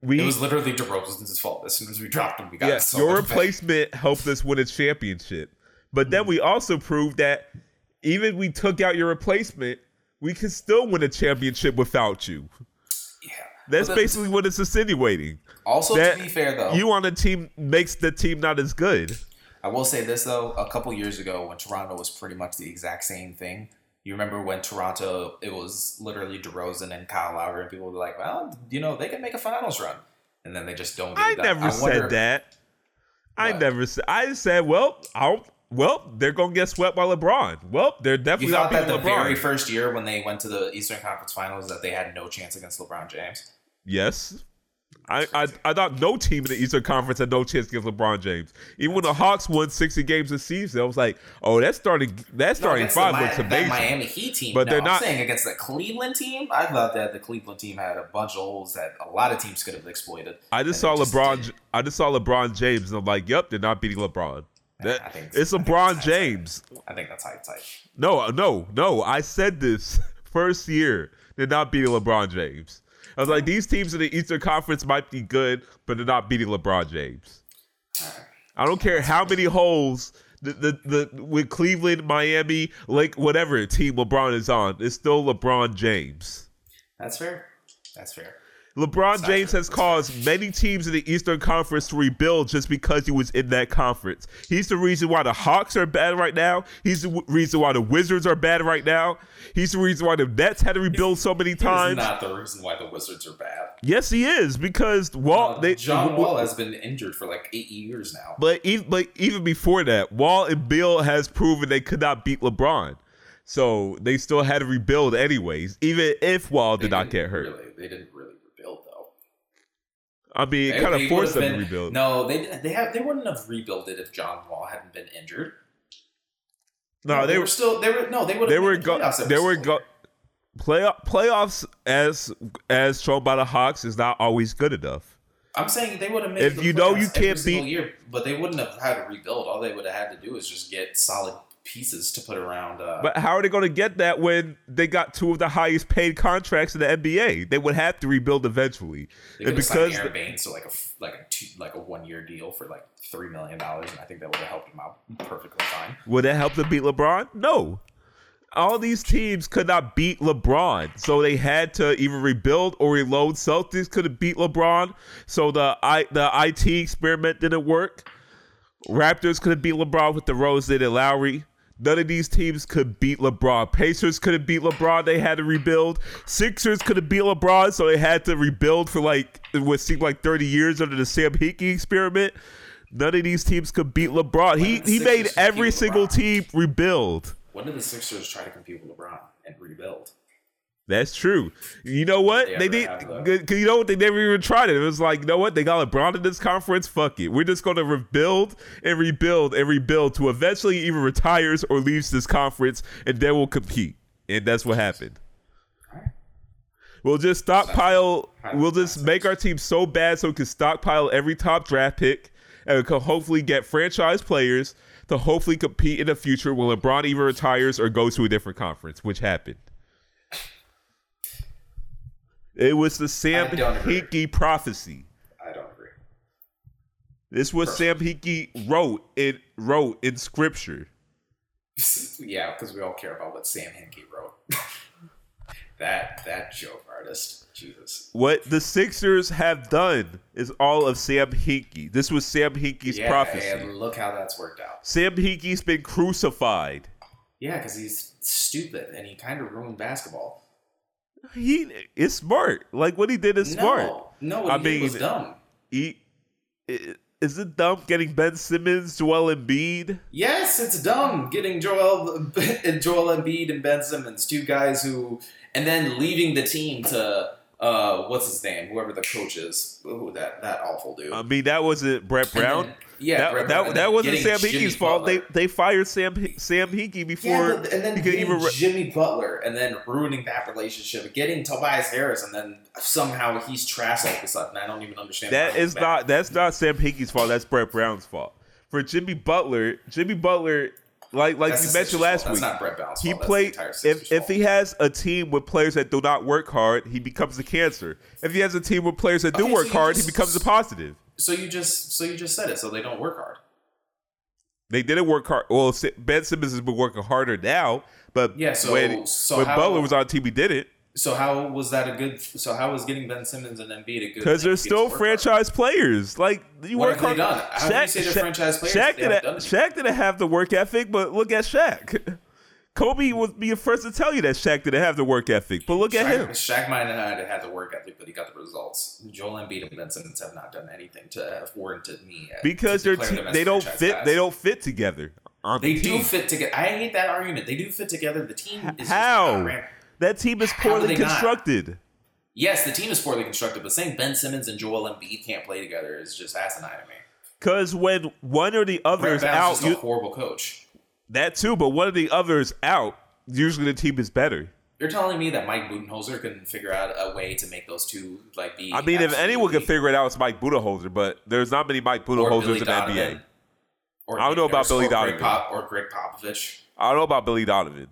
we it was literally DeRozan's fault. As soon as we dropped him, we got yeah, so your replacement helped us win a championship. But then mm-hmm. we also proved that even we took out your replacement, we can still win a championship without you. Yeah, that's basically what it's insinuating. Also, that to be fair though, you on a team makes the team not as good. I will say this though: a couple years ago, when Toronto was pretty much the exact same thing, you remember when Toronto it was literally DeRozan and Kyle Lowry, and people were like, "Well, you know, they can make a finals run," and then they just don't. I never I said that. I never said. I said, "Well, I'll." Well, they're gonna get swept by LeBron. Well, they're definitely you thought not that the LeBron. very first year when they went to the Eastern Conference Finals that they had no chance against LeBron James. Yes, I, I, I thought no team in the Eastern Conference had no chance against LeBron James. Even when the Hawks won sixty games this season, I was like, "Oh, that starting that starting no, five looks amazing." That Miami Heat team, but no, they're not I'm saying against the Cleveland team. I thought that the Cleveland team had a bunch of holes that a lot of teams could have exploited. I just saw LeBron. Just I just saw LeBron James, and I'm like, "Yep, they're not beating LeBron." That, think, it's LeBron James. I think that's high type. No, no, no. I said this [LAUGHS] first year. They're not beating LeBron James. I was like, these teams in the Eastern Conference might be good, but they're not beating LeBron James. I don't care how many holes the, the, the with Cleveland, Miami, like whatever team LeBron is on, it's still LeBron James. That's fair. That's fair. LeBron James has caused many teams in the Eastern Conference to rebuild just because he was in that conference. He's the reason why the Hawks are bad right now. He's the w- reason why the Wizards are bad right now. He's the reason why the Nets had to rebuild so many times. He's not the reason why the Wizards are bad. Yes, he is because Wall. Uh, they, John Wall has been injured for like eight years now. But even, but even before that, Wall and Beal has proven they could not beat LeBron. So they still had to rebuild anyways, even if Wall did not get hurt. Really, they didn't I mean, it kind of forced them been, to rebuild. No, they they have they wouldn't have rebuilt it if John Wall hadn't been injured. No, they, they, were still they were no they would they were go, they were go playoff playoffs as as shown by the Hawks is not always good enough. I'm saying they would have made if you know you can't beat year, but they wouldn't have had to rebuild. All they would have had to do is just get solid pieces to put around. Uh, But how are they going to get that when they got two of the highest paid contracts in the NBA? They would have to rebuild eventually, and could have signed because Aron Baynes to like a like a two, like a one year deal for like three million dollars, and I think that would have helped him out perfectly fine. would that help them beat LeBron? No. All these teams could not beat LeBron, so they had to either rebuild or reload. Celtics could have beat LeBron, so the I the IT experiment didn't work. Raptors could have beat LeBron with the Rose and Lowry. None of these teams could beat LeBron. Pacers could have beat LeBron. They had to rebuild. Sixers could have beat LeBron, so they had to rebuild for like what seemed like 30 years under the Sam Hinkie experiment. None of these teams could beat LeBron. He he made every single LeBron? team rebuild. When did the Sixers try to compete with LeBron and rebuild? That's true. You know what? They They did. Cause you know what? They never even tried it. It was like, you know what? They got LeBron in this conference. Fuck it. We're just going to rebuild and rebuild and rebuild to eventually either retires or leaves this conference, and then we'll compete. And that's what happened. We'll just stockpile. We'll just make our team so bad so we can stockpile every top draft pick and we can hopefully get franchise players to hopefully compete in the future when LeBron either retires or goes to a different conference, which happened. It was the Sam. Hinkie prophecy. I don't agree. This was Sam Hinkie wrote in wrote in scripture. [LAUGHS] yeah, because we all care about what Sam Hinkie wrote. [LAUGHS] that that joke artist, Jesus. What the Sixers have done is all of Sam Hinkie. This was Sam Hinkie's yeah, prophecy. and look how that's worked out. Sam Hinkie's been crucified. Yeah, because he's stupid and he kind of ruined basketball. He is smart. Like what he did is smart. No, no, I did was mean- dumb. He is it dumb getting Ben Simmons, Joel Embiid? Yes, it's dumb getting Joel [LAUGHS] Joel Embiid and Ben Simmons, two guys who, and then leaving the team to uh, what's his name, whoever the coach is, Ooh, that that awful dude. I mean, that wasn't Brett Brown. then- yeah, that, Brett that, Brown, and that wasn't Sam Hinkie's fault. They they fired Sam Sam Hinkie before Yeah, but, and then he could getting even. Re- Jimmy Butler, and then ruining that relationship, getting Tobias Harris, and then somehow he's trash all of a sudden. I don't even understand. that is not that's not Sam Hinkie's fault. That's Brett Brown's fault. For Jimmy Butler, Jimmy Butler, like like That's you mentioned last week, That's not Brett Brown's he. Played if if he has a team with players that do not work hard, he becomes a cancer. If he has a team with players that do Okay, work you hard, just- he becomes a positive. So you just so you just said it. So they don't work hard. They didn't work hard. Well, Ben Simmons has been working harder now, but Yeah, so- when, so when Butler was on team, he did it So how was that a good? So how was getting Ben Simmons and Embiid a good? because they're for you to still franchise players. Like you What work have hard. done? How do you say they're franchise players Shaq done didn't. Shaq didn't have the work ethic, but look at Shaq. [LAUGHS] Kobe would be the first to tell you that Shaq didn't have the work ethic, but look at him. Shaq might not have had the work ethic, but he got the results. Joel Embiid and Ben Simmons have not done anything to have warranted me uh, Because they're te- they don't fit. guys. They don't fit together on They the do team. fit together. I hate that argument. They do fit together. The team is How? That team is poorly they not? constructed. Yes, the team is poorly constructed, but saying Ben Simmons and Joel Embiid can't play together is just asinine to me. Because when one or the other Brett is out, you, a horrible coach. that too. But one of the others out, usually the team is better. You're telling me that Mike Budenholzer can figure out a way to make those two like be? I mean, if anyone can figure it out, it's Mike Budenholzer. But there's not many Mike Budenholzers in the NBA. Or I don't know about or Billy Greg Donovan. Pop, or Gregg Popovich. I don't know about Billy Donovan.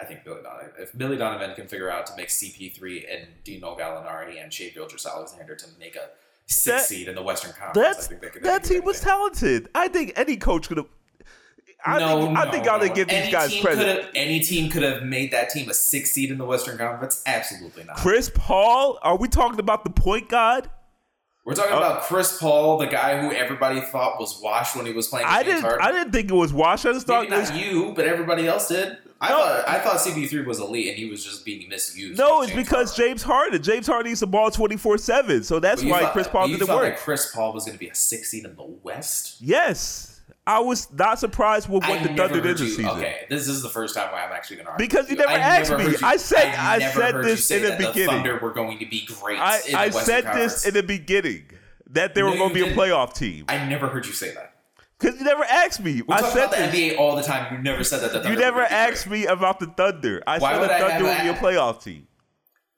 I think Billy Donovan. If Billy Donovan can figure out to make CP3 and Dino Gallinari and Shai Gilgeous Alexander to make a six That- seed in the Western Conference, That's I think they could that do team was talented. I think any coach could have. I no, think I no, think I no. would give these Any guys credit. Any team could have made that team a six seed in the Western Conference. Absolutely not. Chris Paul? Are we talking about the point guard? We're talking Uh, about Chris Paul, the guy who everybody thought was washed when he was playing. I didn't. Harden. I didn't think it was Wash. I just thought Maybe it was not you, but everybody else did. I No. thought I thought CP3 was elite, and he was just being misused. No, it's James because Harden. James Harden. James Harden needs the ball twenty four seven, so that's why thought Chris Paul didn't work. That Chris Paul was going to be a six seed in the West. Yes, I was not surprised with what I the Thunder did this season. Okay, this is the first time I'm actually going to argue Because you never I asked me. you- I said- I never said this in the beginning. The Thunder were going to be great. I, I Western said Conference. this in the beginning that they were No, going to be a playoff team. I never heard you say that. Because you never asked me. We I talk said about the this. NBA all the time. You never said that. The You never were gonna be asked me about the Thunder. I Why said the would I Thunder have would be a playoff team.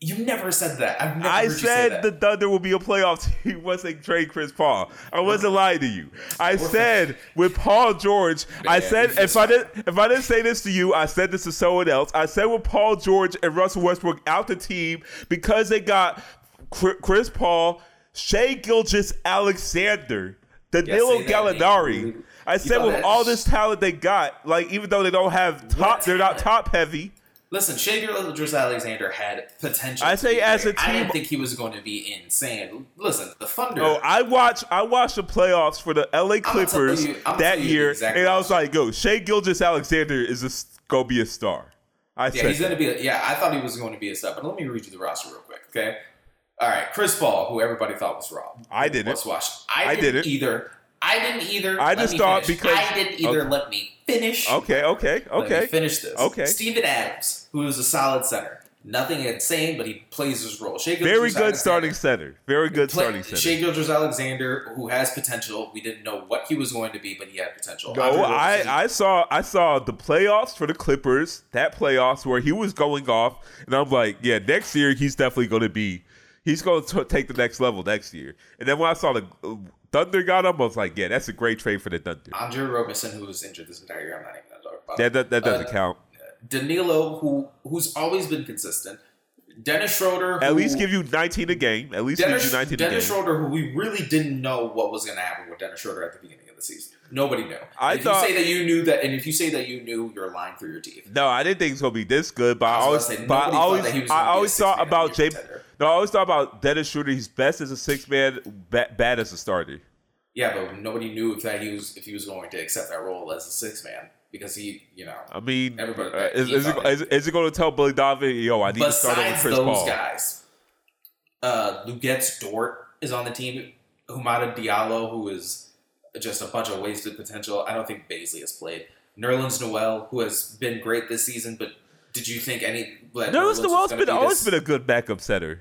You never said that. I've never I heard you say said that. the Thunder will be a playoff [LAUGHS] team once they trade Chris Paul. I wasn't lying to you. I said with Paul George. I Man, said you if I didn't if I didn't say this to you, I said this to someone else. I said with Paul George and Russell Westbrook out the team because they got Chr- Chris Paul, Shai Gilgeous Alexander, Danilo that. Gallinari. I said with that- all this talent they got, like even though they don't have top, What they're not top heavy. Listen, Shai Gilgeous Alexander had potential. I say as great. a I team- didn't think he was going to be insane. Listen, the Thunder. Oh, I watched I watched the playoffs for the LA Clippers you- that telling you the year, exact and I was like, "Go, Shai Gilgeous Alexander is a, gonna be a star." I yeah, said, he's gonna be. A, yeah, I thought he was going to be a star, but let me read you the roster real quick, okay? All right, Chris Paul, who everybody thought was wrong. I didn't. I, I didn't, didn't. either. I didn't either. I just thought finish. because- I didn't either. okay. Let me finish. okay, okay, Let me okay. finish this. Okay. Steven Adams, who is a solid center. Nothing insane, but he plays his role. Shai Very good Alexander- starting center. Very good Play- starting center. Shai Gilgeous Alexander, who has potential. We didn't know what he was going to be, but he had potential. no, I, I saw I saw the playoffs for the Clippers. That playoffs where he was going off, and I'm like, yeah, next year he's definitely going to be. He's going to take the next level next year. And then when I saw the uh, Thunder got him, I was like, yeah, that's a great trade for the Thunder. Andre Roberson, who was injured this entire year. I'm not even going to talk about That that, that doesn't Uh, count. Danilo, who who's always been consistent. Dennis Schroeder, At who, least give you 19 a game. At least Dennis, give you 19 Dennis a game. Schroeder, who we really didn't know what was going to happen with Dennis Schroeder at the beginning of the season. Nobody knew. I if thought- you say that you knew that, and if you say that you knew, you're lying through your teeth. No, I didn't think it was gonna be this good, but I, always, say, but I thought always, he I gonna be a always thought about Jay. No, I always thought about Dennis Schroeder. He's best as a six man, bad, bad as a starter. Yeah, but nobody knew if that he was if he was going to accept that role as a six man because he, you know, I mean, Everybody- uh, is, he is, it, is, is it going to tell Billy Donovan, yo, I need to start over Chris those Paul? guys, uh, Luguentz Dort is on the team. Hamidou Diallo, who is just a bunch of wasted potential. I don't think Bazley has played. Nerlens Noel, who has been great this season, but did you think any? That Nerlens Noel's been be always this- been a good backup center.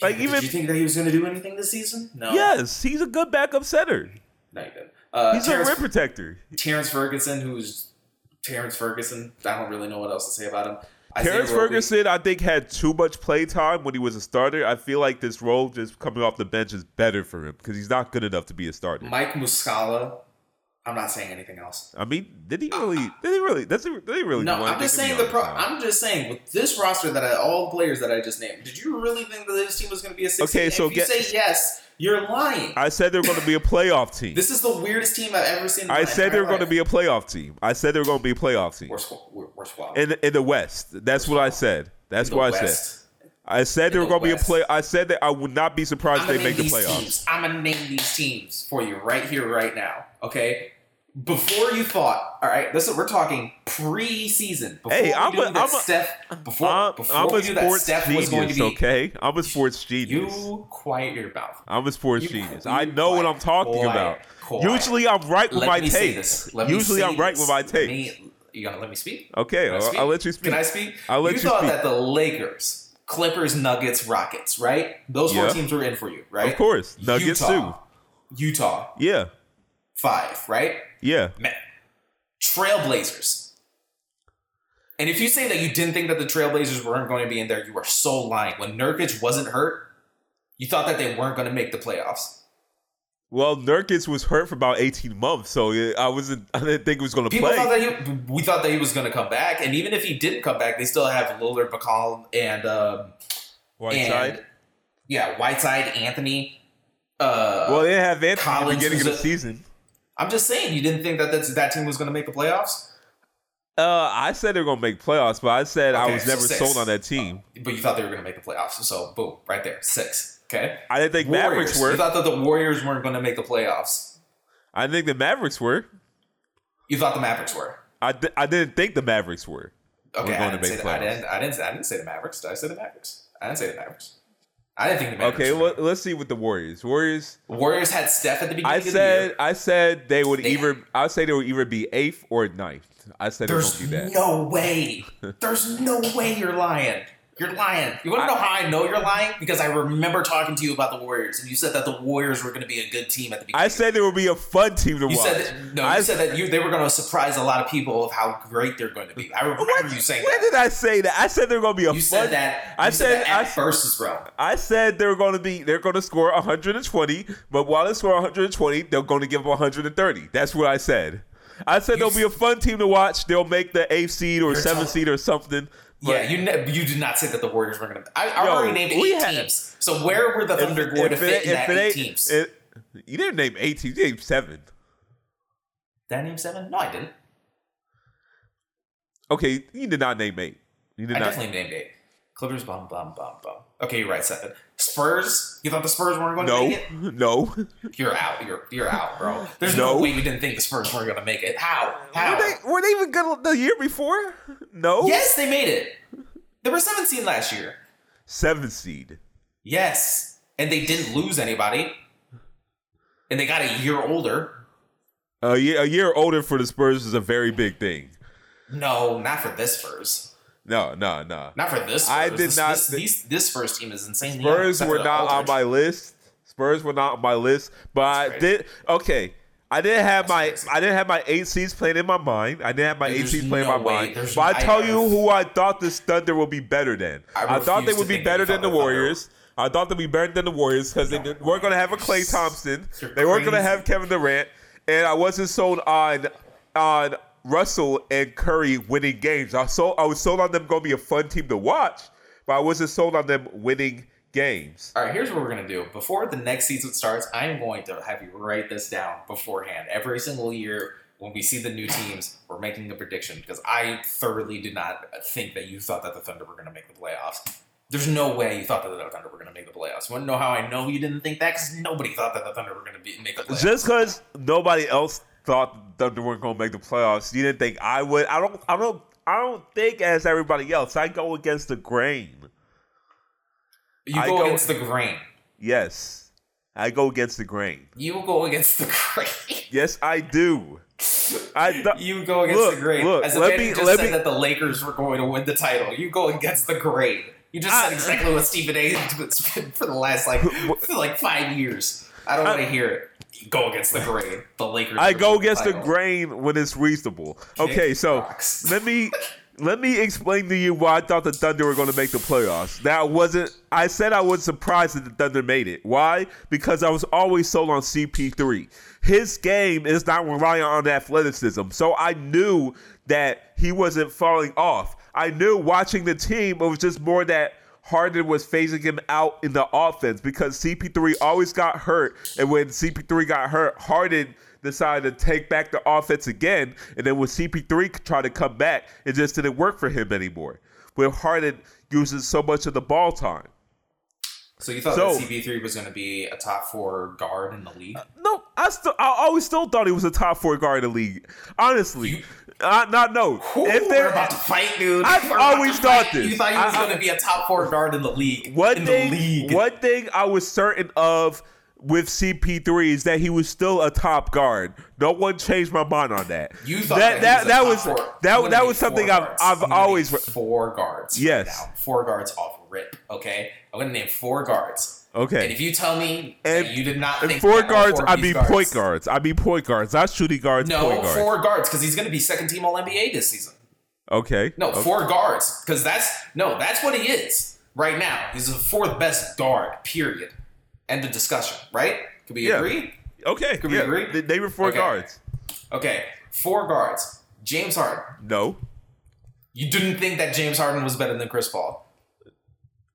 Like but even did you think that he was going to do anything this season? No. yes, he's a good backup center. No, you didn't. Uh, He's Terrence, a rim protector. Terrence Ferguson, who's Terrence Ferguson. I don't really know what else to say about him. Terrence Ferguson, I think, had too much play time when he was a starter. I feel like this role just coming off the bench is better for him because he's not good enough to be a starter. Mike Muscala. I'm not saying anything else. I mean, did he really? Did he really? Does he, did he really? No, I'm just saying the pro. time? I'm just saying with this roster that I, all the players that I just named. Did you really think that this team was going to be a six? Okay, so if you say yes, you're lying. I said they were going to be a playoff team. this is the weirdest team I've ever seen. in I said they were going to be a playoff team. I said they were going to be a playoff team We're, squ- we're, we're squad. in in the West. That's what I said. That's The what I said. I said they In were going to be a play. I said that I would not be surprised if they make the playoffs. teams. I'm gonna name these teams for you right here, right now. Okay. Before you thought, all right, listen, we're talking pre-season. Before Hey, I'm a- I'm a- Steph, before, I'm, before I'm a sports Steph was going to genius. be, Okay, I'm a sports genius. you quiet your mouth. I'm a sports You- genius. I know what I'm talking quiet, about. quiet. Usually, I'm right with Let my takes. this. Let me Usually, I'm right this. with my takes. me- you gotta let me speak? Okay, I'll, speak? I'll let you speak. Can I speak? I'll let you you thought speak. that the Lakers, Clippers, Nuggets, Rockets, right? Those four Yeah. teams were in for you, right? Of course, Nuggets Utah, too. Utah, Yeah, five, right? yeah. Man, Trailblazers. And if you say that you didn't think that the Trailblazers weren't going to be in there, you are so lying. When Nurkic wasn't hurt, you thought that they weren't going to make the playoffs. Well, Nurkic was hurt for about 18 months, so I wasn't. I didn't think he was going to play. thought that he, we thought that he was going to come back, and even if he didn't come back, they still have Lillard, McCollum, and um, Whiteside. and yeah, Whiteside, Anthony. Uh, Well, they have Anthony at the Collins beginning of the a- season. I'm just saying, you didn't think that that team was going to make the playoffs, Uh, I said they were going to make playoffs, but I said I was so never six. sold on that team. but you thought they were going to make the playoffs. So boom, right there, six. Okay. I didn't think Warriors. Mavericks were. You thought that the Warriors weren't going to make the playoffs. I didn't think the Mavericks were. You thought the Mavericks were. I, di- I didn't think the Mavericks were. Okay, We're I going to didn't, say make. I playoffs. didn't. I didn't. I didn't say the Mavericks. Did I say the Mavericks? I didn't say the Mavericks. I didn't think the Mavericks. Okay, were. well, let's see with the Warriors. Warriors. Warriors had Steph at the beginning I of the said year. I said they would They- either. I would say they would either be eighth or ninth. I said they There's won't be that. no way. [LAUGHS] There's no way you're lying. You're lying. You want to know how I know you're lying? Because I remember talking to you about the Warriors, and you said that the Warriors were going to be a good team at the beginning. I said it would be a fun team to you watch. said that, no. I You said that you, they were going to surprise a lot of people of how great they're going to be. I remember When, you saying that. when that. did I say that? I said they were going to be a You fun. said that. I said, said- that I- versus realm. I said they were going to be. They're going to score 120, but while they score 120, they're going to give up 130. That's what I said. I said You they'll be a fun team to watch. They'll make the eighth seed or seventh seed or something. Yeah, you ne- you did not say that the Warriors were going to. I, I Yo, already named eight teams. So where were the if- Thunder going to if fit it- in if that it eight teams? it- you didn't name eight teams. You named seven. Did I name seven? No, I didn't. Okay, you did not name eight. You did I not. definitely named eight. Clippers, bum, bum, bum, bum. Okay, you're right, seven. Spurs. You thought the Spurs weren't going to make it? no. You're out. You're you're out, bro. There's no, No. way you didn't think the Spurs weren't going to make it. How? How? Were they, were they even good the year before? No. Yes, they made it. They were 17 last year. Seven seed. Yes, and they didn't lose anybody, and they got a year older. A year, a year older for the Spurs is a very big thing. No, not for this Spurs. No, no, no. Not for this. I did This- not This, these, this first team is insane. Spurs were not on my list. Spurs were not on my list, but I did. Okay, I didn't have That's my crazy. I didn't have my eight seeds playing in my mind. I didn't have my eight seeds playing no in my way. mind. There's- But I I- tell I you who I thought this Thunder would be better than. I I, thought they would be better than the Warriors. I thought they'd be better than the Warriors because they weren't going to have a Klay Thompson. They weren't going to have Kevin Durant, and I wasn't sold on on Russell and Curry winning games. I sold I was sold on them going to be a fun team to watch, but I wasn't sold on them winning games. All right, here's what we're gonna do. Before the next season starts, I'm going to have you write this down beforehand. Every single year, when we see the new teams, we're making a prediction because I thoroughly did not think that you thought that the Thunder were gonna make the playoffs. There's no way you thought that the Thunder were gonna make the playoffs. You want to know how I know you didn't think that? Because nobody thought that the Thunder were gonna be, make the playoffs. Just because nobody else thought the Thunder weren't going to make the playoffs, you didn't think I would. I don't. I don't. I don't think as everybody else. I go against the grain. you go, go- against the grain. Yes, I go against the grain. You go against the [LAUGHS] grain. Yes, I do. I [LAUGHS] th- You go against Look, the grain. look, As a let man me- just let said me- that the Lakers were going to win the title, you go against the grain. You just I- said exactly what Stephen A. [LAUGHS] has been for the last like for like five years. I don't want to hear it. You go against the grain. The Lakers. I go against the title. grain when it's reasonable. Kick Okay, so rocks. let me [LAUGHS] let me explain to you why I thought the Thunder were going to make the playoffs. That wasn't. I said I was surprised that the Thunder made it. Why? Because I was always sold on CP3. His game is not relying on athleticism, so I knew that he wasn't falling off. I knew watching the team, it was just more that Harden was phasing him out in the offense because CP3 always got hurt. And when CP3 got hurt, Harden decided to take back the offense again. And then when CP3 tried to come back, it just didn't work for him anymore. With Harden using so much of the ball time. So you thought So- that CP3 was going to be a top four guard in the league? Uh, no, I still, I always still thought he was a top four guard in the league. Honestly, You- I not no. Ooh, if they're about to fight, dude. I've always thought fight. this. You thought he was going to be a top four guard in the league. One in thing, the league. one thing I was certain of with CP3 is that he was still a top guard. No one changed my mind on that. You thought that that, that, was, that was that that was something I've. I've always four guards. Yes. right now. four guards off rip. Okay, I'm gonna name four guards. Okay. And if you tell me And- that you did not think four guards, I mean point guards. I mean point guards, not shooting guards. No, point guards. four guards because he's gonna be second team All NBA this season. Okay. No, okay. four guards because that's no, that's what he is right now. He's the fourth best guard. Period. End of discussion. Right? Can we Yeah. agree? Okay. Could we agree? They, they were four Okay. guards. Okay, four guards. James Harden. No. You didn't think that James Harden was better than Chris Paul.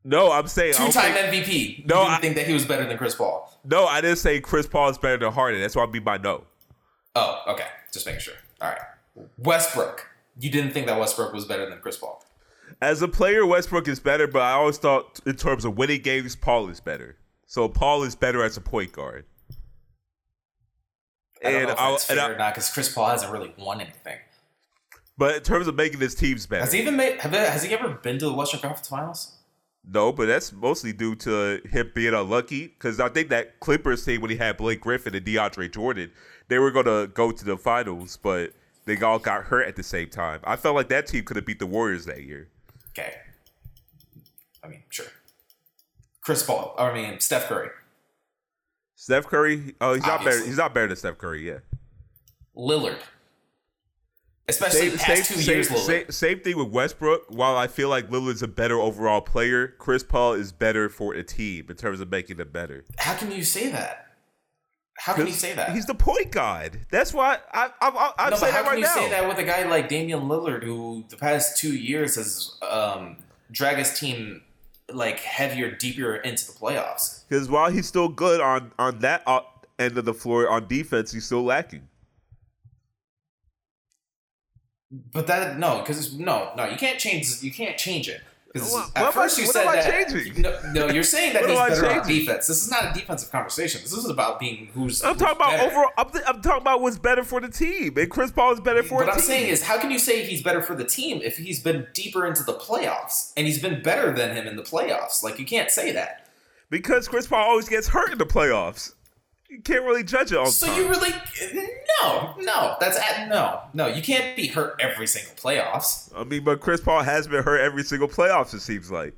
No, I'm saying Two-time think- MVP. You No, didn't I- think that he was better than Chris Paul. No, I didn't say Chris Paul is better than Harden. That's why I mean by no. Oh, okay. Just making sure. All right. Westbrook. You didn't think that Westbrook was better than Chris Paul. As a player, Westbrook is better, but I always thought in terms of winning games, Paul is better. So Paul is better as a point guard. I don't And know if I'll- that's and fair I- or not because Chris Paul hasn't really won anything. But in terms of making his teams better, Has he even made? Have they, has he ever been to the Western Conference Finals? No, but that's mostly due to him being unlucky. Because I think that Clippers team when he had Blake Griffin and DeAndre Jordan, they were gonna go to the finals, but they all got hurt at the same time. I felt like that team could have beat the Warriors that year. Okay. I mean, sure. Chris Paul. I mean Steph Curry. Steph Curry. Oh, he's not better. He's not better than Steph Curry. Yeah. Lillard. Especially Same, past same, two same, years, Lillard. same, same thing with Westbrook. While I feel like Lillard's a better overall player, Chris Paul is better for a team in terms of making it better. How can you say that? How can you say that? He's the point guard. That's why I, I, I, I'm no, saying how can you now. say that with a guy like Damian Lillard, who the past two years has um, dragged his team like heavier, deeper into the playoffs? Because while he's still good on on that uh, end of the floor on defense, he's still lacking. But that no, because no, no, you can't change. You can't change it. Because What- at what I- first you said that. No, no, you're saying that he's better on defense. This is not a defensive conversation. This is about being who's. I'm who's talking about better. overall. I'm, th- I'm talking about what's better for the team, and Chris Paul is better for What I'm team. saying is, how can you say he's better for the team if he's been deeper into the playoffs and he's been better than him in the playoffs? Like you can't say that. because Chris Paul always gets hurt in the playoffs. You can't really judge it all So time. you really no, no. That's at no, no. You can't be hurt every single playoffs. I mean, but Chris Paul has been hurt every single playoffs. It seems like.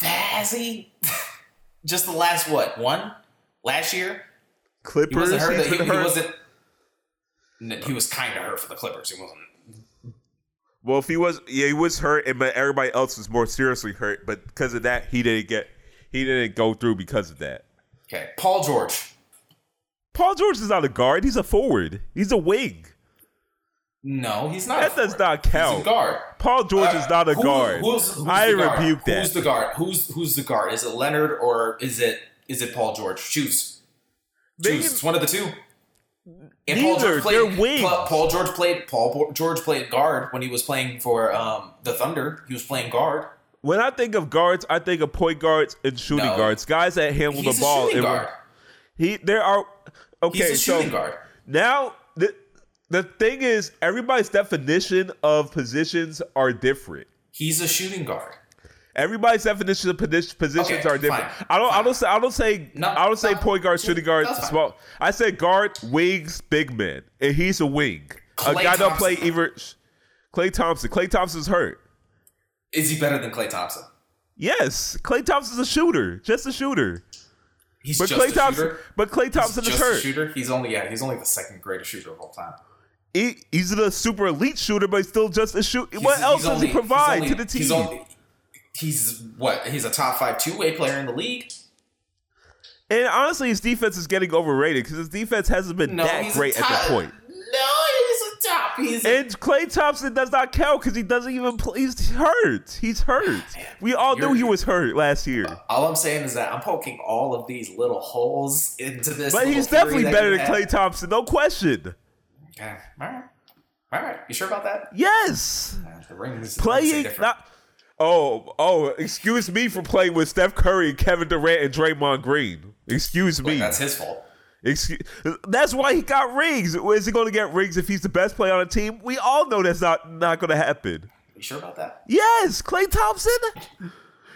Has he? [LAUGHS] Just the last what one? Last year he Clippers. wasn't hurt. he's He, he wasn't. no, He was kind of hurt for the Clippers. He wasn't. Well, if he was, yeah, he was hurt, and but everybody else was more seriously hurt. But because of that, he didn't get, he didn't go through because of that. Okay, Paul George. Paul George is not a guard; he's a forward. He's a wing. No, he's not. That does not He's count. a guard. Paul George Uh, is not a who- guard. Who's, who's I the guard? rebuke that. Who's the guard? Who's who's the guard? Is it Leonard or is it is it Paul George? Choose. They Choose. It's one of the two. And Neither, they're wings. Paul, Paul George played. Paul George played guard when he was playing for um, the Thunder. He was playing guard. When I think of guards, I think of point guards and shooting No. guards, guys that handle He's the a ball. shooting and- guard. He, there are okay. He's a so guard. now the the thing is, everybody's definition of positions are different. He's a shooting guard. Everybody's definition of positions Okay, are different. fine, I don't. I don't say. I don't say. No, I don't say no, point guard, shooting guard, fine. small. I say guard, wings, big man, and he's a wing. a Klay guy don't play Thompson. either. Klay Thompson. Klay Thompson's hurt. Is he better than Klay Thompson? Yes, Klay Thompson's a shooter, just a shooter. He's But just Klay a Thompson. shooter. But Klay He's Thompson is just a hurt. shooter. He's only yeah. He's only the second greatest shooter of all time. He, he's a super elite shooter, but he's still just a shoot. He's- What else does only- he provide he's to the team? He's, only, he's what? He's a top five two way player in the league. and honestly, his defense is getting overrated because his defense hasn't been No, that great at the point. No, he's a top. He's And Klay Thompson does not count because he doesn't even play. He's hurt. He's hurt. We all knew he was hurt last year. all I'm saying is that I'm poking all of these little holes into this. But he's definitely better than. Klay Thompson, no question. Okay, all right, all right. You sure about that? Yes. Uh, the rings. the Playing not. Oh, oh, excuse me for playing with Steph Curry, Kevin Durant, and Draymond Green. Excuse me. That's his fault. Excuse, that's why he got rings. Is he going to get rings if he's the best player on a team? We all know that's not not going to happen. You sure about that? Yes, Klay Thompson.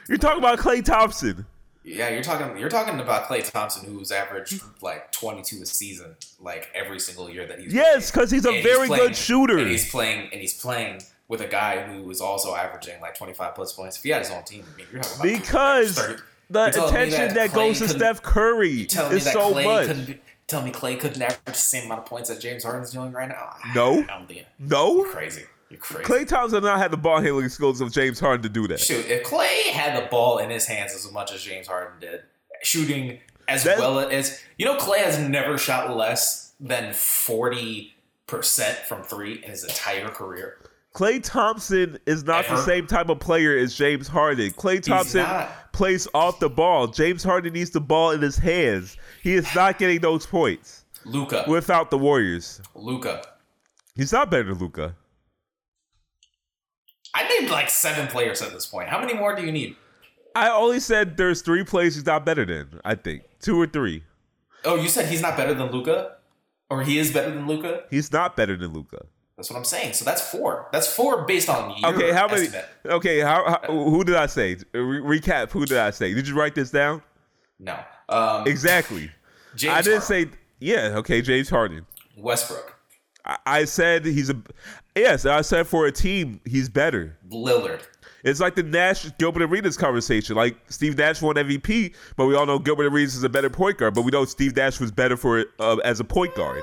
You're talking about Klay Thompson. Yeah, you're talking. You're talking about Klay Thompson, who's averaged like 22 a season, like every single year that he's Yes, because he's a And very playing- good shooter. And he's playing, and he's playing with a guy who is also averaging like 25 plus points. If he had his own team, I mean, you're talking about Because 30. The You're telling me attention that that, goes to Steph Curry is so Klay much. Be, tell me Klay couldn't average the same amount of points that James Harden's doing right now. Ah, no. I don't No, you're crazy. You're crazy. Klay Thompson not had the ball handling skills of James Harden to do that. Shoot, if Klay had the ball in his hands as much as James Harden did, shooting as well as you know, Klay has never shot less than 40 percent from three in his entire career. Klay Thompson is not the same type of player as James Harden. Klay Thompson not. Plays off the ball. James Harden needs the ball in his hands. He is not getting those points Luka, without the Warriors. Luka. He's not better than Luka. I named like seven players at this point. How many more do you need? I only said there's three players he's not better than. I think two or three. Oh, you said he's not better than Luka, or he is better than Luka. He's not better than Luka. That's what I'm saying. So that's four. That's four based on your Okay, how many? estimate. Okay, how, how who did I say? Re- recap. Who did I say? Did you write this down? No. Um, Exactly. James I didn't Harden, say. Yeah. Okay, James Harden. Westbrook. I, I said he's a yes. I said for a team he's better. Lillard. It's like the Nash Gilbert Arenas conversation. Like Steve Nash won MVP, but we all know Gilbert Arenas is a better point guard. But we know Steve Nash was better for uh, as a point guard.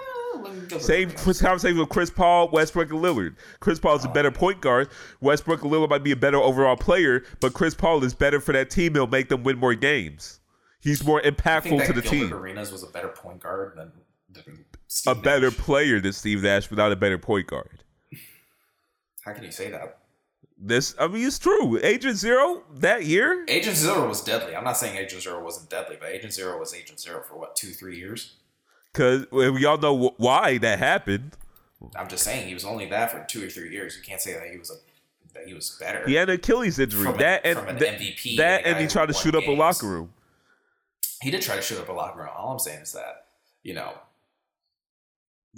Same conversation with Chris Paul, Westbrook, and Lillard. Chris Paul is a oh. better point guard. Westbrook and Lillard might be a better overall player, but Chris Paul is better for that team. He'll make them win more games. He's more impactful to the Gilbert team. Arenas was a better point guard than, than A Steve better player than Steve Nash without a better point guard. How can you say that? This, I mean, it's true. Agent Zero that year, Agent Zero was deadly. I'm not saying Agent Zero wasn't deadly, but Agent Zero was Agent Zero for what two, three years. Because we all know wh- why that happened. I'm just saying he was only that for two or three years. You can't say that he was a that he was better. He had an Achilles injury. From that and from an that, MVP that and and he tried to shoot up a locker room. He did try to shoot up a locker room. All I'm saying is that you know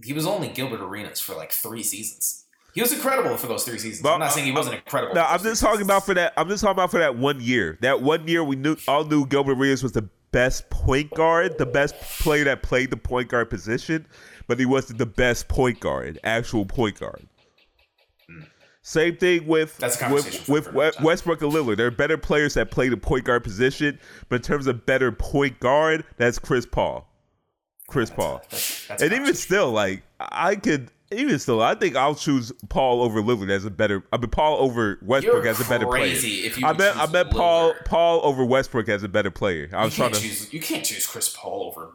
he was only Gilbert Arenas for like three seasons. He was incredible for those three seasons. But- I'm not saying he wasn't incredible. No, I'm just talking about for that. I'm just talking about for that one year. That one year we knew all knew Gilbert Arenas was the best point guard, the best player that played the point guard position, but he wasn't the best point guard, actual point guard. Same thing with. That's with, with another We- time. Westbrook and Lillard. They're better players that play the point guard position, but in terms of better point guard, that's Chris Paul. Chris Paul. That's, that's And even still, like I could, even still, I think I'll choose Paul over Lillard as a better. I mean, Paul over Westbrook You're as a better player. I meant, I meant Paul, Paul over Westbrook as a better player. I you was trying to. choose. You can't choose Chris Paul over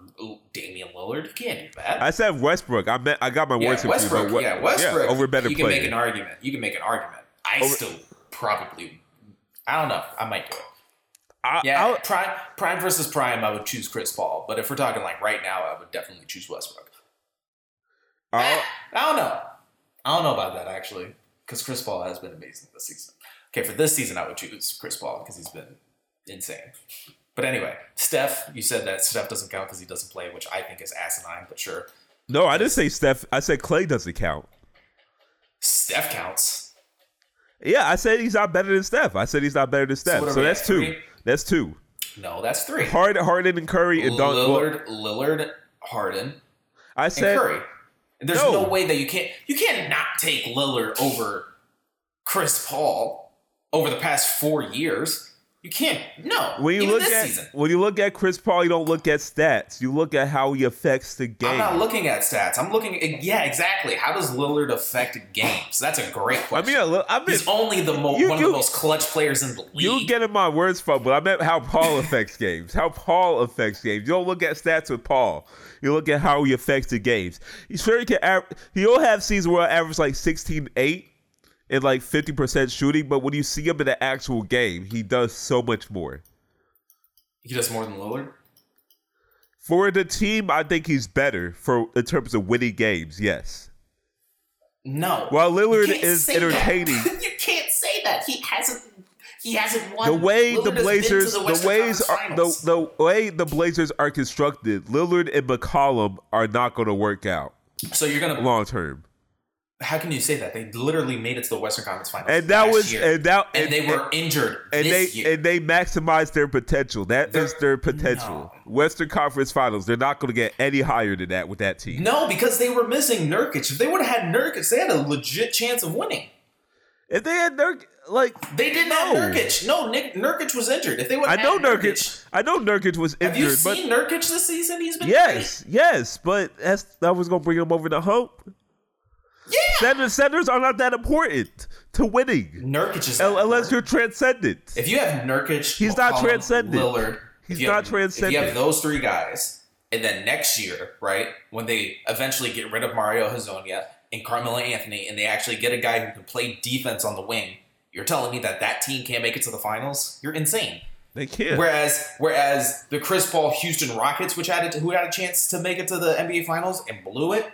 Damian Lillard. You can't do that. I said Westbrook. I meant, I got my yeah, words confused. Westbrook. we- yeah, Westbrook. over better You can player. make an argument. You can make an argument. I Over- still probably. I don't know. I might do it. I, Yeah, I'll- prime, prime versus prime. I would choose Chris Paul, but if we're talking like right now, I would definitely choose Westbrook. I'll- [LAUGHS] don't know. I don't know about that actually, because Chris Paul has been amazing this season. Okay, for this season, I would choose Chris Paul because he's been insane. But anyway, Steph, you said that Steph doesn't count because he doesn't play, which I think is asinine. But sure, no, I didn't say Steph. I said Klay doesn't count. Steph counts. Yeah, I said he's not better than Steph. I said he's not better than Steph. are So, that's at, two. three? That's two. No, that's three. Harden, Harden, and Curry, and well, Lillard, Lillard, Harden, I and said Curry. And there's No. no. way that you can't you can't not take Lillard over Chris Paul over the past four years. You can't. No. when you look at season. when you look at Chris Paul, you don't look at stats. You look at how he affects the game. I'm not looking at stats. I'm looking. At, yeah, exactly. How does Lillard affect games? That's a great I question. mean, I, look, I mean, He's only the mo- You- one you- of the most clutch players in the league. you getting my words from, but I meant how Paul affects games. How Paul affects games. You don't look at stats with Paul. You look at how he affects the games. He's sure he can. Av- he'll have seasons where he average like 16, 8 and like fifty percent shooting, but when you see him in the actual game, he does so much more. he does more than Lillard. For the team, I think he's better for in terms of winning games. Yes. No. While Lillard is entertaining. [LAUGHS] you can't say that. He hasn't. He hasn't won. the way Lillard the has been to Blazers, the, the, ways are, the, the way the Blazers are constructed, Lillard and McCollum are not going to work out so you're gonna. long term. How can you say that? They literally made it to the Western Conference Finals, And that last was year. and that and, they were injured and they this year. and they maximized their potential. That is They're- their potential. no. Western Conference Finals. They're not going to get any higher than that with that team. no, because they were missing Nurkic. If they would have had Nurkic, they had a legit chance of winning. If they had Nurk, like They didn't No. have Nurkic. No, Nick, Nurkic was injured. If they would I know Nurkic, I know Nurkic was injured. have you injured, but seen Nurkic this season? He's been yes, yes, but that's that was going to bring him over the hump. Yeah, Center, centers are not that important to winning. Nurkic is Un- Unless you're transcendent. If you have Nurkic, He's not transcendent. Lillard, He's not have, If you have those three guys, and then next year, right, when they eventually get rid of Mario Hezonja and Carmelo Anthony, and they actually get a guy who can play defense on the wing, you're telling me that that team can't make it to the finals? You're insane. They can't. Whereas, whereas the Chris Paul Houston Rockets, which had a, who had a chance to make it to the NBA Finals and blew it,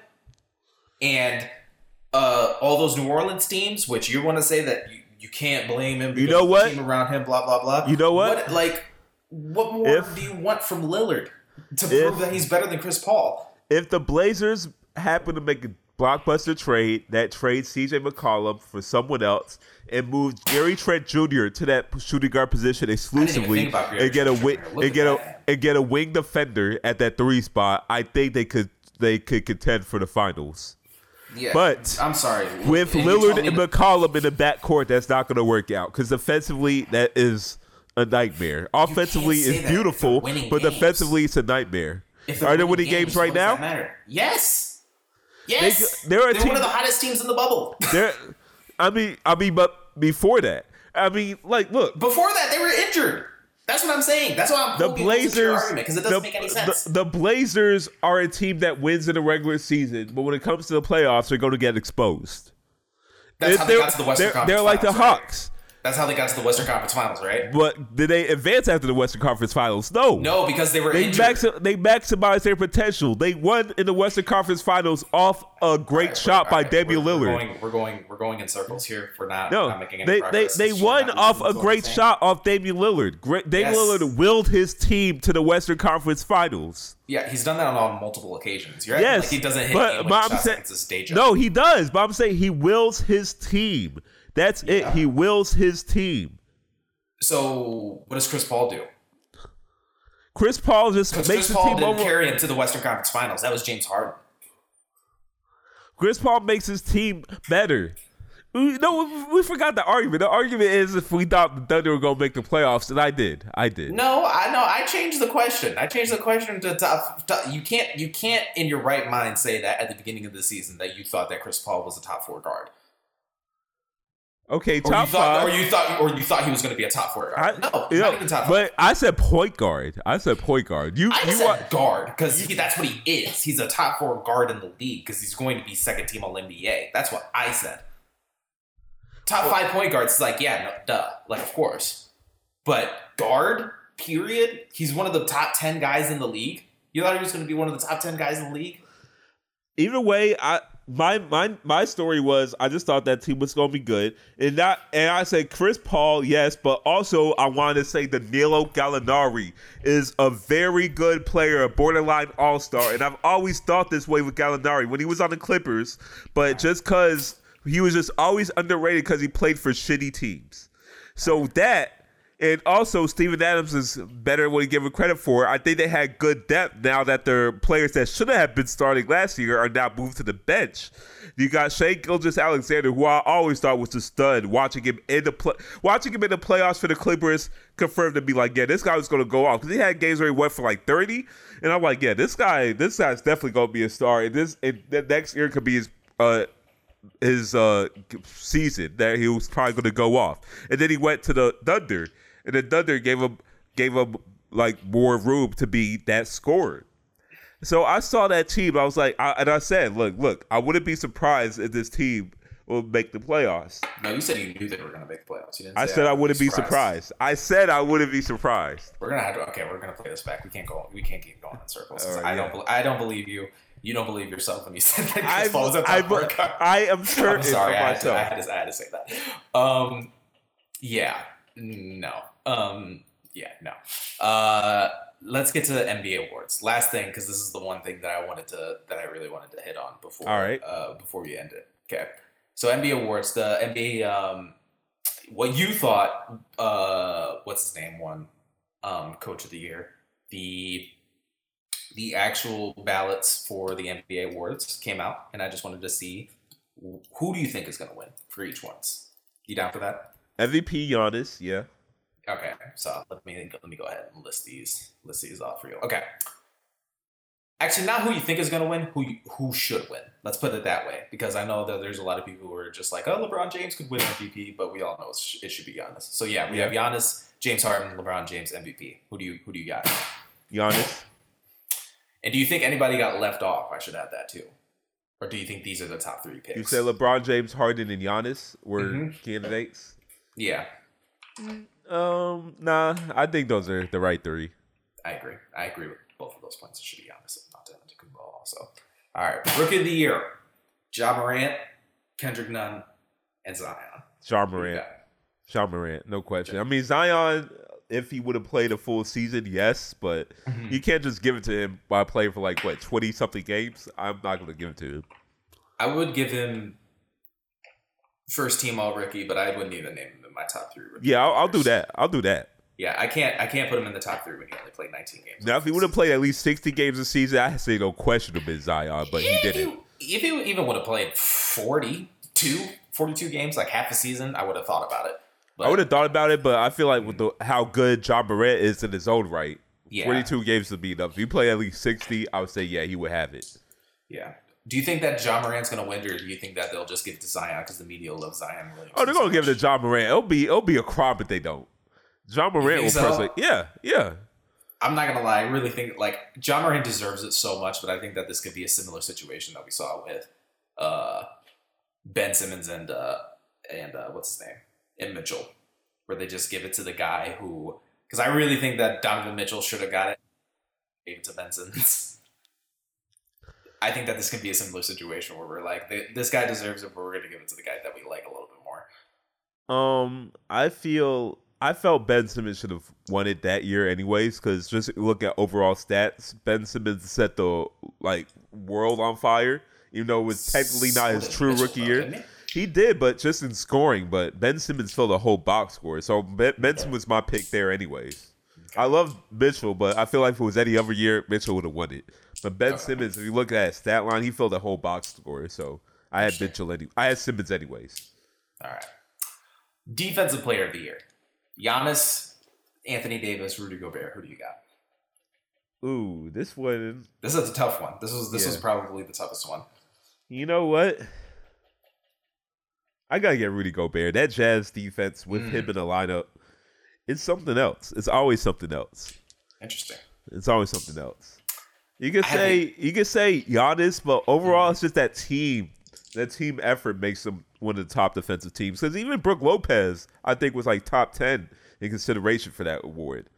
and uh, all those New Orleans teams, which you want to say that you, you can't blame him. You know what? Team around him, blah blah blah. You know what? like, what more If- do you want from Lillard to If- prove that he's better than Chris Paul? if the Blazers happen to make a blockbuster trade that trades CJ McCollum for someone else and moves Gary Trent Jr. to that shooting guard position exclusively and get a wing and get a and get a wing defender at that three spot, I think they could they could contend for the finals. Yeah, But I'm sorry. with And Lillard and McCollum in the backcourt, that's not going to work out because defensively, that is a nightmare. Offensively, it's beautiful, but games. defensively, it's a nightmare. Are they winning games, right does that now? Yes. Yes. They- they're a they're team- one of the hottest teams in the bubble. They're, I mean, I mean, but before that, I mean, like, look, Before that, they were injured. That's what I'm saying. That's why I'm the hoping this is your Blazers, because it doesn't the, make any sense. the Blazers are a team that wins in the regular season, but when it comes to the playoffs, they're going to get exposed. That's how they They're- got to the Western they're, Conference. they're like the Hawks. right? That's how they got to the Western Conference Finals, right? But did they advance after the Western Conference Finals? No. No, because they were They, injured. maxi- they maximized their potential. They won in the Western Conference Finals off a great Alright, shot by alright, Damian we're, Lillard. We're going, we're going, we're going in circles here. We're not, no, not making any they they progress. they It's won off a that's what I'm great shot off Damian Lillard. Great, Damian Yes. Lillard willed his team to the Western Conference Finals. Yeah, he's done that on, on multiple occasions. You're Yes, like he doesn't hit but, but I'm saying it's his day job. no, he does. But I'm saying he wills his team. That's it. He wills his team. So what does Chris Paul do? Chris Paul just makes Chris the Paul team didn't over. carry him to the Western Conference Finals. That was James Harden. Chris Paul makes his team better. We- No, we forgot the argument. The argument is if we thought the Thunder were going to make the playoffs, and I did. I did. No, I know. I changed the question. I changed the question to top. top- you can't. You can't, in your right mind, say that at the beginning of the season that you thought that Chris Paul was a top four guard, Okay, or top you thought, five. or you thought, or you thought he was going to be a top four I, no, know, not even top five. but I said point guard. I said point guard. You, I you said wa- guard because that's what he is. He's a top four guard in the league because he's going to be second team All NBA. That's what I said. Top five point guards is like, yeah, no, duh, like of course. But guard, period. He's one of the top ten guys in the league. You thought he was going to be one of the top ten guys in the league? either way, I my my my story was I just thought that team was going to be good, and that and I said Chris Paul, yes, but also I wanted to say Danilo Gallinari is a very good player, a borderline All Star, and I've always thought this way with Gallinari when he was on the Clippers, but just because he was just always underrated because he played for shitty teams, so that. And also, Steven Adams is better what he gave him credit for. I think they had good depth now that their players that should have been starting last year are now moved to the bench. You got Shai Gilgeous Alexander, who I always thought was a stud. Watching him in the play, watching him in the playoffs for the Clippers confirmed to be like, yeah, this guy was going to go off because he had games where he went for like thirty, and I'm like, yeah, this guy, this guy's definitely going to be a star. And this, and the next year could be his. Uh, his uh season that he was probably going to go off, and then he went to the Thunder, and the Thunder gave him gave him like more room to be that scorer. So I saw that team. I was like, I, and I said, look, look, I wouldn't be surprised if this team will make the playoffs. No, you said you knew they were going to make the playoffs. You didn't I said I would wouldn't be surprised. I said I wouldn't be surprised. We're gonna have to. Okay, we're gonna play this back. We can't go. We can't keep going in circles. 'cause All I right, don't. I don't believe you. You don't believe yourself when you said that I, Chris Paul was a top I, four. I am certain I'm sorry, I had, to, I, had to, I had to say that. Um, yeah, no. Um, yeah, no. Uh, let's get to the NBA awards. Last thing, because this is the one thing that I wanted to that I really wanted to hit on before. All right. Uh, before we end it. Okay. So NBA awards. The NBA. Um, what you thought? Uh, what's his name? Won. Um, Coach of the Year. The the actual ballots for the NBA awards came out, and I just wanted to see who do you think is going to win for each ones. You down for that? MVP Giannis, yeah. Okay, so let me let me go ahead and list these list these off for you. Okay, actually, not who you think is going to win, who you, who should win. Let's put it that way, because I know that there's a lot of people who are just like, oh, LeBron James could win MVP, but we all know it's- it should be Giannis. So yeah, we have Giannis, James Harden, LeBron James MVP. Who do you who do you got? Giannis. And do you think anybody got left off? I should add that too. Or do you think these are the top three picks? You said LeBron James, Harden, and Giannis were Mhm. candidates. yeah, Um, nah, I think those are the right three. I agree. I agree with both of those points. It should be Giannis, not to Antetokounmpo also. All right, rookie of the year: Ja Morant, Kendrick Nunn, and Zion. Who Morant. Sean Morant, no question. I mean Zion, if he would have played a full season, yes, but Mm-hmm. you can't just give it to him by playing for like what twenty something games. I'm not going to give it to him. I would give him first team All Rookie, but I wouldn't even name him in my top three. Rookie Yeah, I'll, I'll do that. I'll do that. Yeah, I can't. I can't put him in the top three when he only played 19 games. Now, if he would have played at least sixty games a season, I say no question in Zion, but he didn't. if he even would have played 42, 42 games, like half a season, I would have thought about it. But I would have thought about it, but I feel like with the how good Ja Morant is in his own right, yeah, 42 games to beat up. If you play at least 60, I would say yeah, he would have it. yeah. Do you think that Ja Morant's going to win, or do you think that they'll just give it to Zion because the media loves Zion? Williamson Oh, they're so gonna give it to Ja Morant. It'll be it'll be a crime if they don't. Ja Morant will so? personally, yeah, yeah. I'm not gonna lie. I really think like Ja Morant deserves it so much, but I think that this could be a similar situation that we saw with uh, Ben Simmons and uh, and uh, what's his name and Mitchell, where they just give it to the guy who. Because I really think that Donovan Mitchell should have got it, gave it to Ben Simmons. [LAUGHS] I think that this can be a similar situation where we're like, this guy deserves it, but we're gonna give it to the guy that we like a little bit more. Um, I feel I felt Ben Simmons should have won it that year anyways, because just look at overall stats. Ben Simmons set the like world on fire, even though it was technically not his true Mitchell, rookie year. didn't He did, but just in scoring. But Ben Simmons filled a whole box score, so Ben, ben Simmons was my pick there anyways. I love Mitchell, but I feel like if it was any other year, Mitchell would have won it. But Ben. Simmons, if you look at his stat line, he filled a whole box score. So I had Sure. Mitchell any, I had Simmons anyways. All right. Defensive player of the year. Giannis, Anthony Davis, Rudy Gobert. Who do you got? Ooh, this one. This is a tough one. This was this was probably the toughest one. You know what? I gotta get Rudy Gobert. That Jazz defense with Mm. him in the lineup, it's something else. It's always something else. Interesting. It's always something else. You can say you can say Giannis, but overall, Mhm. it's just that team. That team effort makes them one of the top defensive teams. Because even Brook Lopez, I think, was like top ten in consideration for that award.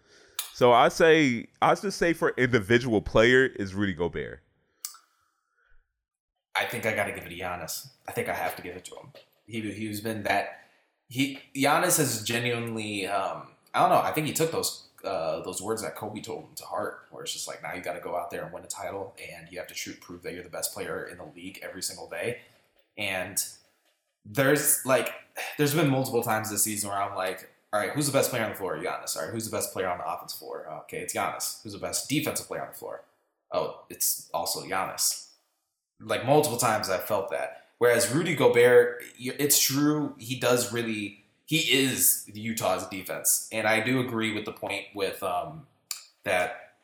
So I say I just say for individual player is Rudy Gobert. I think I got to give it to Giannis. I think I have to give it to him. He he's been that he Giannis has genuinely. Um, I don't know. I think he took those uh, those words that Kobe told him to heart, where it's just like now you got to go out there and win a title, and you have to shoot prove that you're the best player in the league every single day. And there's like there's been multiple times this season where I'm like, all right, who's the best player on the floor? Giannis. All right, who's the best player on the offense floor? Okay, it's Giannis. Who's the best defensive player on the floor? Oh, it's also Giannis. Like multiple times I felt that. Whereas Rudy Gobert, it's true, he does really he is Utah's defense. And I do agree with the point with um that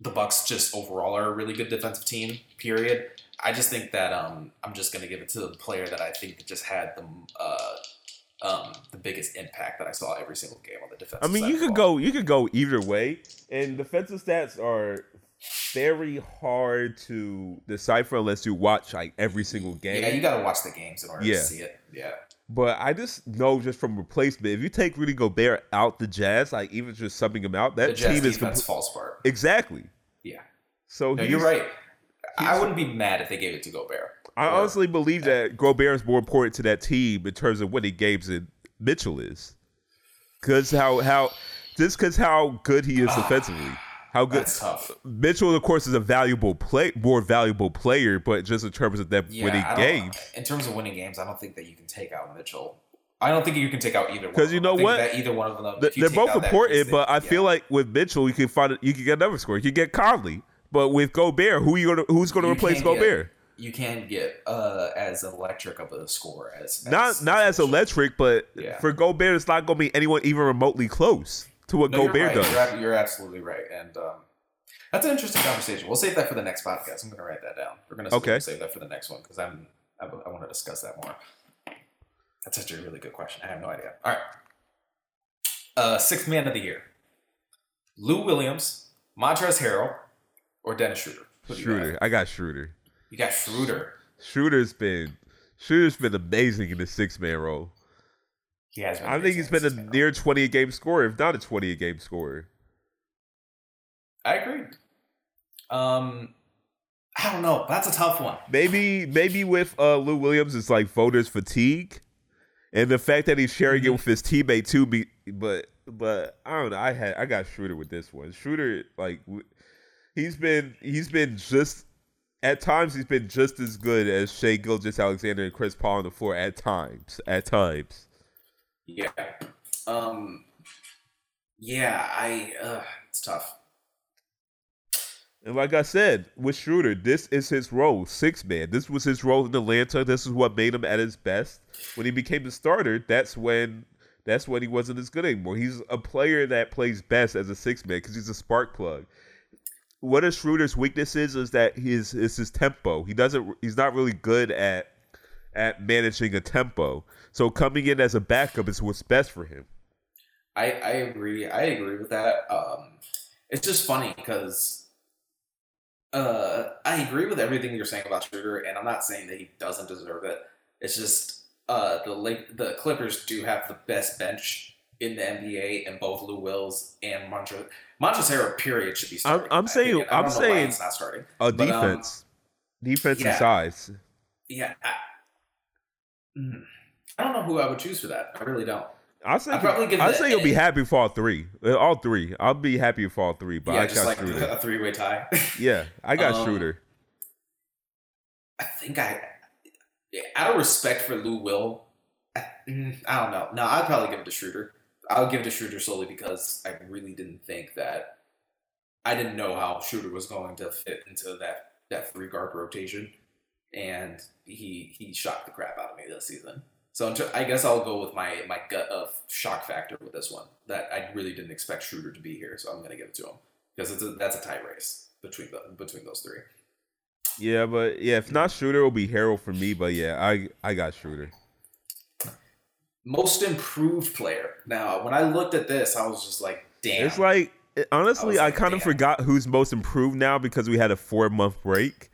the Bucks just overall are a really good defensive team, period. I just think that um I'm just gonna give it to the player that I think that just had the uh um the biggest impact that I saw every single game on the defense. I mean, you could go you could go either way, and defensive stats are very hard to decipher unless you watch like every single game. Yeah, you gotta watch the games in order Yeah. to see it. Yeah. But I just know just from replacement, if you take Rudy Gobert out the Jazz, like even just subbing him out, that the Jazz team is compl- falls apart. exactly. Yeah. So No, you're right. I wouldn't be mad if they gave it to Gobert. I Or- honestly believe uh, that Gobert is more important to that team in terms of winning games than Mitchell is, because how how just because how good he is ah. defensively, how good. Mitchell, of course, is a valuable play, more valuable player, but just in terms of that Yeah, winning games, In terms of winning games, I don't think that you can take out Mitchell. I don't think you can take out either one. 'Cause of you know what? That either one of them. Th- they're both that important. But I then- feel like with Mitchell, you can find you can get another score. You can get Conley, but with Gobert, who you gonna who's gonna You replace can't get- Gobert? you can get uh, as electric of a score as, Not not as electric, but Yeah. for Gobert, it's not gonna be anyone even remotely close to what No, Gobert right. does. You're, you're absolutely right, and um, that's an interesting conversation. We'll save that for the next podcast. I'm going to write that down. We're going to Okay. save that for the next one because I'm I, I want to discuss that more. That's such a really good question. I have no idea. All right, uh, sixth man of the year: Lou Williams, Montrezl Harrell, or Dennis Schroeder. Who do you have? Schroeder, I got Schroeder. You got Schroeder. Schroeder's been Schroeder's been amazing in the six man role. He has. I think he's been a near twenty a game scorer, if not a twenty a game scorer. I agree. Um, I don't know. That's a tough one. Maybe maybe with uh, Lou Williams, it's like voters fatigue, and the fact that he's sharing Mm-hmm. it with his teammate too. Be, but but I don't know. I had I got Schroeder with this one. Schroeder like he's been he's been just at times he's been just as good as Shai Gilgeous Alexander and Chris Paul on the floor at times. At times, Yeah. Um. Yeah, I. Uh, it's tough. And like I said, with Schroeder, this is his role, six man. This was his role in Atlanta. This is what made him at his best. When he became the starter, that's when that's when he wasn't as good anymore. He's a player that plays best as a six man because he's a spark plug. What is Schroeder's weakness is is that his is his tempo. He doesn't. He's not really good at at managing a tempo. So coming in as a backup is what's best for him. I I agree. I agree with that. Um, it's just funny because uh, I agree with everything you're saying about Schroeder, and I'm not saying that he doesn't deserve it. It's just uh, the Lake, the Clippers do have the best bench in the NBA, and both Lou Wills and Montrezl Montrezl period should be starting. I'm, I'm saying I'm saying it's not starting. A but, defense, um, defense yeah, and size. Yeah, I, I, don't know who I would choose for that. I really don't. I'll say, probably I'll say you'll be happy for all three. Uh, all three. I'll be happy for all three. But yeah, I just got like Schroeder. a three way tie. [LAUGHS] yeah, I got um, Schroeder. I think I out of respect for Lou Will, I, mm, I don't know. No, I'd probably give it to Schroeder. I'll give it to Schroeder solely because I really didn't think that I didn't know how Schroeder was going to fit into that that three guard rotation, and he he shocked the crap out of me this season. So I guess I'll go with my my gut of shock factor with this one. That I really didn't expect Schroeder to be here, so I'm going to give it to him because it's a, that's a tight race between the between those three. Yeah, but yeah, if not Schroeder, it'll be Harrell for me. But yeah, I I got Schroeder. Most improved player. Now, when I looked at this, I was just like, damn. It's like honestly, I, I kind of forgot who's most improved now because we had a four month break.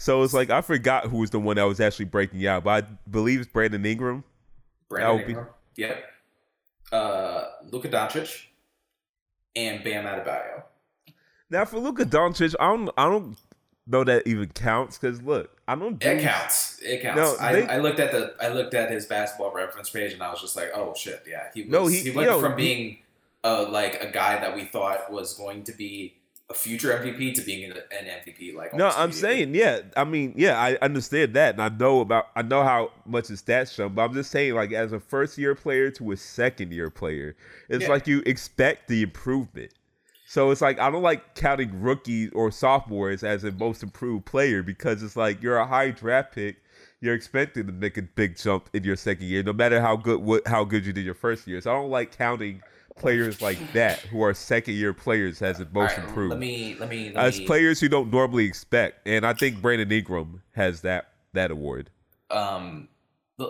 So it's like I forgot who was the one that was actually breaking out, but I believe it's Brandon Ingram. Brandon Ingram. Be... Yep. Uh, Luka Doncic and Bam Adebayo. Now for Luka Doncic, I don't I don't know that even counts because look, I don't. It counts. It counts. No, I, they, I, looked at the I looked at his basketball reference page and I was just like, oh shit, yeah. He was, no, he, he went from being uh, like a guy that we thought was going to be a future MVP to being an, MVP. Like no, I'm saying yeah. I mean yeah, I understand that, and I know about I know how much his stats show. But I'm just saying like as a first year player to a second year player, it's yeah. like you expect the improvement. So it's like I don't like counting rookies or sophomores as a most improved player because it's like you're a high draft pick. You're expected to make a big jump in your second year, no matter how good what, how good you did your first year. So I don't like counting players like that who are second year players has the most right, improved. Let me let me let as me, players who don't normally expect, and I think Brandon Ingram has that that award. Um,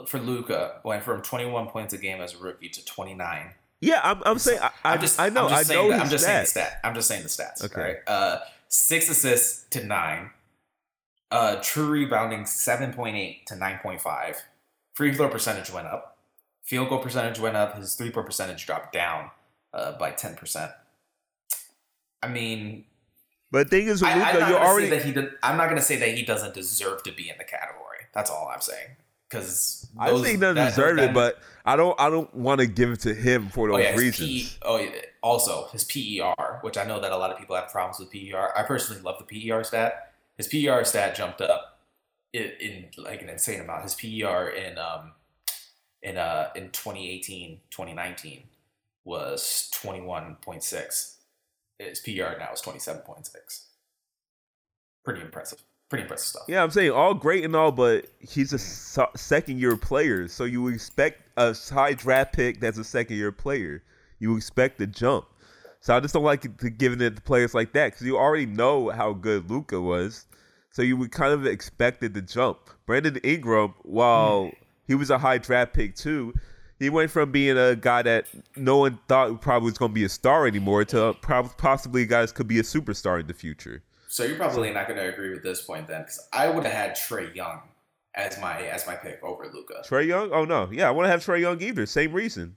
for Luka went from 21 points a game as a rookie to 29 yeah, I'm, I'm saying I, I, just I know I know that, I'm just stats. saying the stat. I'm just saying the stats. Okay. Right? Uh, six assists to nine. Uh, true rebounding seven point eight to nine point five. Free throw percentage went up. Field goal percentage went up. His three point percentage dropped down uh, by ten percent. I mean, but the thing is, Luka, you're already. That he did, I'm not going to say that he doesn't deserve to be in the category. That's all I'm saying because I think he doesn't deserve it, but I don't I don't want to give it to him for those oh, yeah, reasons. P, oh, yeah, also his PER, which I know that a lot of people have problems with PER. I personally love the PER stat. His PER stat jumped up in, in like an insane amount. His PER in um in uh in 2018 2019 was 21.6. His PR now is 27.6. Pretty impressive pretty impressive stuff. Yeah, I'm saying all great and all, but he's a second year player, so you expect a high draft pick that's a second year player. You expect the jump. So I just don't like to giving it to players like that because you already know how good Luka was. So you would kind of expected the jump. Brandon Ingram, while hmm. he was a high draft pick too, he went from being a guy that no one thought probably was going to be a star anymore to possibly guys could be a superstar in the future. So you're probably not going to agree with this point then, because I would have had Trae Young as my as my pick over Luka. Trae Young? Oh no, yeah, I want to have Trae Young either. Same reason.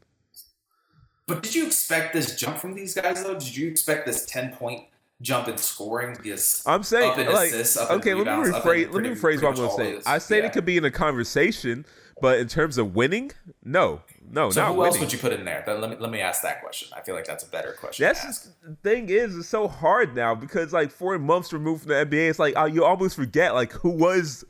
But did you expect this jump from these guys though? Did you expect this ten point jump in scoring? This I'm saying up in like assists, okay. Let me rephrase. Let me rephrase what I'm going to say. I say yeah. it could be in a conversation, but in terms of winning, no, no, so not who winning. else would you put in there? Let me let me ask that question. I feel like that's a better question. That's just, the thing is, it's so hard now because like four months removed from the NBA, it's like uh, you almost forget like who was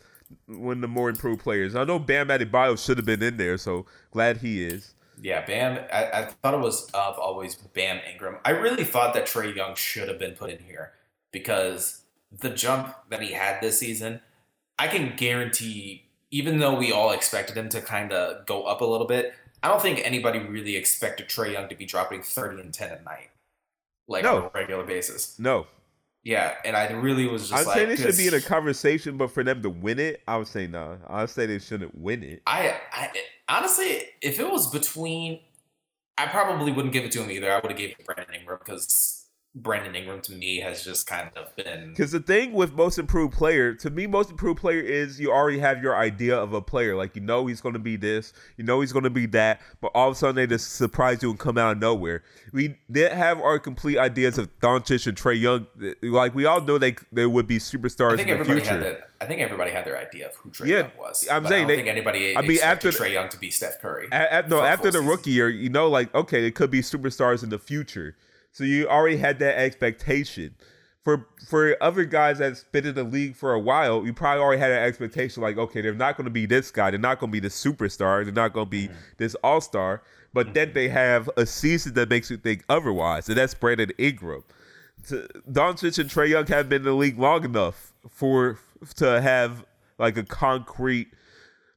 one of the more improved players. I know Bam Adebayo should have been in there, so glad he is. Yeah, Bam. I, I thought it was of always Bam Ingram. I really thought that Trae Young should have been put in here because the jump that he had this season, I can guarantee, even though we all expected him to kind of go up a little bit, I don't think anybody really expected Trae Young to be dropping 30 and 10 at night, like No. on a regular basis. No, Yeah, and I really was just I'm like, saying it should be in a conversation, but for them to win it, I would say no. I would say they shouldn't win it. I, I honestly, if it was between, I probably wouldn't give it to him either. I would have gave it to Brandon Ingram because Brandon Ingram to me has just kind of been. Because the thing with most improved player, to me, most improved player is you already have your idea of a player. Like you know he's going to be this, you know he's going to be that, but all of a sudden they just surprise you and come out of nowhere. We didn't have our complete ideas of Doncic and Trae Young. Like we all know they they would be superstars I think in the everybody future. had that. I think everybody had their idea of who Trae Yeah, Young was. I'm saying I don't they- think anybody. I mean, after- Trae Young to be Steph Curry. A- a- no, after the season. rookie year, you know, like okay, they could be superstars in the future. So you already had that expectation. For for other guys that's been in the league for a while, you probably already had an expectation like, okay, they're not going to be this guy, they're not going to be the superstar, they're not going to be mm-hmm. this all star. But then mm-hmm. they have a season that makes you think otherwise, and that's Brandon Ingram. To, Doncic and Trae Young have been in the league long enough for to have like a concrete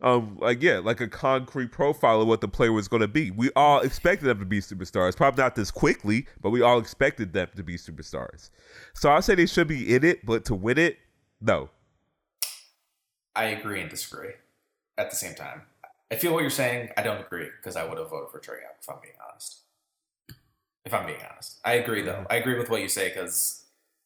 um like yeah like a concrete profile of what the player was going to be we all expected them to be superstars probably not this quickly but we all expected them to be superstars so i say they should be in it but to win it no I agree and disagree at the same time. I feel what you're saying. I don't agree because I would have voted for Trae Young if I'm being honest. If I'm being honest, I agree though. I agree with what you say because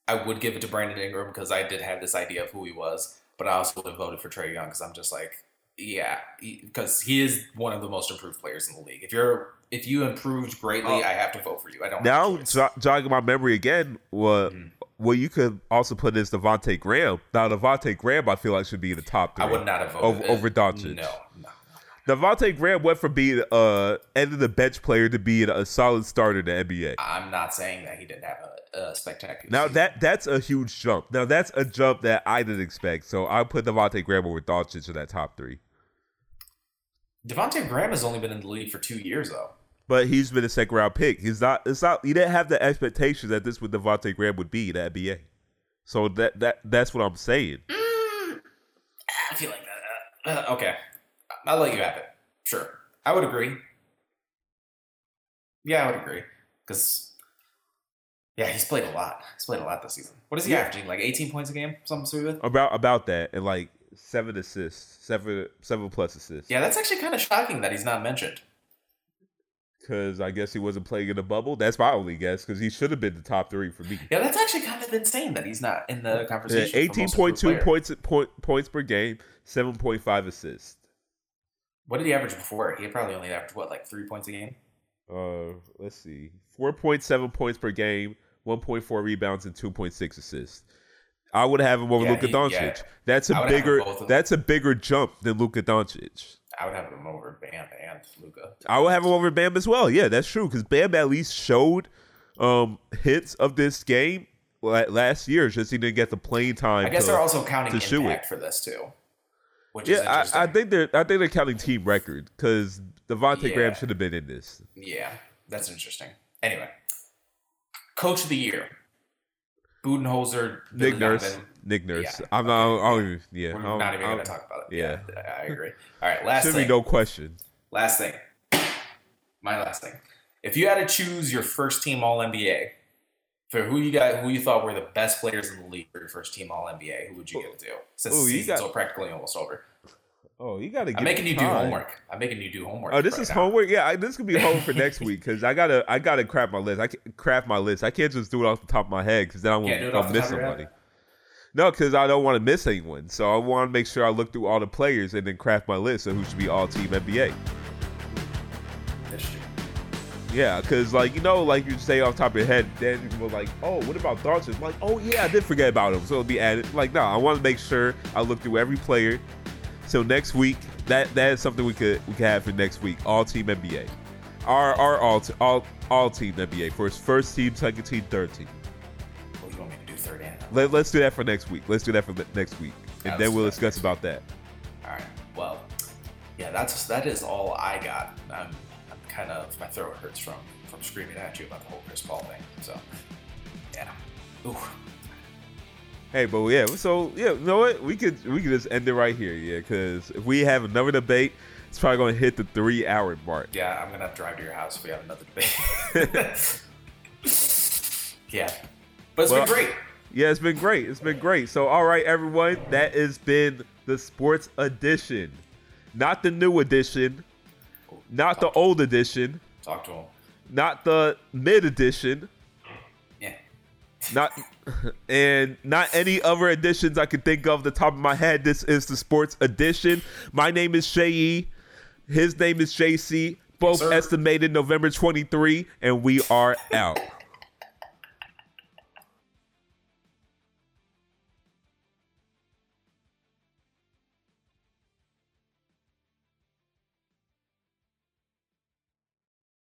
I would give it to Brandon Ingram because I did have this idea of who he was, but I also would have voted for Trae Young because I'm just like, yeah, because he is one of the most improved players in the league. If you're if you improved greatly, Oh. I have to vote for you. I don't. now a choice. jogging my memory again what Mhm. what you could also put is Devontae Graham now Devontae Graham I feel like should be in the top three I would not have voted over, over Doncic No, no. Devontae Graham went from being uh end of the bench player to being a solid starter in the NBA I'm not saying that he didn't have a, a spectacular. Now season. that that's a huge jump. Now that's a jump that I didn't expect. So I put Devontae Graham over Doncic in that top three. Devontae Graham has only been in the league for two years, though. But he's been a second round pick. He's not. It's not. He didn't have the expectation that this would Devontae Graham would be in the NBA. So that that that's what I'm saying. I feel like that. Uh, okay, I'll let you have it. Sure, I would agree. Yeah, I would agree because yeah, he's played a lot. He's played a lot this season. What is he Yeah. averaging? Like 18 points a game, something stupid. About about that and like seven assists, seven seven plus assists. Yeah, that's actually kind of shocking that he's not mentioned. Because I guess he wasn't playing in the bubble. That's my only guess. Because he should have been the top three for me. Yeah, that's actually kind of insane that he's not in the conversation. for Eighteen point two points point, points per game, seven point five assists. What did he average before? He probably only averaged what, like three points a game. Uh, let's see, four point seven points per game, one point four rebounds, and two point six assists. I would have him over Yeah, Luka he- Doncic. yeah. That's a would have him bigger. both of them. That's a bigger jump than Luka Doncic. I would have him over Bam and Luka. I would have him over Bam as well. Yeah, that's true. Because Bam at least showed um hits of this game last year. Just he didn't get the playing time. I guess to- they're also counting to shoot impact it. for this too, which is Yeah, interesting. I, I think they're. I think they're counting team record because Devontae Graham Yeah. should have been in this. Yeah, that's interesting. Anyway, coach of the year, Budenholzer. Nick. Nurse. Nick Nurse. Yeah. I'm not. I don't even, yeah. We're I don't- even I going don't- to talk about it. yeah. I agree. [LAUGHS] All right, last Should thing. be no question. Last thing. My last thing. If you had to choose your first team All NBA for who you got, who you thought were the best players in the league for your first team All NBA, who would you give it to? Since Ooh, the season's got- so practically almost over. Oh, you gotta. I'm making you do homework. I'm making you do homework. Oh, this right is now. homework. Yeah, I, this could be homework for next [LAUGHS] week because I gotta. I gotta craft my list. I craft my list. I can't just do it off the top of my head because then I won't miss top of your head? somebody. No, because I don't want to miss anyone. So I want to make sure I look through all the players and then craft my list of who should be all team NBA. Yeah, because like you know, like you say off the top of your head, then you were like, oh, what about Doncic? Like, oh yeah, I did forget about him, so it'll be added. Like, no, I want to make sure I look through every player. So next week, that that is something we could we could have for next week. All team NBA, our our all t- all all team NBA first first team, second team, third team. Well, you want me to do third and? Let, let's do that for next week. Let's do that for the next week, and then we'll discuss about that. All right. Well, yeah, that's that is all I got. I'm kind of my throat hurts from from screaming at you about the whole Chris Paul thing. So, yeah. Ooh. Hey, but yeah, so yeah, you know what? We could we could just end it right here, yeah. Because if we have another debate, it's probably going to hit the three hour mark. Yeah, I'm gonna have to drive to your house if we have another debate. [LAUGHS] yeah, but it's Well, been great. Yeah, it's been great. It's been great. So, all right, everyone, that has been the sports edition, not the new edition, not the old edition, Talk to him. not the mid edition, Yeah. not and not any other editions I can think of the top of my head. This is the sports edition. My name is Shay E. His name is JC. Both sir. estimated November 23, and we are out.